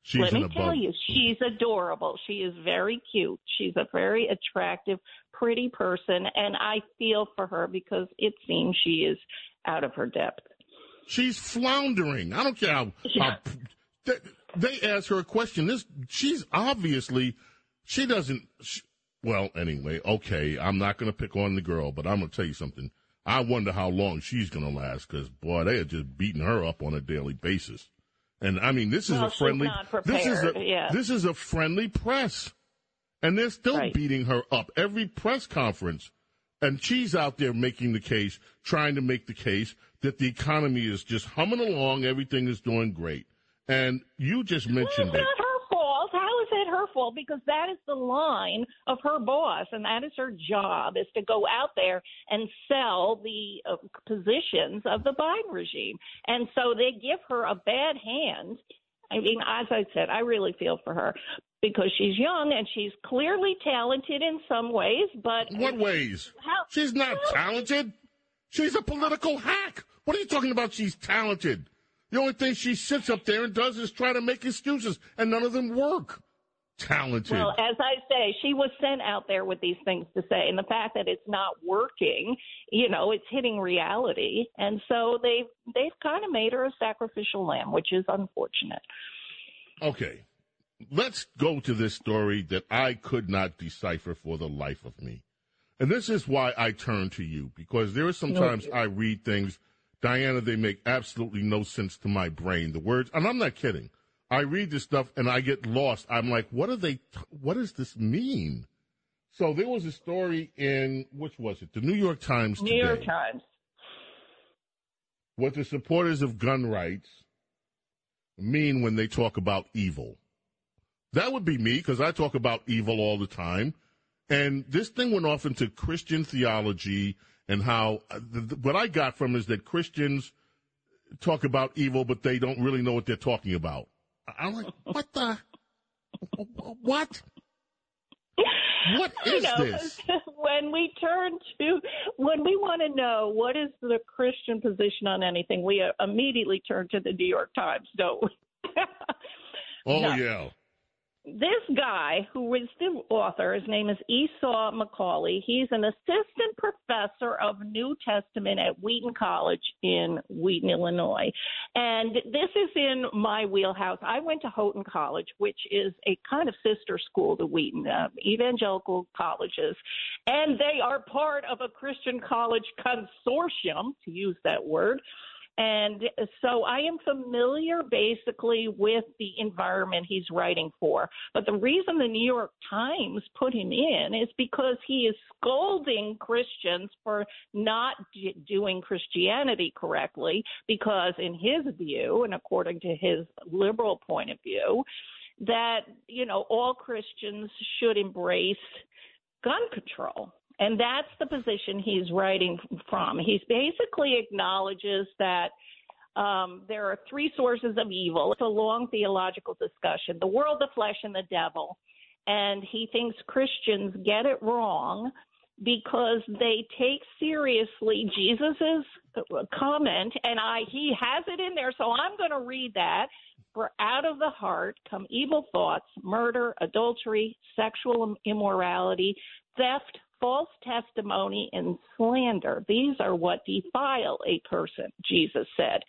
She's Let me above. tell you, she's adorable. She is very cute. She's a very attractive, pretty person, and I feel for her because it seems she is out of her depth. She's floundering. I don't care how. how they, they ask her a question. This she's obviously she doesn't. She, well, anyway, okay. I'm not going to pick on the girl, but I'm going to tell you something. I wonder how long she's going to last because boy, they are just beating her up on a daily basis. And I mean, this is Well, a friendly. this is a yeah. this is a friendly press, and they're still beating her up every press conference. And she's out there making the case, trying to make the case that the economy is just humming along, everything is doing great. And you just mentioned It's it. not her fault. How is it her fault? Because that is the line of her boss, and that is her job: is to go out there and sell the uh, positions of the Biden regime. And so they give her a bad hand. I mean, as I said, I really feel for her because she's young and she's clearly talented in some ways. But What ways? How? She's not talented. She's a political hack. What are you talking about? She's talented. The only thing she sits up there and does is try to make excuses, and none of them work. Talented. Well, as I say, she was sent out there with these things to say, and the fact that it's not working, you know, it's hitting reality, and so they've they've kind of made her a sacrificial lamb, which is unfortunate. Okay, let's go to this story that I could not decipher for the life of me. And this is why I turn to you, because there are sometimes Okay. I read things, Diana, they make absolutely no sense to my brain. The words, and I'm not kidding. I read this stuff and I get lost. I'm like, what are they, what does this mean? So there was a story in, which was it? The New York Times New today. York Times. what the supporters of gun rights mean when they talk about evil. That would be me because I talk about evil all the time. And this thing went off into Christian theology and how uh, what I got from is that Christians talk about evil, but they don't really know what they're talking about. I'm like, what the? What? What I know, this? when we turn to when we want to know what is the Christian position on anything, we immediately turn to the New York Times, don't we? Oh No. yeah. This guy who is the author, his name is Esau McCauley. He's an assistant professor of New Testament at Wheaton College in Wheaton, Illinois. And this is in my wheelhouse. I went to Houghton College, which is a kind of sister school to Wheaton, uh, evangelical colleges. And they are part of a Christian college consortium, to use that word. And so I am familiar basically with the environment he's writing for. But the reason the New York Times put him in is because he is scolding Christians for not d- doing Christianity correctly, because in his view, and according to his liberal point of view, that, you know, all Christians should embrace gun control. And that's the position he's writing from. He basically acknowledges that um, there are three sources of evil. It's a long theological discussion the world, the flesh, and the devil. And he thinks Christians get it wrong because they take seriously Jesus's comment, and I he has it in there, so I'm going to read that. For out of the heart come evil thoughts, murder, adultery, sexual immorality, theft, false testimony, and slander. These are what defile a person, Jesus said.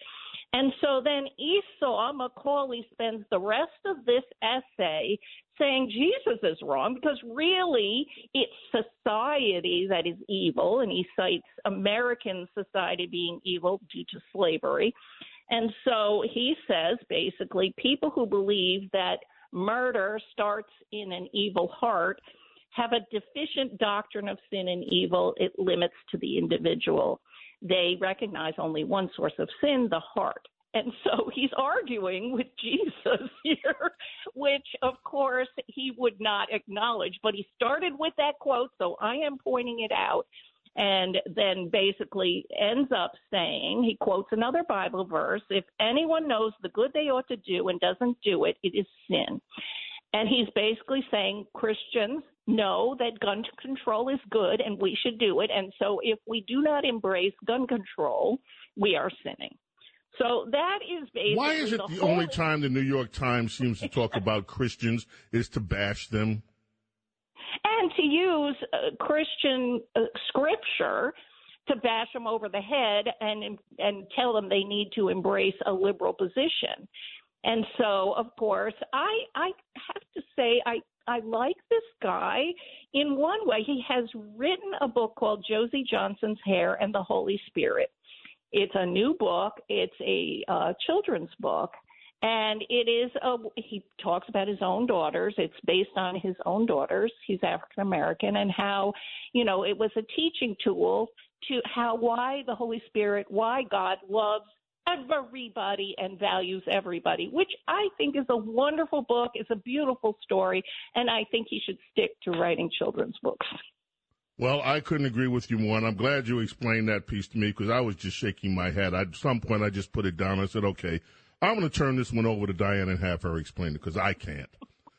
And so then Esau McCauley spends the rest of this essay saying Jesus is wrong because really it's society that is evil, and he cites American society being evil due to slavery. And so he says basically people who believe that murder starts in an evil heart have a deficient doctrine of sin and evil. It limits to the individual. They recognize only one source of sin, the heart. And so he's arguing with Jesus here, which of course he would not acknowledge. But he started with that quote, so I am pointing it out. And then basically ends up saying, he quotes another Bible verse if anyone knows the good they ought to do and doesn't do it, it is sin. And he's basically saying Christians know that gun control is good and we should do it. And so if we do not embrace gun control, we are sinning. So that is basically Why is it the, the only time the New York Times seems to talk about Christians is to bash them? and to use uh, Christian uh, scripture to bash them over the head and and tell them they need to embrace a liberal position. And so, of course, I I have to say I I like this guy in one way. He has written a book called Josie Johnson's Hair and the Holy Spirit. It's a new book. It's a uh, children's book, and it is a. He talks about his own daughters. It's based on his own daughters. He's African American, and how, you know, it was a teaching tool to how why the Holy Spirit, why God loves everybody and values everybody, which I think is a wonderful book. It's a beautiful story, and I think he should stick to writing children's books. Well, I couldn't agree with you more, and I'm glad you explained that piece to me because I was just shaking my head. At some point, I just put it down. I said, okay, I'm going to turn this one over to Diane and have her explain it because I can't.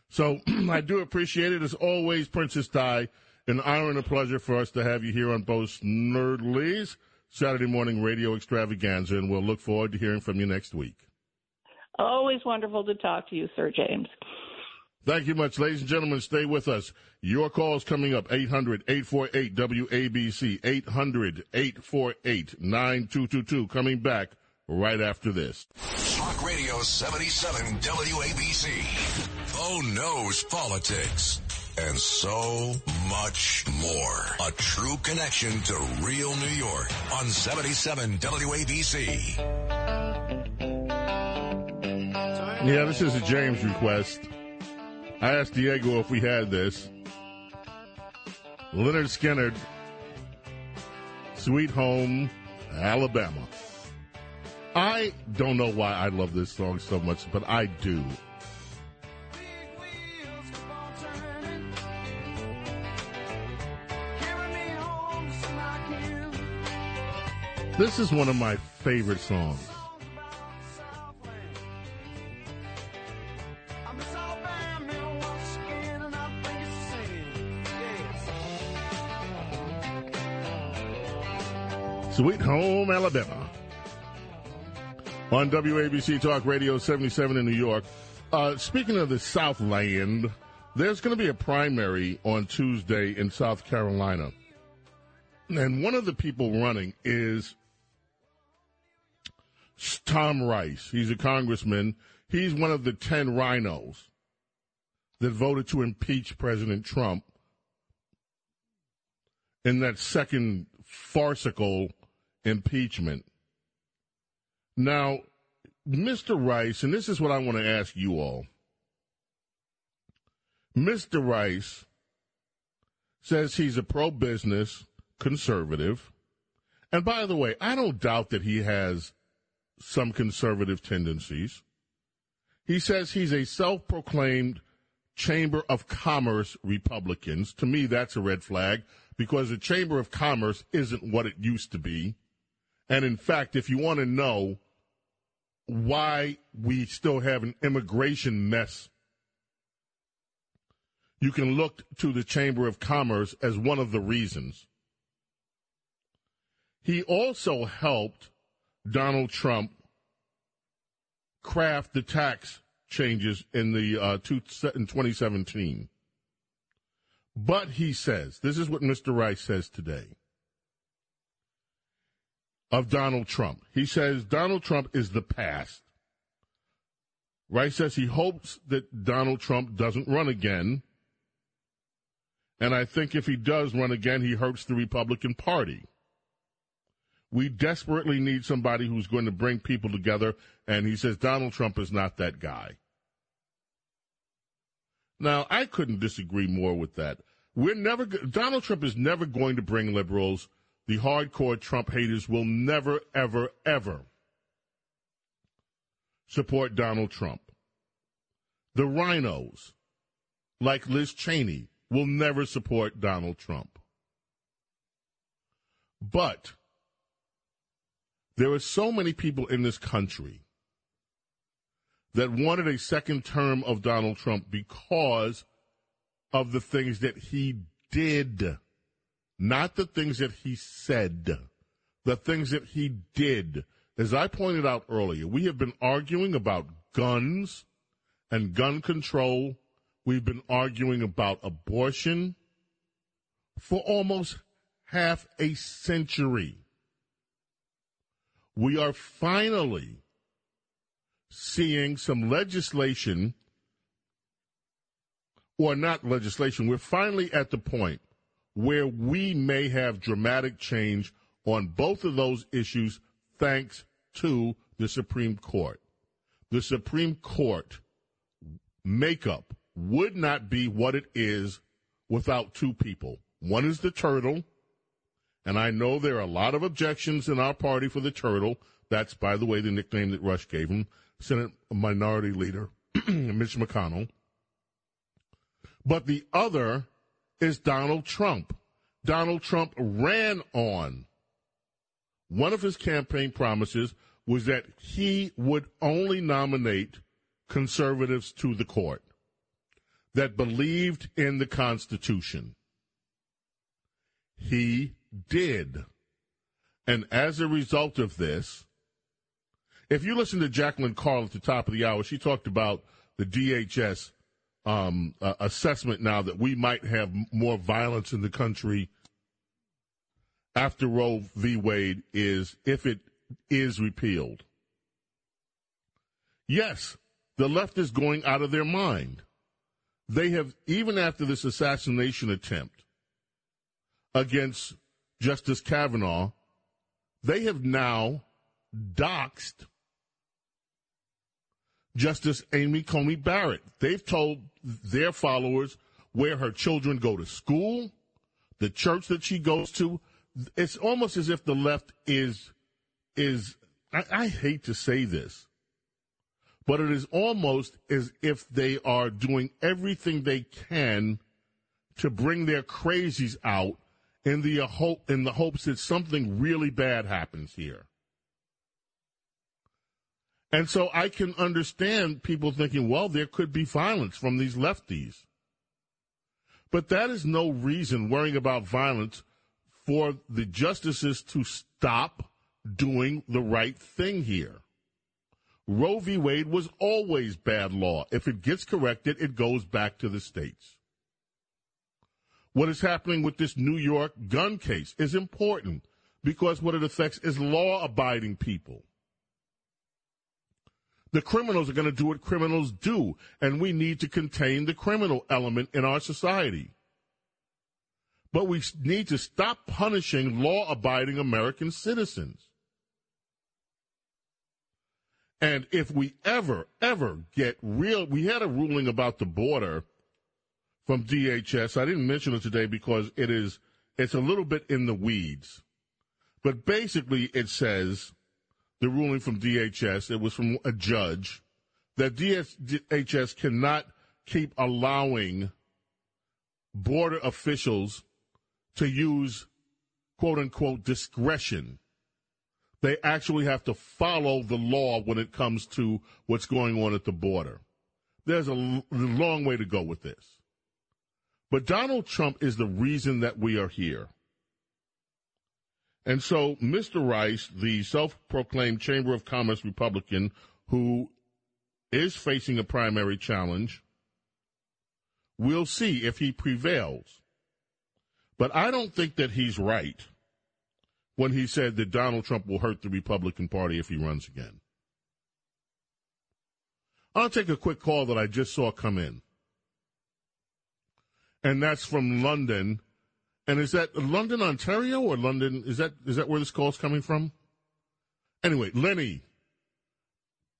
So I do appreciate it. As always, Princess Di, an honor and a pleasure for us to have you here on Bo Snerdley's Saturday morning radio extravaganza, and we'll look forward to hearing from you next week. Always wonderful to talk to you, Sir James. Thank you much, ladies and gentlemen. Stay with us. Your calls coming up 800 848 WABC, 800 848 9222. Coming back right after this. Talk Radio 77 WABC. Knows politics and so much more. A true connection to real New York on 77 WABC. Yeah, this is a James request. I asked Diego if we had this. Lynyrd Skynyrd, Sweet Home, Alabama. I don't know why I love this song so much, but I do. This is one of my favorite songs. Sweet Home, Alabama. On WABC Talk Radio 77 in New York. Uh, speaking of the Southland, there's going to be a primary on Tuesday in South Carolina. And one of the people running is Tom Rice. He's a congressman. He's one of the 10 RINOs that voted to impeach President Trump in that second farcical impeachment. Now, Mr. Rice, and this is what I want to ask you all. Mr. Rice says he's a pro business conservative. And by the way, I don't doubt that he has some conservative tendencies. He says he's a self proclaimed Chamber of Commerce Republicans. To me, that's a red flag because the Chamber of Commerce isn't what it used to be. And in fact, if you want to know why we still have an immigration mess, you can look to the Chamber of Commerce as one of the reasons. He also helped Donald Trump craft the tax changes in the uh, two, in 2017. But he says, this is what Mr. Rice says today. of Donald Trump. He says Donald Trump is the past. Rice says he hopes that Donald Trump doesn't run again. And I think if he does run again, he hurts the Republican Party. We desperately need somebody who's going to bring people together, and he says Donald Trump is not that guy. Now, I couldn't disagree more with that. We're never Donald Trump is never going to bring liberals. The hardcore Trump haters will never, ever, ever support Donald Trump. The RINOs, like Liz Cheney, will never support Donald Trump. But there are so many people in this country that wanted a second term of Donald Trump because of the things that he did, not the things that he said, the things that he did. As I pointed out earlier, we have been arguing about guns and gun control. We've been arguing about abortion for almost half a century. We are finally seeing some legislation, or not legislation, we're finally at the point where we may have dramatic change on both of those issues thanks to the Supreme Court. The Supreme Court makeup would not be what it is without two people. One is the turtle, and I know there are a lot of objections in our party for the turtle. That's, by the way, the nickname that Rush gave him. Senate Minority Leader Mitch McConnell. But the other is Donald Trump. Donald Trump ran on. One of his campaign promises was that he would only nominate conservatives to the court that believed in the Constitution. He did. And as a result of this, if you listen to Jacqueline Carl at the top of the hour, she talked about the DHS um, uh, assessment now that we might have more violence in the country after Roe v. Wade is if it is repealed. Yes, the left is going out of their mind. They have, even after this assassination attempt against Justice Kavanaugh, they have now doxed Justice Amy Coney Barrett. They've told their followers where her children go to school, the church that she goes to. It's almost as if the left is is I, I hate to say this, but it is almost as if they are doing everything they can to bring their crazies out in the uh, hope in the hopes that something really bad happens here. And so I can understand people thinking, well, there could be violence from these lefties. But that is no reason worrying about violence for the justices to stop doing the right thing here. Roe v. Wade was always bad law. If it gets corrected, it goes back to the states. What is happening with this New York gun case is important because what it affects is law abiding people. The criminals are going to do what criminals do, and we need to contain the criminal element in our society. But we need to stop punishing law abiding American citizens. And if we ever, ever get real, we had a ruling about the border from DHS. I didn't mention it today because it is, it's a little bit in the weeds. But basically it says the ruling from DHS, it was from a judge, that DHS cannot keep allowing border officials to use quote unquote discretion. They actually have to follow the law when it comes to what's going on at the border. There's a long way to go with this. But Donald Trump is the reason that we are here. And so, Mr. Rice, the self proclaimed Chamber of Commerce Republican, who is facing a primary challenge, we'll see if he prevails. But I don't think that he's right when he said that Donald Trump will hurt the Republican Party if he runs again. I'll take a quick call that I just saw come in. And that's from London. And is that London, Ontario, or London? Is that is that where this call's coming from? Anyway, Lenny,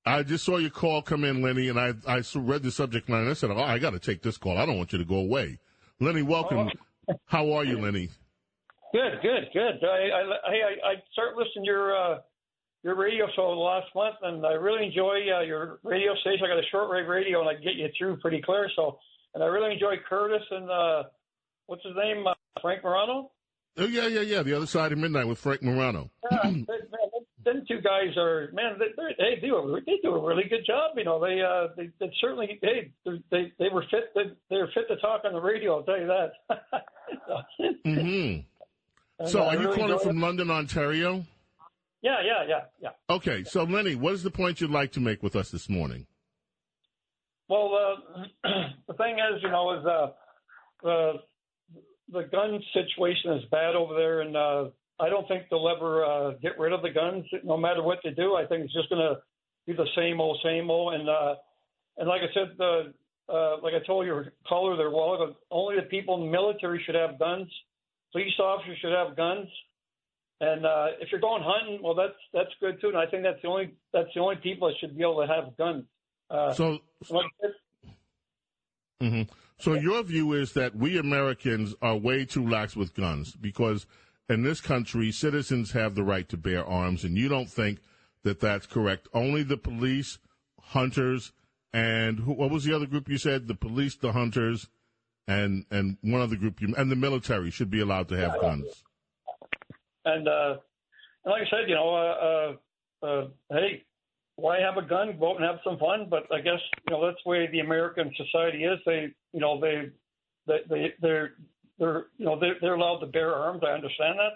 I just saw your call come in, Lenny, and I I read the subject line. And I said, "Oh, I got to take this call. I don't want you to go away." Lenny, welcome. How are you, Lenny? Good, good, good. I I I, I started listening to your uh, your radio show last month, and I really enjoy uh, your radio station. I got a shortwave radio, and I get you through pretty clear. So, and I really enjoy Curtis and uh, what's his name, uh, Frank Morano. Oh yeah, yeah, yeah. The other side of midnight with Frank Morano. Yeah, man, them two guys are man. They, they they do a they do a really good job. You know, they uh they, they certainly hey they they were fit they, they were fit to talk on the radio. I'll tell you that. mm-hmm. And, So, uh, are you really calling from it. London, Ontario? Yeah, yeah, yeah, yeah. Okay, so Lenny, what is the point you'd like to make with us this morning? Well, uh, the thing is, you know, is uh, the the gun situation is bad over there, and uh, I don't think they'll ever uh, get rid of the guns, no matter what they do. I think it's just going to be the same old, same old. And uh, and like I said, uh, uh, like I told your caller there, a only the people in the military should have guns. Police officers should have guns. And uh, if you're going hunting, well, that's that's good too. And I think that's the only that's the only people that should be able to have guns. Uh, So- like I said, hmm So your view is that we Americans are way too lax with guns because in this country, citizens have the right to bear arms, and you don't think that that's correct. Only the police, hunters, and who, what was the other group you said? The police, the hunters, and and one other group you and the military should be allowed to have guns. And uh, and like I said, you know, uh, uh, uh, hey, why have a gun? Go out and have some fun. But I guess you know that's the way the American society is. They, you know, they, they, they they're they're you know they're, they're allowed to bear arms. I understand that.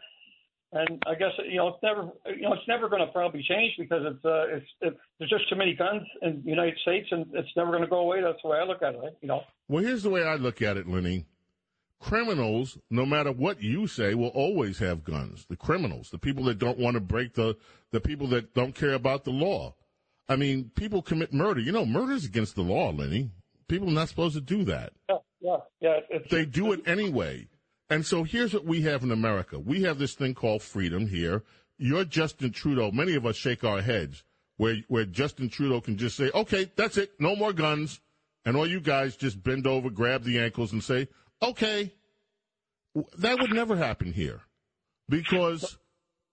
And I guess you know it's never you know it's never going to probably change because it's uh it's there's just too many guns in the United States and it's never going to go away. That's the way I look at it. You know. Well, here's the way I look at it, Lenny. Criminals, no matter what you say, will always have guns. The criminals, the people that don't want to break the, the people that don't care about the law. I mean, people commit murder. You know, murder is against the law, Lenny. People are not supposed to do that. Yeah, yeah, yeah. It's, They do it anyway. And so here's what we have in America. We have this thing called freedom here. You're Justin Trudeau. Many of us shake our heads where, where Justin Trudeau can just say, okay, that's it. No more guns. And all you guys just bend over, grab the ankles and say, okay. That would never happen here because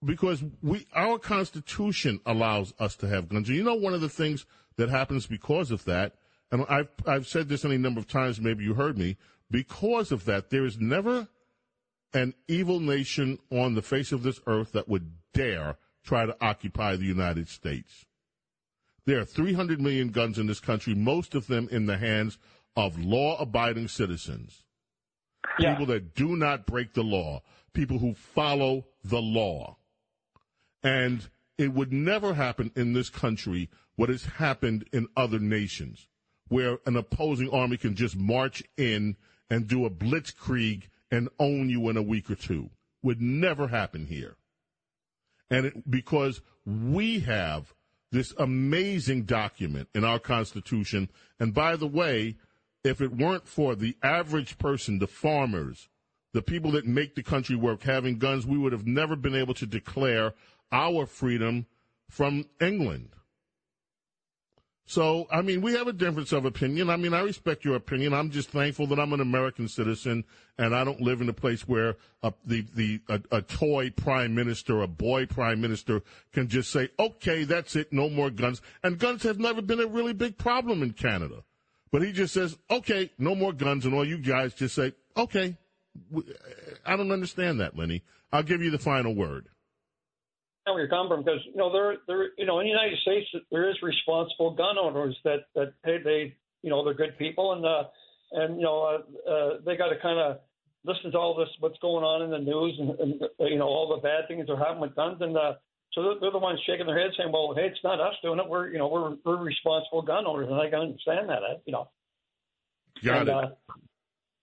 because we our constitution allows us to have guns. And you know one of the things that happens because of that, and I've I've said this any number of times, maybe you heard me, because of that, there is never an evil nation on the face of this earth that would dare try to occupy the United States. There are 300 million guns in this country, most of them in the hands of law abiding citizens. People that do not break the law, people who follow the law. And it would never happen in this country what has happened in other nations, where an opposing army can just march in and do a blitzkrieg and own you in a week or two. Would never happen here. And it, because we have this amazing document in our Constitution, and by the way, if it weren't for the average person, the farmers, the people that make the country work having guns, we would have never been able to declare our freedom from England. So, I mean, we have a difference of opinion. I mean, I respect your opinion. I'm just thankful that I'm an American citizen and I don't live in a place where a, the, the, a, a toy prime minister, a boy prime minister can just say, okay, that's it, no more guns. And guns have never been a really big problem in Canada. But he just says, okay, no more guns, and all you guys just say, okay. I don't understand that, Lenny. I'll give you the final word. Know where you're coming from because you know there there you know in the United States there is responsible gun owners that that hey they you know they're good people and uh and you know uh, uh they got to kind of listen to all this what's going on in the news and, and you know all the bad things that are happening with guns and uh so they're, they're the ones shaking their heads saying well hey it's not us doing it we're you know we're we're responsible gun owners and I can understand that uh, you know Got and, it. Uh,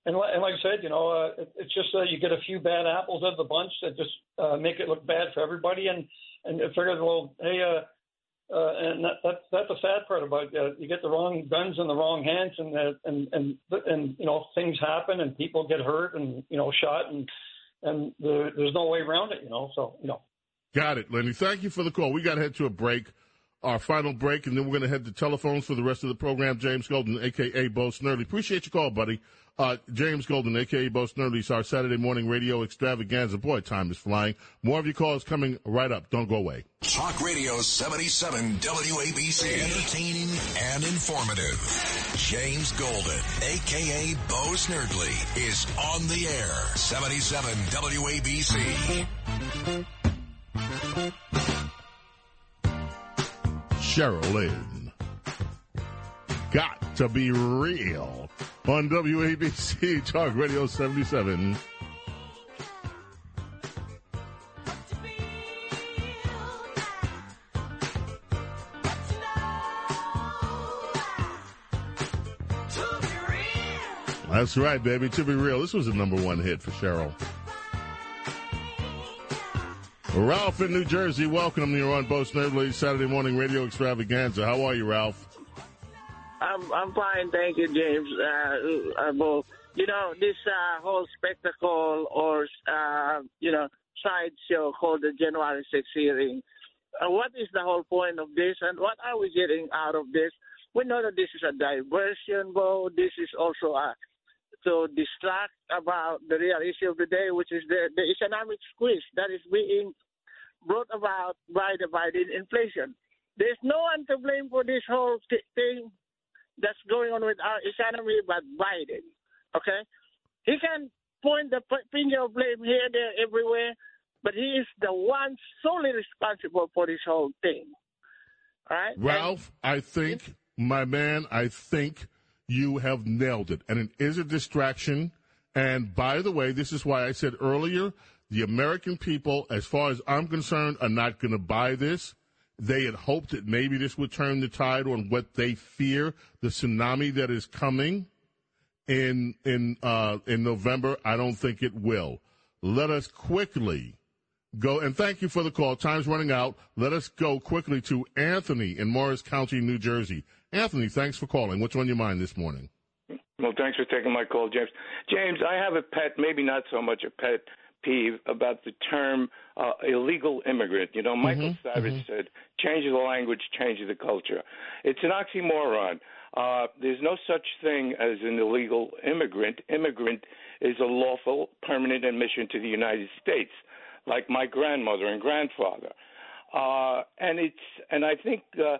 and, and like I said, you know, uh, it, it's just uh, you get a few bad apples out of the bunch that just uh, make it look bad for everybody, and and I figured, well, hey, uh, uh, and that, that's that's the sad part about uh, you get the wrong guns in the wrong hands, and uh, and and and you know things happen, and people get hurt, and you know shot, and and the, there's no way around it, you know. So you know, Got it, Lenny. Thank you for the call. We got to head to a break, our final break, and then we're going to head to telephones for the rest of the program. James Golden, a.k.a. Bo Snerdley. Appreciate your call, buddy. Uh, James Golden, a.k.a. Bo Snerdley, is our Saturday morning radio extravaganza. Boy, time is flying. More of your calls coming right up. Don't go away. Talk Radio 77 WABC. Entertaining and informative. James Golden, a.k.a. Bo Snerdley, is on the air. 77 WABC. Cheryl Lynn. Got to be real on WABC Talk Radio 77. That's right, baby. To be real, this was a number one hit for Cheryl. Ralph in New Jersey, welcome. You're on Bo Snerdley's Saturday morning radio extravaganza. How are you, Ralph? I'm I'm fine, thank you, James. Uh, uh, well, you know this uh, whole spectacle or uh, you know sideshow called the January 6th hearing. Uh, what is the whole point of this, and what are we getting out of this? We know that this is a diversion, but this is also a to distract about the real issue of the day, which is the, the economic squeeze that is being brought about by the Biden inflation. There's no one to blame for this whole th- thing that's going on with our economy but Biden. Okay? He can point the p- finger of blame here, there, everywhere, but he is the one solely responsible for this whole thing. All right? Ralph, I think, my man, I think you have nailed it. And it is a distraction. And by the way, this is why I said earlier the American people, as far as I'm concerned, are not going to buy this. They had hoped that maybe this would turn the tide on what they fear the tsunami that is coming in in uh, in November. I don't think it will. Let us quickly go and thank you for the call. Time's running out. Let us go quickly to Anthony in Morris County, New Jersey. Anthony, thanks for calling. What's on your mind this morning? Well, thanks for taking my call, James. James, I have a pet, maybe not so much a pet peeve about the term uh, illegal immigrant. You know, Michael Savage said, change the language, change the culture. It's an oxymoron. Uh, there's no such thing as an illegal immigrant. Immigrant is a lawful permanent admission to the United States, like my grandmother and grandfather. Uh, and it's and I think uh,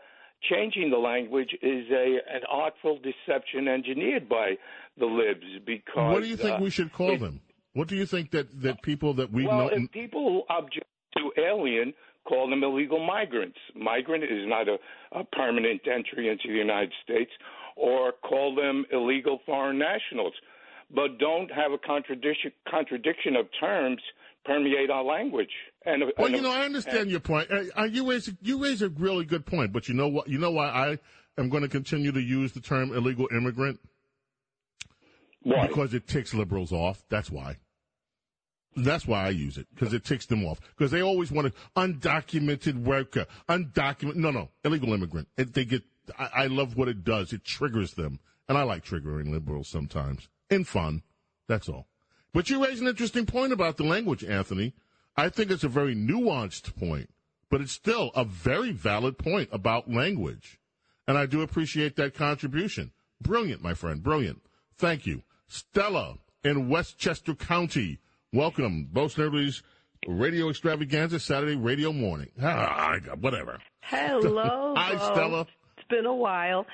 changing the language is a an artful deception engineered by the libs because what do you think uh, we should call it- them? What do you think that, that people that we well, know? if people who object to alien, call them illegal migrants. Migrant is not a, a permanent entry into the United States, or call them illegal foreign nationals. But don't have a contradiction contradiction of terms permeate our language. And Well, and- you know, I understand and- your point. Uh, uh, you raise you raise a really good point, but you know what? You know why I am going to continue to use the term illegal immigrant? Why? Because it ticks liberals off. That's why. That's why I use it because it ticks them off because they always want to undocumented worker, undocumented. No, no, illegal immigrant. It, they get. I, I love what it does. It triggers them, and I like triggering liberals sometimes in fun. That's all. But you raise an interesting point about the language, Anthony. I think it's a very nuanced point, but it's still a very valid point about language. And I do appreciate that contribution. Brilliant, my friend. Brilliant. Thank you. Stella in Westchester County. Welcome. Bo Snerdley's Radio Extravaganza, Saturday radio morning. Ah, whatever. Hello. Hi. Stella. It's been a while.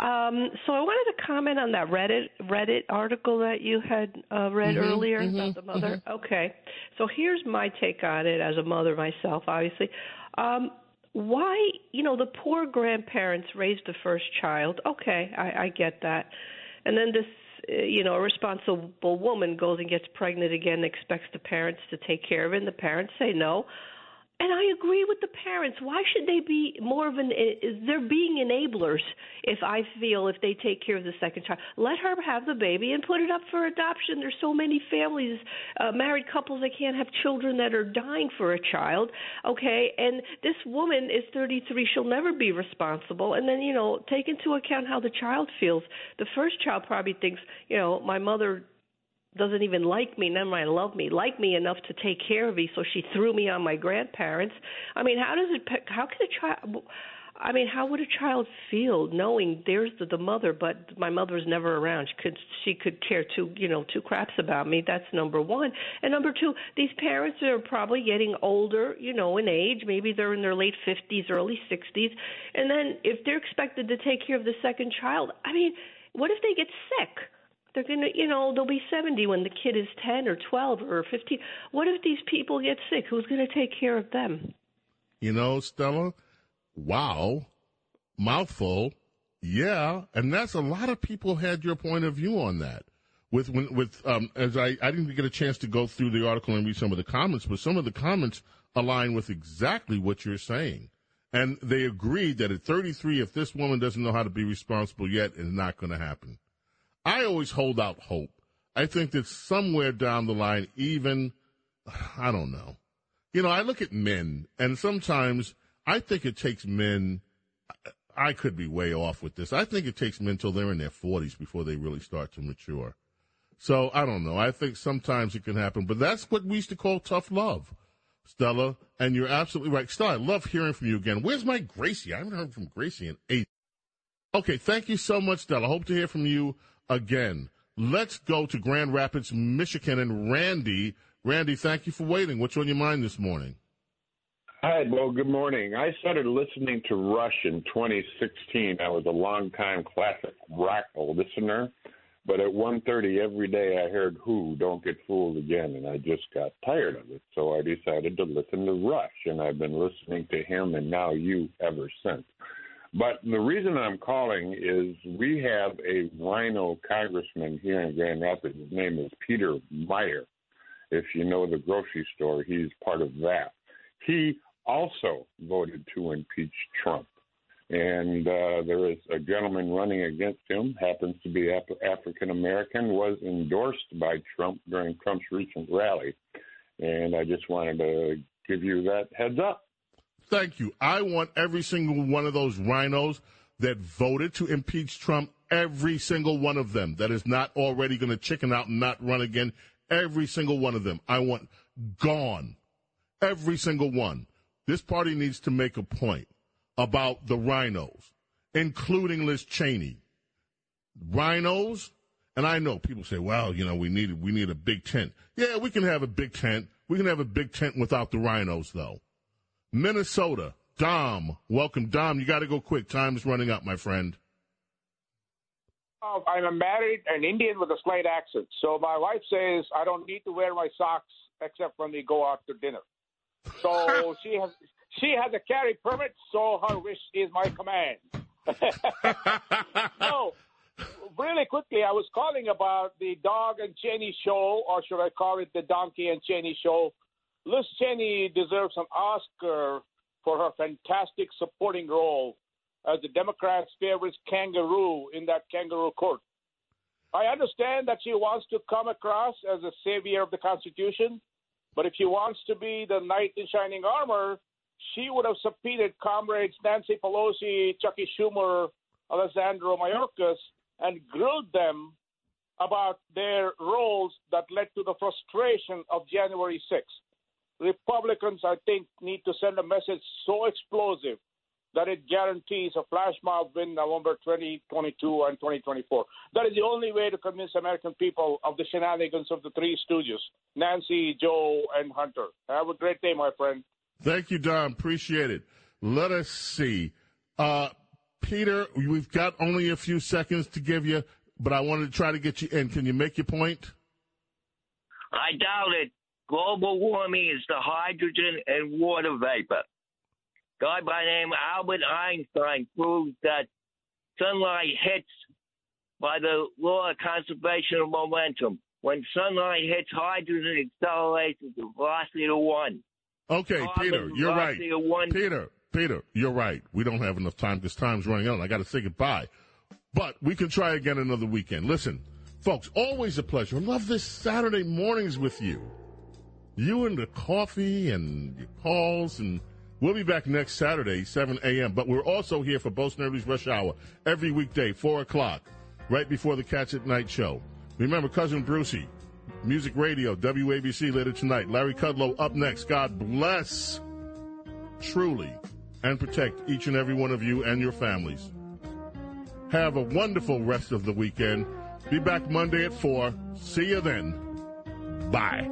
Um, so I wanted to comment on that Reddit Reddit article that you had uh, read Mhm, earlier mhm, about the mother. mhm. Okay. So here's my take on it as a mother myself, obviously. Um, why, you know, the poor grandparents raised the first child. Okay, I, I get that. And then this, Uh, you know, a responsible woman goes and gets pregnant again, expects the parents to take care of it, and the parents say no And I agree with the parents. Why should they be more of an? They're being enablers? If I feel if they take care of the second child, let her have the baby and put it up for adoption. There's so many families, uh, married couples that can't have children that are dying for a child. Okay, and this woman is 33. She'll never be responsible. And then you know, take into account how the child feels. The first child probably thinks, you know, my mother doesn't even like me, never mind love me, like me enough to take care of me, so she threw me on my grandparents. I mean, how does it? How can a child? I mean, how would a child feel knowing there's the, the mother, but my mother's never around? She could she could care two you know two craps about me. That's number one. And number two, these parents are probably getting older, you know, in age. Maybe they're in their late fifties, early sixties, and then if they're expected to take care of the second child, I mean, what if they get sick? They're going to, you know, they'll be 70 when the kid is 10 or 12 or 15. What if these people get sick? Who's going to take care of them? You know, Stella, wow, mouthful. Yeah, and that's a lot of people had your point of view on that. With when, with um, as I I didn't get a chance to go through the article and read some of the comments, but some of the comments align with exactly what you're saying. And they agreed that at 33, if this woman doesn't know how to be responsible yet, it's not going to happen. I always hold out hope. I think that somewhere down the line, even, I don't know. You know, I look at men, and sometimes I think it takes men, I could be way off with this. I think it takes men till they're in their 40s before they really start to mature. So I don't know. I think sometimes it can happen, but that's what we used to call tough love, Stella. And you're absolutely right. Stella, I love hearing from you again. Where's my Gracie? I haven't heard from Gracie in eight. Okay, thank you so much, Stella. Hope to hear from you again. Let's go to Grand Rapids, Michigan, and Randy. Randy, thank you for waiting. What's on your mind this morning? Hi, well, good morning. I started listening to Rush in 2016. I was a longtime classic rock listener, but at 1.30 every day I heard Who, Don't Get Fooled Again, and I just got tired of it. So I decided to listen to Rush, and I've been listening to him and now you ever since. But the reason I'm calling is we have a RINO congressman here in Grand Rapids. His name is Peter Meijer. If you know the grocery store, he's part of that. He also voted to impeach Trump. And uh, there is a gentleman running against him, happens to be Af- African American, was endorsed by Trump during Trump's recent rally. And I just wanted to give you that heads up. Thank you. I want every single one of those RINOs that voted to impeach Trump, every single one of them that is not already going to chicken out and not run again, every single one of them. I want gone. Every single one. This party needs to make a point about the RINOs, including Liz Cheney. RINOs, and I know people say, well, you know, we need we need a big tent. Yeah, we can have a big tent. We can have a big tent without the RINOs, though. Minnesota, Dom. Welcome, Dom. You got to go quick. Time's running up, my friend. Oh, I'm a married an Indian with a slight accent. So my wife says I don't need to wear my socks except when we go out to dinner. So she has she has a carry permit, so her wish is my command. no, really quickly, I was calling about the Dog and Cheney show, or should I call it the Donkey and Cheney show? Liz Cheney deserves an Oscar for her fantastic supporting role as the Democrats' favorite kangaroo in that kangaroo court. I understand that she wants to come across as a savior of the Constitution, but if she wants to be the knight in shining armor, she would have subpoenaed comrades Nancy Pelosi, Chucky Schumer, Alejandro Mayorkas, and grilled them about their roles that led to the frustration of January 6th. Republicans, I think, need to send a message so explosive that it guarantees a flash mob win November 2022 and 2024. That is the only way to convince American people of the shenanigans of the three stooges, Nancy, Joe, and Hunter. Have a great day, my friend. Thank you, Don. Appreciate it. Let us see. Uh, Peter, we've got only a few seconds to give you, but I wanted to try to get you in. Can you make your point? I doubt it. Global warming is the hydrogen and water vapor. Guy by the name Albert Einstein proved that sunlight hits by the law of conservation of momentum. When sunlight hits hydrogen, it accelerates at the velocity of one. Okay, Peter, you're right. Peter, Peter, you're right. We don't have enough time because time's running out. I got to say goodbye. But we can try again another weekend. Listen, folks, always a pleasure. I love this Saturday mornings with you. You and the coffee and your calls, and we'll be back next Saturday, 7 a.m. But we're also here for Bo Snerdley's Rush Hour every weekday, 4 o'clock, right before the Cats at Night show. Remember, Cousin Brucie, Music Radio, WABC later tonight. Larry Kudlow up next. God bless truly and protect each and every one of you and your families. Have a wonderful rest of the weekend. Be back Monday at 4. See you then. Bye.